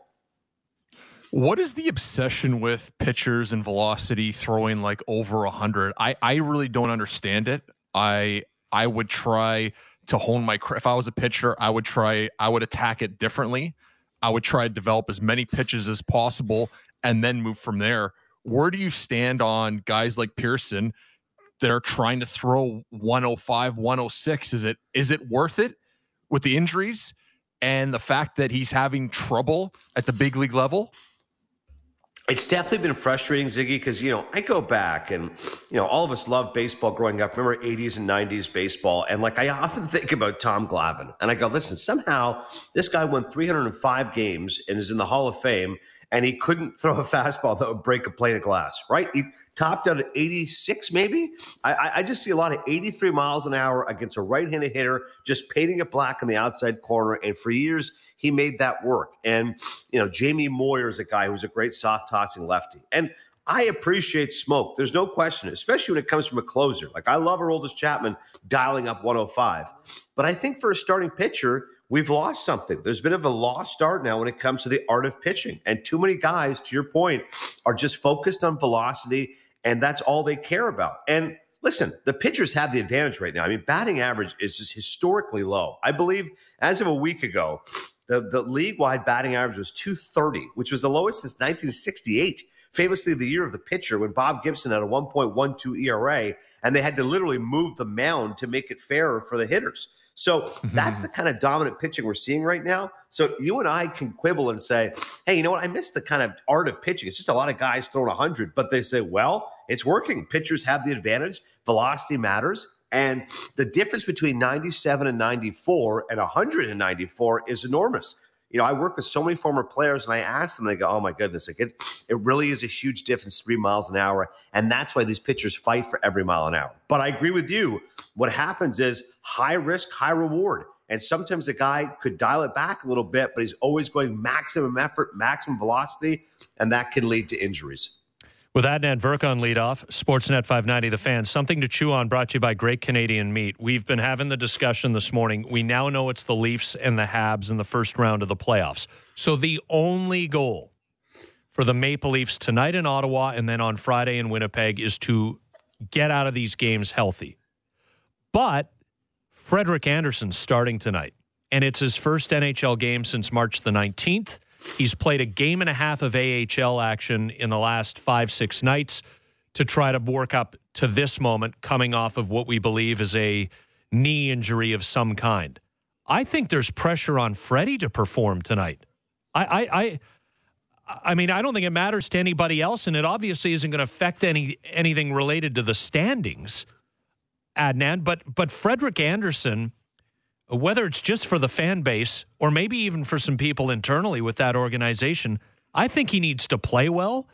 What is the obsession with pitchers and velocity throwing like over a hundred? I I really don't understand it. I I would try to hone my if I was a pitcher, I would try I would attack it differently. I would try to develop as many pitches as possible and then move from there. Where do you stand on guys like Pearson that are trying to throw 105, 106? Is it is it worth it with the injuries and the fact that he's having trouble at the big league level? It's definitely been frustrating, Ziggy, because, you know, I go back and, you know, all of us loved baseball growing up. Remember 80s and 90s baseball? And, like, I often think about Tom Glavine. And I go, listen, somehow this guy won 305 games and is in the Hall of Fame, and he couldn't throw a fastball that would break a plane of glass, right? He topped out at 86, maybe. I- I, just see a lot of 83 miles an hour against a right handed hitter, just painting it black on the outside corner. And for years, he made that work. And, you know, Jamie Moyer is a guy who's a great soft tossing lefty. And I appreciate smoke. There's no question, especially when it comes from a closer. Like I love Aroldis Chapman dialing up 105. But I think for a starting pitcher, we've lost something. There's been of a lost art now when it comes to the art of pitching. And too many guys, to your point, are just focused on velocity, and that's all they care about. And listen, the pitchers have the advantage right now. I mean, batting average is just historically low. I believe as of a week ago, the, the league wide batting average was 230, which was the lowest since 1968 famously the year of the pitcher when Bob Gibson had a 1.12 ERA and they had to literally move the mound to make it fairer for the hitters. So that's mm-hmm. the kind of dominant pitching we're seeing right now. So you and I can quibble and say, hey, you know what? I miss the kind of art of pitching. It's just a lot of guys throwing 100, but they say, well, it's working. Pitchers have the advantage, velocity matters. And the difference between 97 and 94 and 194 is enormous you know, I work with so many former players and I ask them, they go, oh my goodness, like it, it really is a huge difference, three miles an hour. And that's why these pitchers fight for every mile an hour. But I agree with you. What happens is high risk, high reward. And sometimes a guy could dial it back a little bit, but he's always going maximum effort, maximum velocity, and that can lead to injuries. With Adnan Virk on leadoff, Sportsnet 590, the fan. Something to chew on brought to you by Great Canadian Meat. We've been having the discussion this morning. We now know it's the Leafs and the Habs in the first round of the playoffs. So the only goal for the Maple Leafs tonight in Ottawa and then on Friday in Winnipeg is to get out of these games healthy. But Frederik Andersen's starting tonight, and it's his first NHL game since March the 19th. He's played a game and a half of AHL action in the last five, six nights to try to work up to this moment, coming off of what we believe is a knee injury of some kind. I think there's pressure on Freddie to perform tonight. I, I, I, I mean, I don't think it matters to anybody else, and it obviously isn't going to affect any anything related to the standings, Adnan. But but Frederik Andersen whether it's just for the fan base or maybe even for some people internally with that organization, I think he needs to play well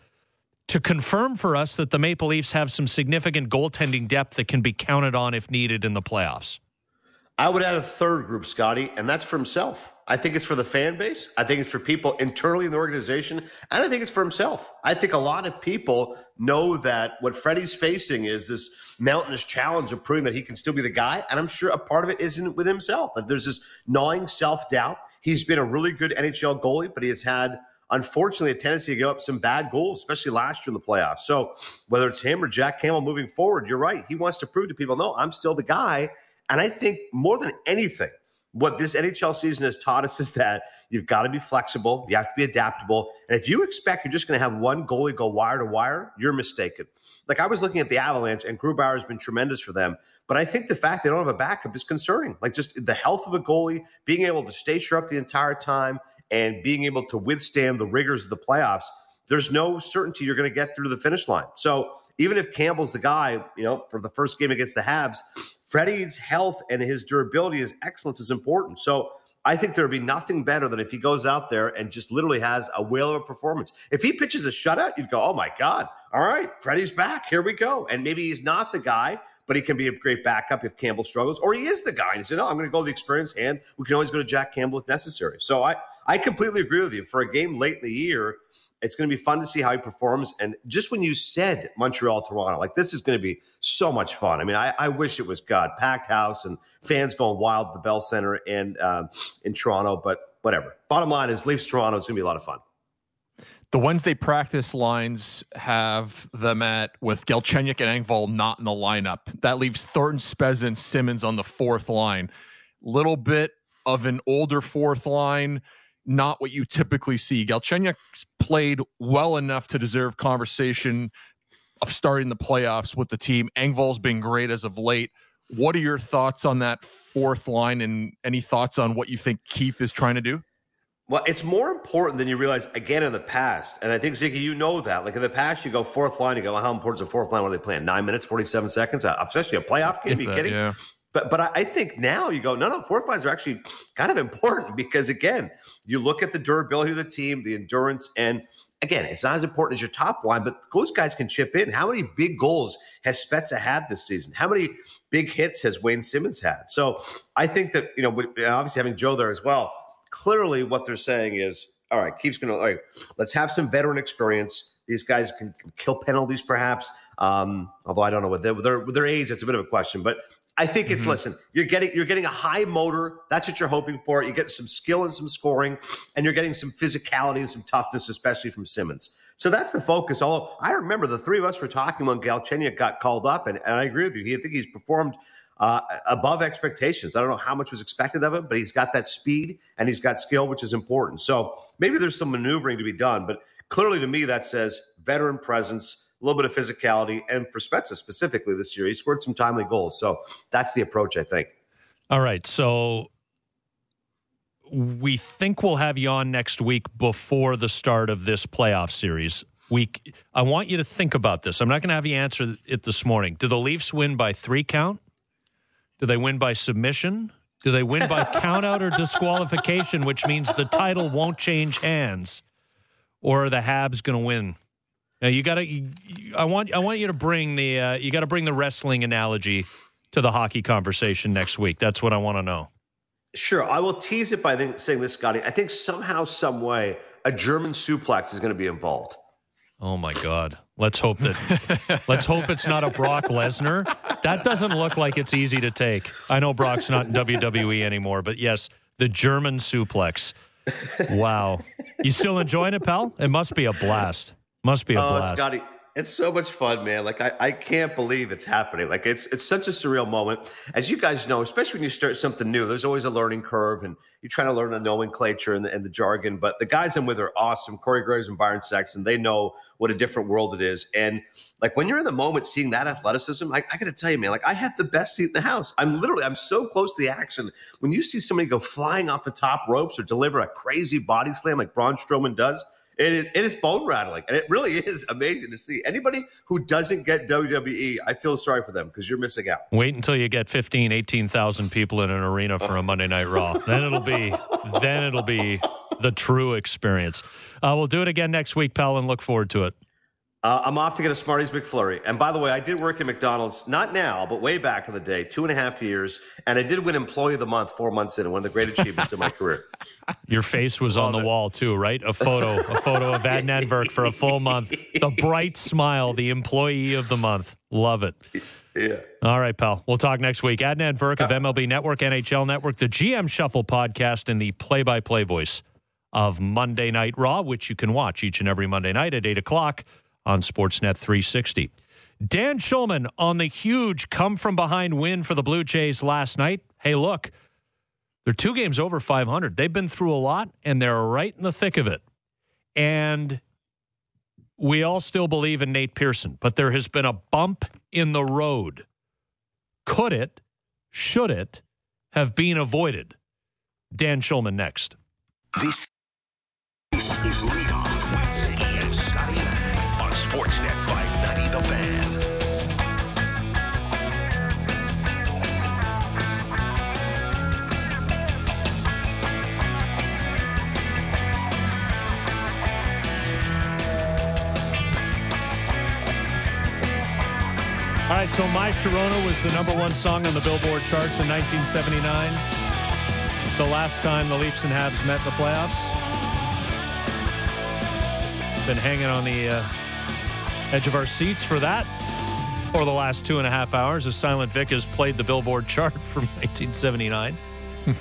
to confirm for us that the Maple Leafs have some significant goaltending depth that can be counted on if needed in the playoffs. I would add a third group, Scotty, and that's for himself. I think it's for the fan base. I think it's for people internally in the organization. And I think it's for himself. I think a lot of people know that what Freddie's facing is this mountainous challenge of proving that he can still be the guy. And I'm sure a part of it isn't with himself. That there's this gnawing self doubt. He's been a really good NHL goalie, but he has had unfortunately a tendency to give up some bad goals, especially last year in the playoffs. So whether it's him or Jack Campbell moving forward, you're right. He wants to prove to people, no, I'm still the guy. And I think more than anything, what this NHL season has taught us is that you've got to be flexible, you have to be adaptable. And if you expect you're just going to have one goalie go wire to wire, you're mistaken. Like I was looking at the Avalanche, and Grubauer has been tremendous for them. But I think the fact they don't have a backup is concerning. Like just the health of a goalie, being able to stay sharp the entire time, and being able to withstand the rigors of the playoffs. There's no certainty you're going to get through the finish line. So even if Campbell's the guy, you know, for the first game against the Habs, Freddie's health and his durability, his excellence is important. So I think there'd be nothing better than if he goes out there and just literally has a whale of a performance. If he pitches a shutout, you'd go, oh my God, all right, Freddie's back. Here we go. And maybe he's not the guy, but he can be a great backup if Campbell struggles, or he is the guy. And he said, no, I'm going to go the experience hand. We can always go to Jack Campbell if necessary. So I, I completely agree with you. For a game late in the year, it's going to be fun to see how he performs. And just when you said Montreal, Toronto, like this is going to be so much fun. I mean, I, I wish it was God packed house and fans going wild at the Bell Center in um, in Toronto, but whatever. Bottom line is Leafs Toronto is going to be a lot of fun. The Wednesday practice lines have them at with Galchenyuk and Engvall not in the lineup. That leaves Thornton, Spez, and Simmonds on the fourth line. Little bit of an older fourth line not what you typically see. Galchenyuk's played well enough to deserve conversation of starting the playoffs with the team. Engvall's been great as of late. What are your thoughts on that fourth line and any thoughts on what you think Keefe is trying to do? Well, it's more important than you realize again in the past. And I think, Ziggy, you know that. Like in the past, you go fourth line, you go, well, how important is the fourth line? What are they playing? Nine minutes, 47 seconds? Uh, especially a playoff game? If are you that, kidding? Yeah. But but I think now you go, no, no, fourth lines are actually kind of important [laughs] because again, you look at the durability of the team, the endurance, and again, it's not as important as your top line, but those guys can chip in. How many big goals has Spezza had this season? How many big hits has Wayne Simmonds had? So I think that, you know, obviously having Joe there as well, clearly what they're saying is all right, keeps going. All right, let's have some veteran experience. These guys can, can kill penalties, perhaps. Um, although I don't know what their, their their age. it's a bit of a question, but I think it's Mm-hmm. listen. You're getting you're getting a high motor. That's what you're hoping for. You get some skill and some scoring, and you're getting some physicality and some toughness, especially from Simmonds. So that's the focus. Although I remember the three of us were talking when Galchenyuk got called up, and, and I agree with you. He, I think he's performed uh, above expectations. I don't know how much was expected of him, but he's got that speed and he's got skill, which is important. So maybe there's some maneuvering to be done, but clearly to me that says veteran presence, a little bit of physicality, and for Spezza specifically this year, he scored some timely goals. So that's the approach, I think. All right. So we think we'll have you on next week before the start of this playoff series. We, I want you to think about this. I'm not going to have you answer it this morning. Do the Leafs win by three count? Do they win by submission? Do they win by [laughs] count out or disqualification, which means the title won't change hands? Or are the Habs going to win? Now you got to. I want. I want you to bring the. Uh, you got to bring the wrestling analogy to the hockey conversation next week. That's what I want to know. Sure, I will tease it by saying this, Scotty. I think somehow, some way, a German suplex is going to be involved. Oh my God! Let's hope that. let's hope it's not a Brock Lesnar. That doesn't look like it's easy to take. I know Brock's not in WWE anymore, but yes, the German suplex. Wow, you still enjoying it, pal? It must be a blast. Must be a oh, blast. Scotty, it's so much fun, man. Like I, I can't believe it's happening. Like it's it's such a surreal moment. As you guys know, especially when you start something new, there's always a learning curve and you're trying to learn the nomenclature and the, and the jargon. But the guys I'm with are awesome. Corey Graves and Byron Saxton, they know what a different world it is. And like when you're in the moment seeing that athleticism, I, I gotta tell you, man, like I have the best seat in the house. I'm literally I'm so close to the action. When you see somebody go flying off the top ropes or deliver a crazy body slam like Braun Strowman does, it is, it is bone rattling, and it really is amazing to see. Anybody who doesn't get WWE, I feel sorry for them because you're missing out. Wait until you get 15, 18,000 people in an arena for a Monday Night Raw. [laughs] then it'll be then it'll be the true experience. Uh, we'll do it again next week, pal, and look forward to it. Uh, I'm off to get a Smarties McFlurry. And by the way, I did work at McDonald's, not now, but way back in the day, two and a half years. And I did win Employee of the Month four months in, one of the great achievements in my career. [laughs] Your face was on the wall too, right? A photo, a photo of Adnan Virk for a full month. The bright smile, the employee of the month. Love it. Yeah. All right, pal. We'll talk next week. Adnan Virk of MLB Network, NHL Network, the GM Shuffle podcast, and the play-by-play voice of Monday Night Raw, which you can watch each and every Monday night at eight o'clock on Sportsnet 360. Dan Shulman on the huge come from behind win for the Blue Jays last night. Hey, look, they're two games over 500. They've been through a lot, and they're right in the thick of it. And we all still believe in Nate Pearson, but there has been a bump in the road. Could it, should it, have been avoided? Dan Shulman next. This All right, so My Sharona was the number one song on the Billboard charts in 1979. The last time the Leafs and Habs met in the playoffs. Been hanging on the uh, edge of our seats for that for the last two and a half hours as Silent Vic has played the Billboard chart [laughs] from 1979.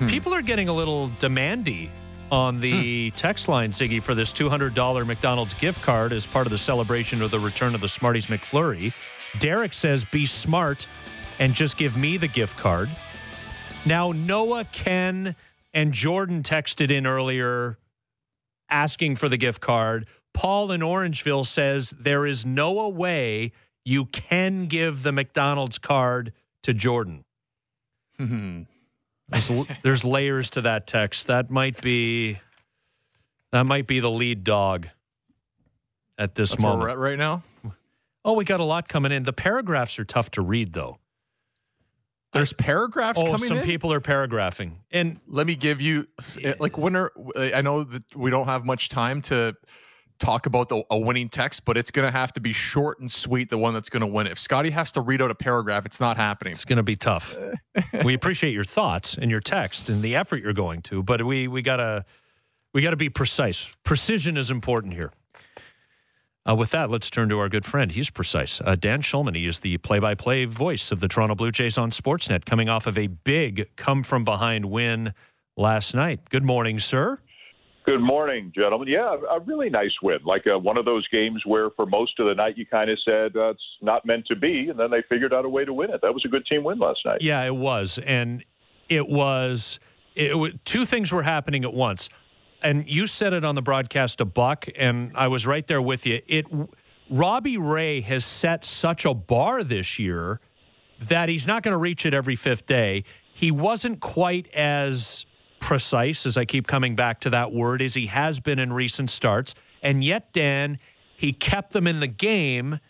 People are getting a little demandy on the text line, Ziggy, for this $200 McDonald's gift card as part of the celebration of the return of the Smarties McFlurry. Derek says, be smart and just give me the gift card. Now, Noah, Ken, and Jordan texted in earlier asking for the gift card. Paul in Orangeville says there is no way you can give the McDonald's card to Jordan. Hmm. There's, there's layers to that text. That might be that might be the lead dog at this That's moment. at right now. Oh, we got a lot coming in. The paragraphs are tough to read, though. There's paragraphs Oh, coming some in. people are paragraphing, and let me give you like winner. I know that we don't have much time to talk about the, a winning text, but it's going to have to be short and sweet. The one that's going to win. If Scotty has to read out a paragraph, it's not happening. It's going to be tough. [laughs] we appreciate your thoughts and your text and the effort you're going to, but we we gotta We got to be precise. Precision is important here. Uh, with that, let's turn to our good friend. He's precise. Uh, Dan Shulman. He is the play-by-play voice of the Toronto Blue Jays on Sportsnet, coming off of a big come-from-behind win last night. Good morning, sir. Good morning, gentlemen. Yeah, a really nice win. Like uh, one of those games where, for most of the night, you kind of said uh, it's not meant to be, and then they figured out a way to win it. That was a good team win last night. Yeah, it was, and it was. It, it two things were happening at once and you said it on the broadcast a buck, and I was right there with you. It Robbie Ray has set such a bar this year that he's not going to reach it every fifth day. He wasn't quite as precise, as I keep coming back to that word, as he has been in recent starts. And yet, Dan, he kept them in the game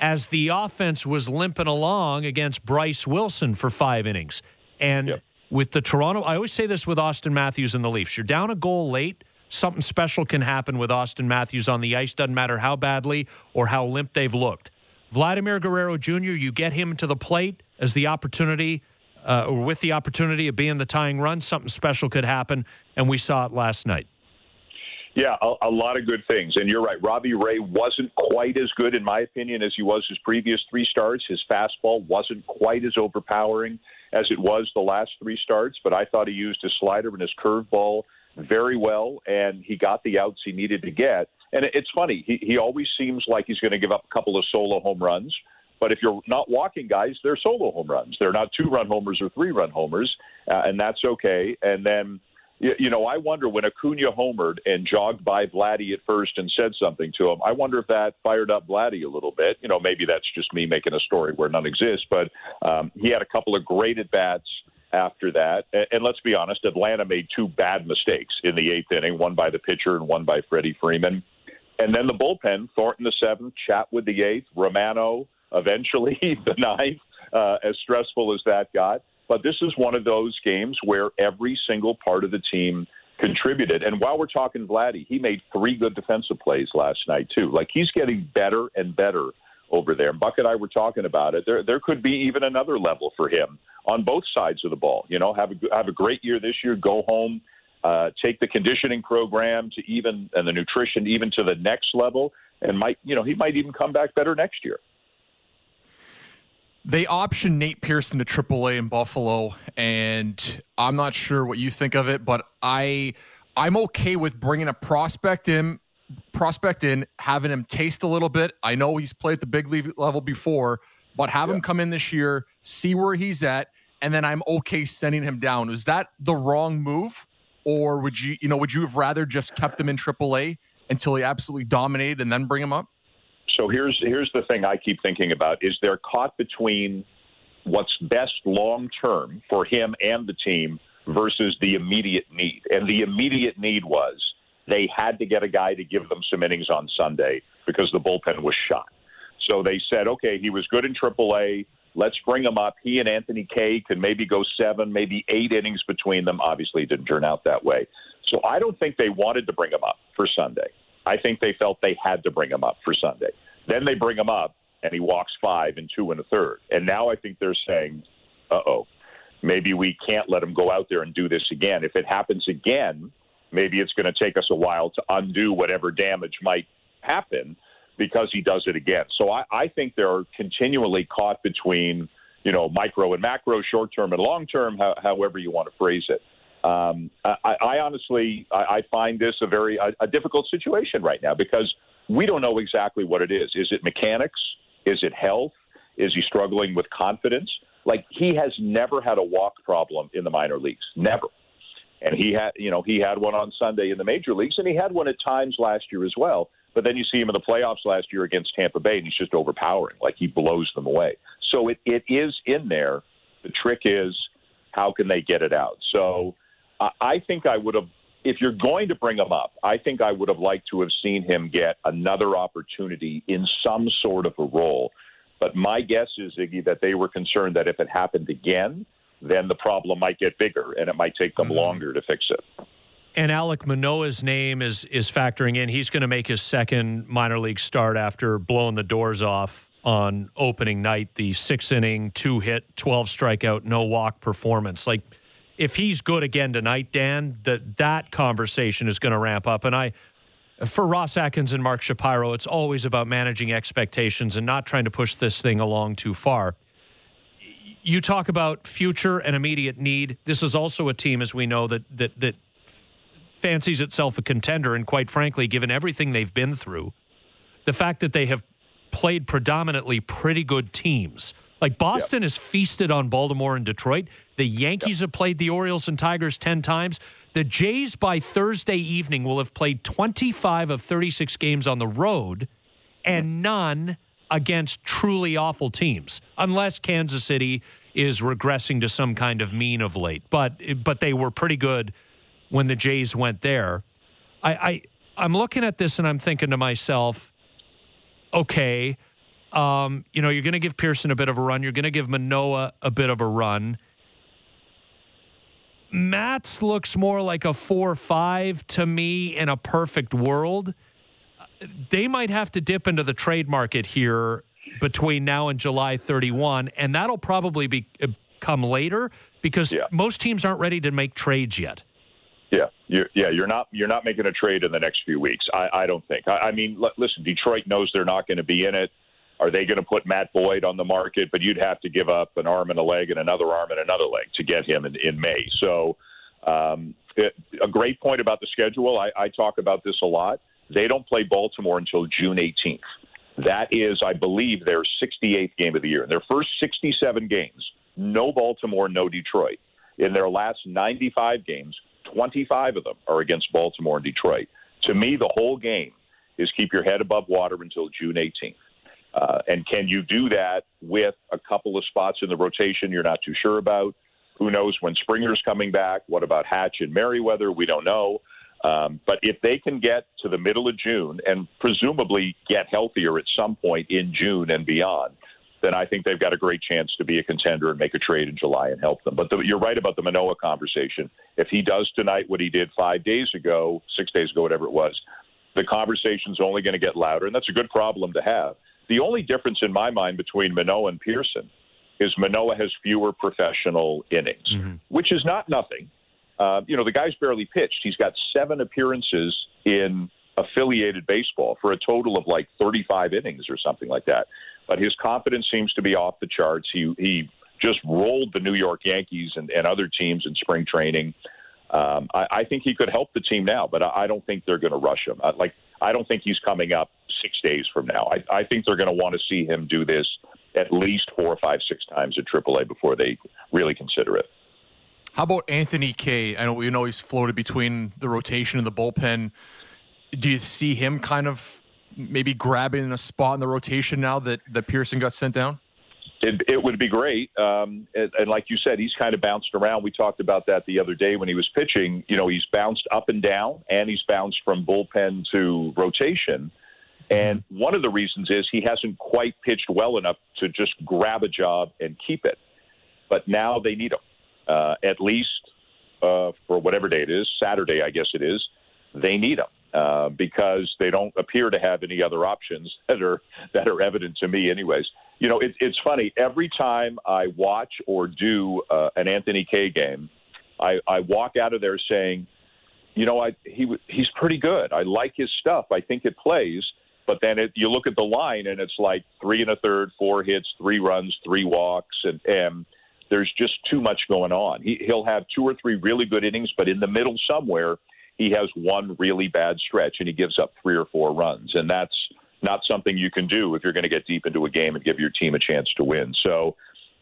as the offense was limping along against Bryce Wilson for five innings. And yep with the Toronto. I always say this with Auston Matthews and the Leafs. You're down a goal late. Something special can happen with Auston Matthews on the ice. Doesn't matter how badly or how limp they've looked. Vladimir Guerrero Jr., you get him to the plate as the opportunity, uh, or with the opportunity of being the tying run, something special could happen. And we saw it last night. Yeah, a, a, lot of good things. And you're right. Robbie Ray wasn't quite as good, in my opinion, as he was his previous three starts. His fastball wasn't quite as overpowering as it was the last three starts, but I thought he used his slider and his curveball very well, and he got the outs he needed to get. And it's funny, he, he always seems like he's going to give up a couple of solo home runs. But if you're not walking guys, they're solo home runs. They're not two run homers or three run homers, uh, and that's okay. And then you know, I wonder when Acuna homered and jogged by Vladdy at first and said something to him. I wonder if that fired up Vladdy a little bit. You know, maybe that's just me making a story where none exists, but um, he had a couple of great at bats after that. And, and let's be honest, Atlanta made two bad mistakes in the eighth inning, one by the pitcher and one by Freddie Freeman. And then the bullpen, Thornton the seventh, Chatwood the eighth, Romano eventually [laughs] the ninth, uh, as stressful as that got. But this is one of those games where every single part of the team contributed. And while we're talking Vladdy, he made three good defensive plays last night too. Like he's getting better and better over there. And Buck and I were talking about it. There, there could be even another level for him on both sides of the ball. You know, have a have a great year this year. Go home, uh, take the conditioning program to even and the nutrition even to the next level, and might you know he might even come back better next year. They optioned Nate Pearson to AAA in Buffalo, and I'm not sure what you think of it, but I I'm okay with bringing a prospect in, prospect in, having him taste a little bit. I know he's played at the big league level before, but have yeah. him come in this year, see where he's at, and then I'm okay sending him down. Is that the wrong move, or would you you know would you have rather just kept him in AAA until he absolutely dominated and then bring him up? So here's here's the thing I keep thinking about: is they're caught between what's best long term for him and the team versus the immediate need. And the immediate need was they had to get a guy to give them some innings on Sunday because the bullpen was shot. So they said, okay, he was good in AAA. Let's bring him up. He and Anthony Kay could maybe go seven, maybe eight innings between them. Obviously, it didn't turn out that way. So I don't think they wanted to bring him up for Sunday. I think they felt they had to bring him up for Sunday. Then they bring him up, and he walks five and two and a third. And now I think they're saying, uh oh, maybe we can't let him go out there and do this again. If it happens again, maybe it's going to take us a while to undo whatever damage might happen because he does it again. So I, I think they're continually caught between, you know, micro and macro, short term and long term, ho- however you want to phrase it. Um, I, I honestly, I, I find this a very a, a difficult situation right now because we don't know exactly what it is. Is it mechanics? Is it health? Is he struggling with confidence? Like he has never had a walk problem in the minor leagues, never. And he had, you know, he had one on Sunday in the major leagues, and he had one at times last year as well. But then you see him in the playoffs last year against Tampa Bay, and he's just overpowering. Like he blows them away. So it, it is in there. The trick is how can they get it out? So I think I would have if you're going to bring him up, I think I would have liked to have seen him get another opportunity in some sort of a role. But my guess is, Iggy, that they were concerned that if it happened again, then the problem might get bigger and it might take them mm-hmm. longer to fix it. And Alec Manoah's name is is factoring in. He's going to make his second minor league start after blowing the doors off on opening night. The six inning, two hit, twelve strikeout, no walk performance. Like if he's good again tonight, Dan, that that conversation is going to ramp up. And I, for Ross Atkins and Mark Shapiro, it's always about managing expectations and not trying to push this thing along too far. You talk about future and immediate need. This is also a team, as we know, that that that fancies itself a contender. And quite frankly, given everything they've been through, the fact that they have played predominantly pretty good teams. Like Boston yep. has feasted on Baltimore and Detroit. The Yankees yep. have played the Orioles and Tigers 10 times. The Jays by Thursday evening will have played 25 of 36 games on the road and none against truly awful teams, unless Kansas City is regressing to some kind of mean of late. But but they were pretty good when the Jays went there. I, I I'm looking at this and I'm thinking to myself, okay, um, you know, you're going to give Pearson a bit of a run. You're going to give Manoah a bit of a run. Matz looks more like a four five to me in a perfect world. They might have to dip into the trade market here between now and July 31, and that'll probably be uh, come later because yeah. most teams aren't ready to make trades yet. Yeah, you're, yeah, you're not you're not making a trade in the next few weeks. I, I don't think. I, I mean, l- listen, Detroit knows they're not going to be in it. Are they going to put Matt Boyd on the market? But you'd have to give up an arm and a leg and another arm and another leg to get him in, in May. So, um, it, a great point about the schedule. I, I talk about this a lot. They don't play Baltimore until June 18th. That is, I believe, their 68th game of the year. In their first 67 games, no Baltimore, no Detroit. In their last 95 games, 25 of them are against Baltimore and Detroit. To me, the whole game is keep your head above water until June 18th. Uh, and can you do that with a couple of spots in the rotation you're not too sure about? Who knows when Springer's coming back? What about Hatch and Merryweather? We don't know. Um, but if they can get to the middle of June and presumably get healthier at some point in June and beyond, then I think they've got a great chance to be a contender and make a trade in July and help them. But the, you're right about the Manoah conversation. If he does tonight what he did five days ago, six days ago, whatever it was, the conversation's only going to get louder, and that's a good problem to have. The only difference in my mind between Manoah and Pearson is Manoah has fewer professional innings, mm-hmm. which is not nothing. Uh, you know, the guy's barely pitched. He's got seven appearances in affiliated baseball for a total of like 35 innings or something like that but his confidence seems to be off the charts. He he just rolled the New York Yankees and, and other teams in spring training. Um, I, I think he could help the team now, but I, I don't think they're going to rush him. I, like I don't think he's coming up six days from now. I, I think they're going to want to see him do this at least four or five, six times at AAA before they really consider it. How about Anthony Kay? I know you know he's floated between the rotation and the bullpen. Do you see him kind of maybe grabbing a spot in the rotation now that, that Pearson got sent down? It, it would be great. Um, and, and, like you said, he's kind of bounced around. We talked about that the other day when he was pitching. You know, he's bounced up and down, and he's bounced from bullpen to rotation. And one of the reasons is he hasn't quite pitched well enough to just grab a job and keep it. But now they need him, uh, at least uh, for whatever day it is, Saturday, I guess it is. They need him. Uh, because they don't appear to have any other options [laughs] that are that are evident to me, anyways. You know, it, it's funny. Every time I watch or do uh, an Anthony Kay game, I, I walk out of there saying, you know, I he he's pretty good. I like his stuff. I think it plays. But then it, you look at the line, and it's like three and a third, four hits, three runs, three walks, and, and there's just too much going on. He, he'll have two or three really good innings, but in the middle somewhere, he has one really bad stretch and he gives up three or four runs. And that's not something you can do if you're going to get deep into a game and give your team a chance to win. So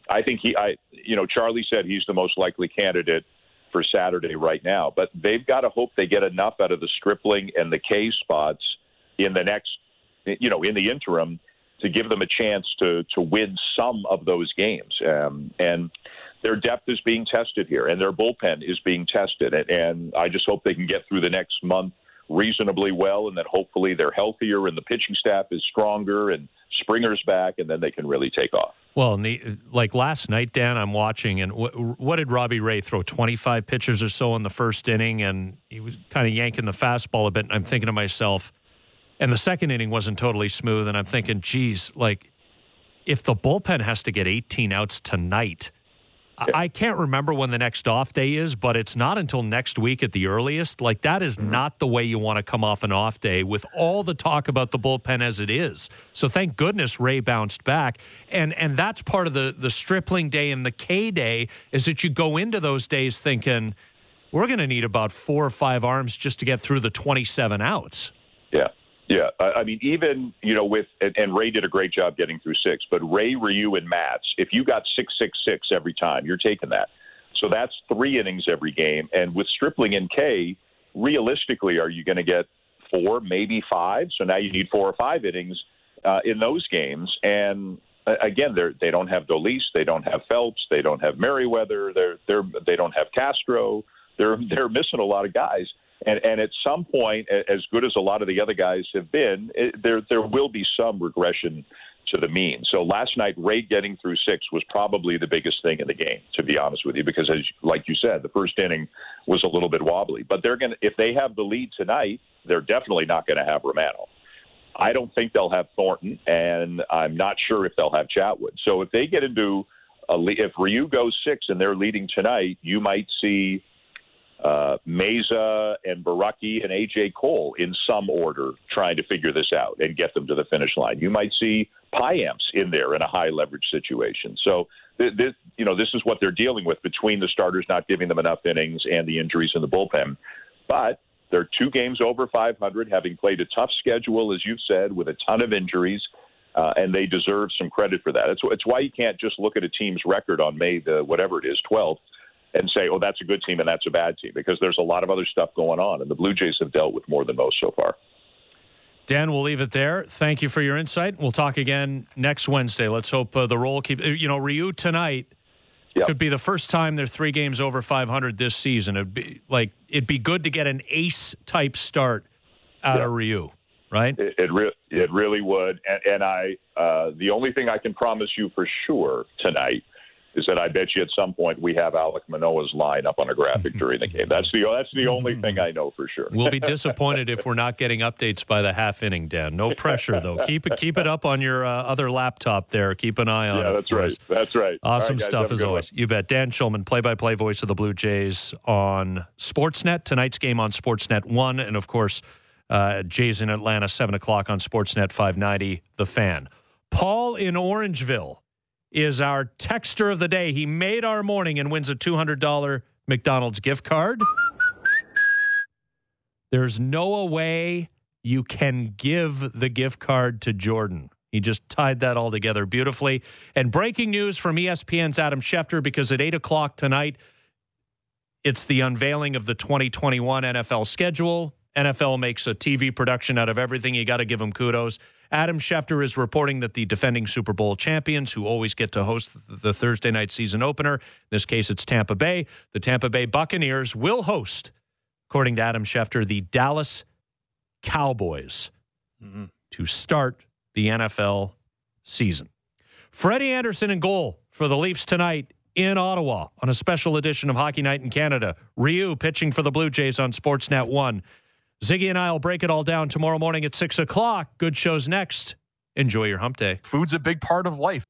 I think he, I, you know, Charlie said he's the most likely candidate for Saturday right now, but they've got to hope they get enough out of the Stripling and the Kay spots in the next, you know, in the interim to give them a chance to to win some of those games. Um, and their depth is being tested here, and their bullpen is being tested. And, and I just hope they can get through the next month reasonably well, and that hopefully they're healthier and the pitching staff is stronger and Springer's back, and then they can really take off. Well, the, like last night, Dan, I'm watching, and what, what did Robbie Ray throw? 25 pitches or so in the first inning, and he was kind of yanking the fastball a bit. And I'm thinking to myself, and the second inning wasn't totally smooth, and I'm thinking, geez, like if the bullpen has to get 18 outs tonight I can't remember when the next off day is, but it's not until next week at the earliest. Like that is mm-hmm. not the way you want to come off an off day with all the talk about the bullpen as it is. So thank goodness Ray bounced back, and and that's part of the the Stripling day and the Kay day is that you go into those days thinking we're going to need about four or five arms just to get through the twenty seven outs. Yeah. Yeah, I mean, even you know, with and, and Ray did a great job getting through six. But Ray, Ryu, and Matz, if you got six, six, six every time, you're taking that. So that's three innings every game. And with Stripling and Kay, realistically, are you going to get four, maybe five? So now you need four or five innings uh, in those games. And uh, again, they they don't have Dolis, they don't have Phelps, they don't have Merryweather, they're they're they don't have Castro. They're [laughs] they're missing a lot of guys. And, and at some point, as good as a lot of the other guys have been, it, there there will be some regression to the mean. So last night, Ray getting through six was probably the biggest thing in the game, to be honest with you, because as like you said, the first inning was a little bit wobbly. But they're gonna if they have the lead tonight, they're definitely not going to have Romano. I don't think they'll have Thornton, and I'm not sure if they'll have Chatwood. So if they get into a if Ryu goes six and they're leading tonight, you might see uh, Mayza and Borucki and AJ Cole in some order trying to figure this out and get them to the finish line. You might see Payamps in there in a high leverage situation. So th- this, you know, this is what they're dealing with between the starters not giving them enough innings and the injuries in the bullpen. But they're two games over 500, having played a tough schedule, as you've said, with a ton of injuries. Uh, and they deserve some credit for that. It's, it's why you can't just look at a team's record on May the whatever it is, 12th, and say, "Oh, that's a good team and that's a bad team," because there's a lot of other stuff going on, and the Blue Jays have dealt with more than most so far. Dan, we'll leave it there. Thank you for your insight. We'll talk again next Wednesday. Let's hope uh, the roll keep. You know, Ryu tonight could be the first time they're three games over 500 this season. It'd be like it'd be good to get an ace type start out of Ryu, right? It it, re- it really would, and, and I uh, the only thing I can promise you for sure tonight is that I bet you at some point we have Alec Manoah's line up on a graphic during the game. That's the that's the only thing I know for sure. We'll be disappointed if we're not getting updates by the half inning, Dan. No pressure though. [laughs] Keep it keep it up on your uh, other laptop there. Keep an eye on it. yeah, that's for right. us. That's right. Awesome right, guys, stuff as always. one. You bet. Dan Shulman, play-by-play voice of the Blue Jays on Sportsnet. Tonight's game on Sportsnet One, and of course, uh, Jays in Atlanta, seven o'clock on Sportsnet 590. The Fan. Paul in Orangeville is our texter of the day. He made our morning and wins a two hundred dollar McDonald's gift card. There's no way you can give the gift card to Jordan. He just tied that all together beautifully. And breaking news from ESPN's Adam Schefter because at 8 o'clock tonight, it's the unveiling of the 2021 NFL schedule. NFL makes a TV production out of everything. You got to give them kudos. Adam Schefter is reporting that the defending Super Bowl champions, who always get to host the Thursday night season opener, in this case it's Tampa Bay, the Tampa Bay Buccaneers will host, according to Adam Schefter, the Dallas Cowboys mm-hmm. to start the NFL season. Freddie Andersen in goal for the Leafs tonight in Ottawa on a special edition of Hockey Night in Canada. Ryu pitching for the Blue Jays on Sportsnet 1. Ziggy and I will break it all down tomorrow morning at 6 o'clock. Good shows next. Enjoy your hump day. Food's a big part of life.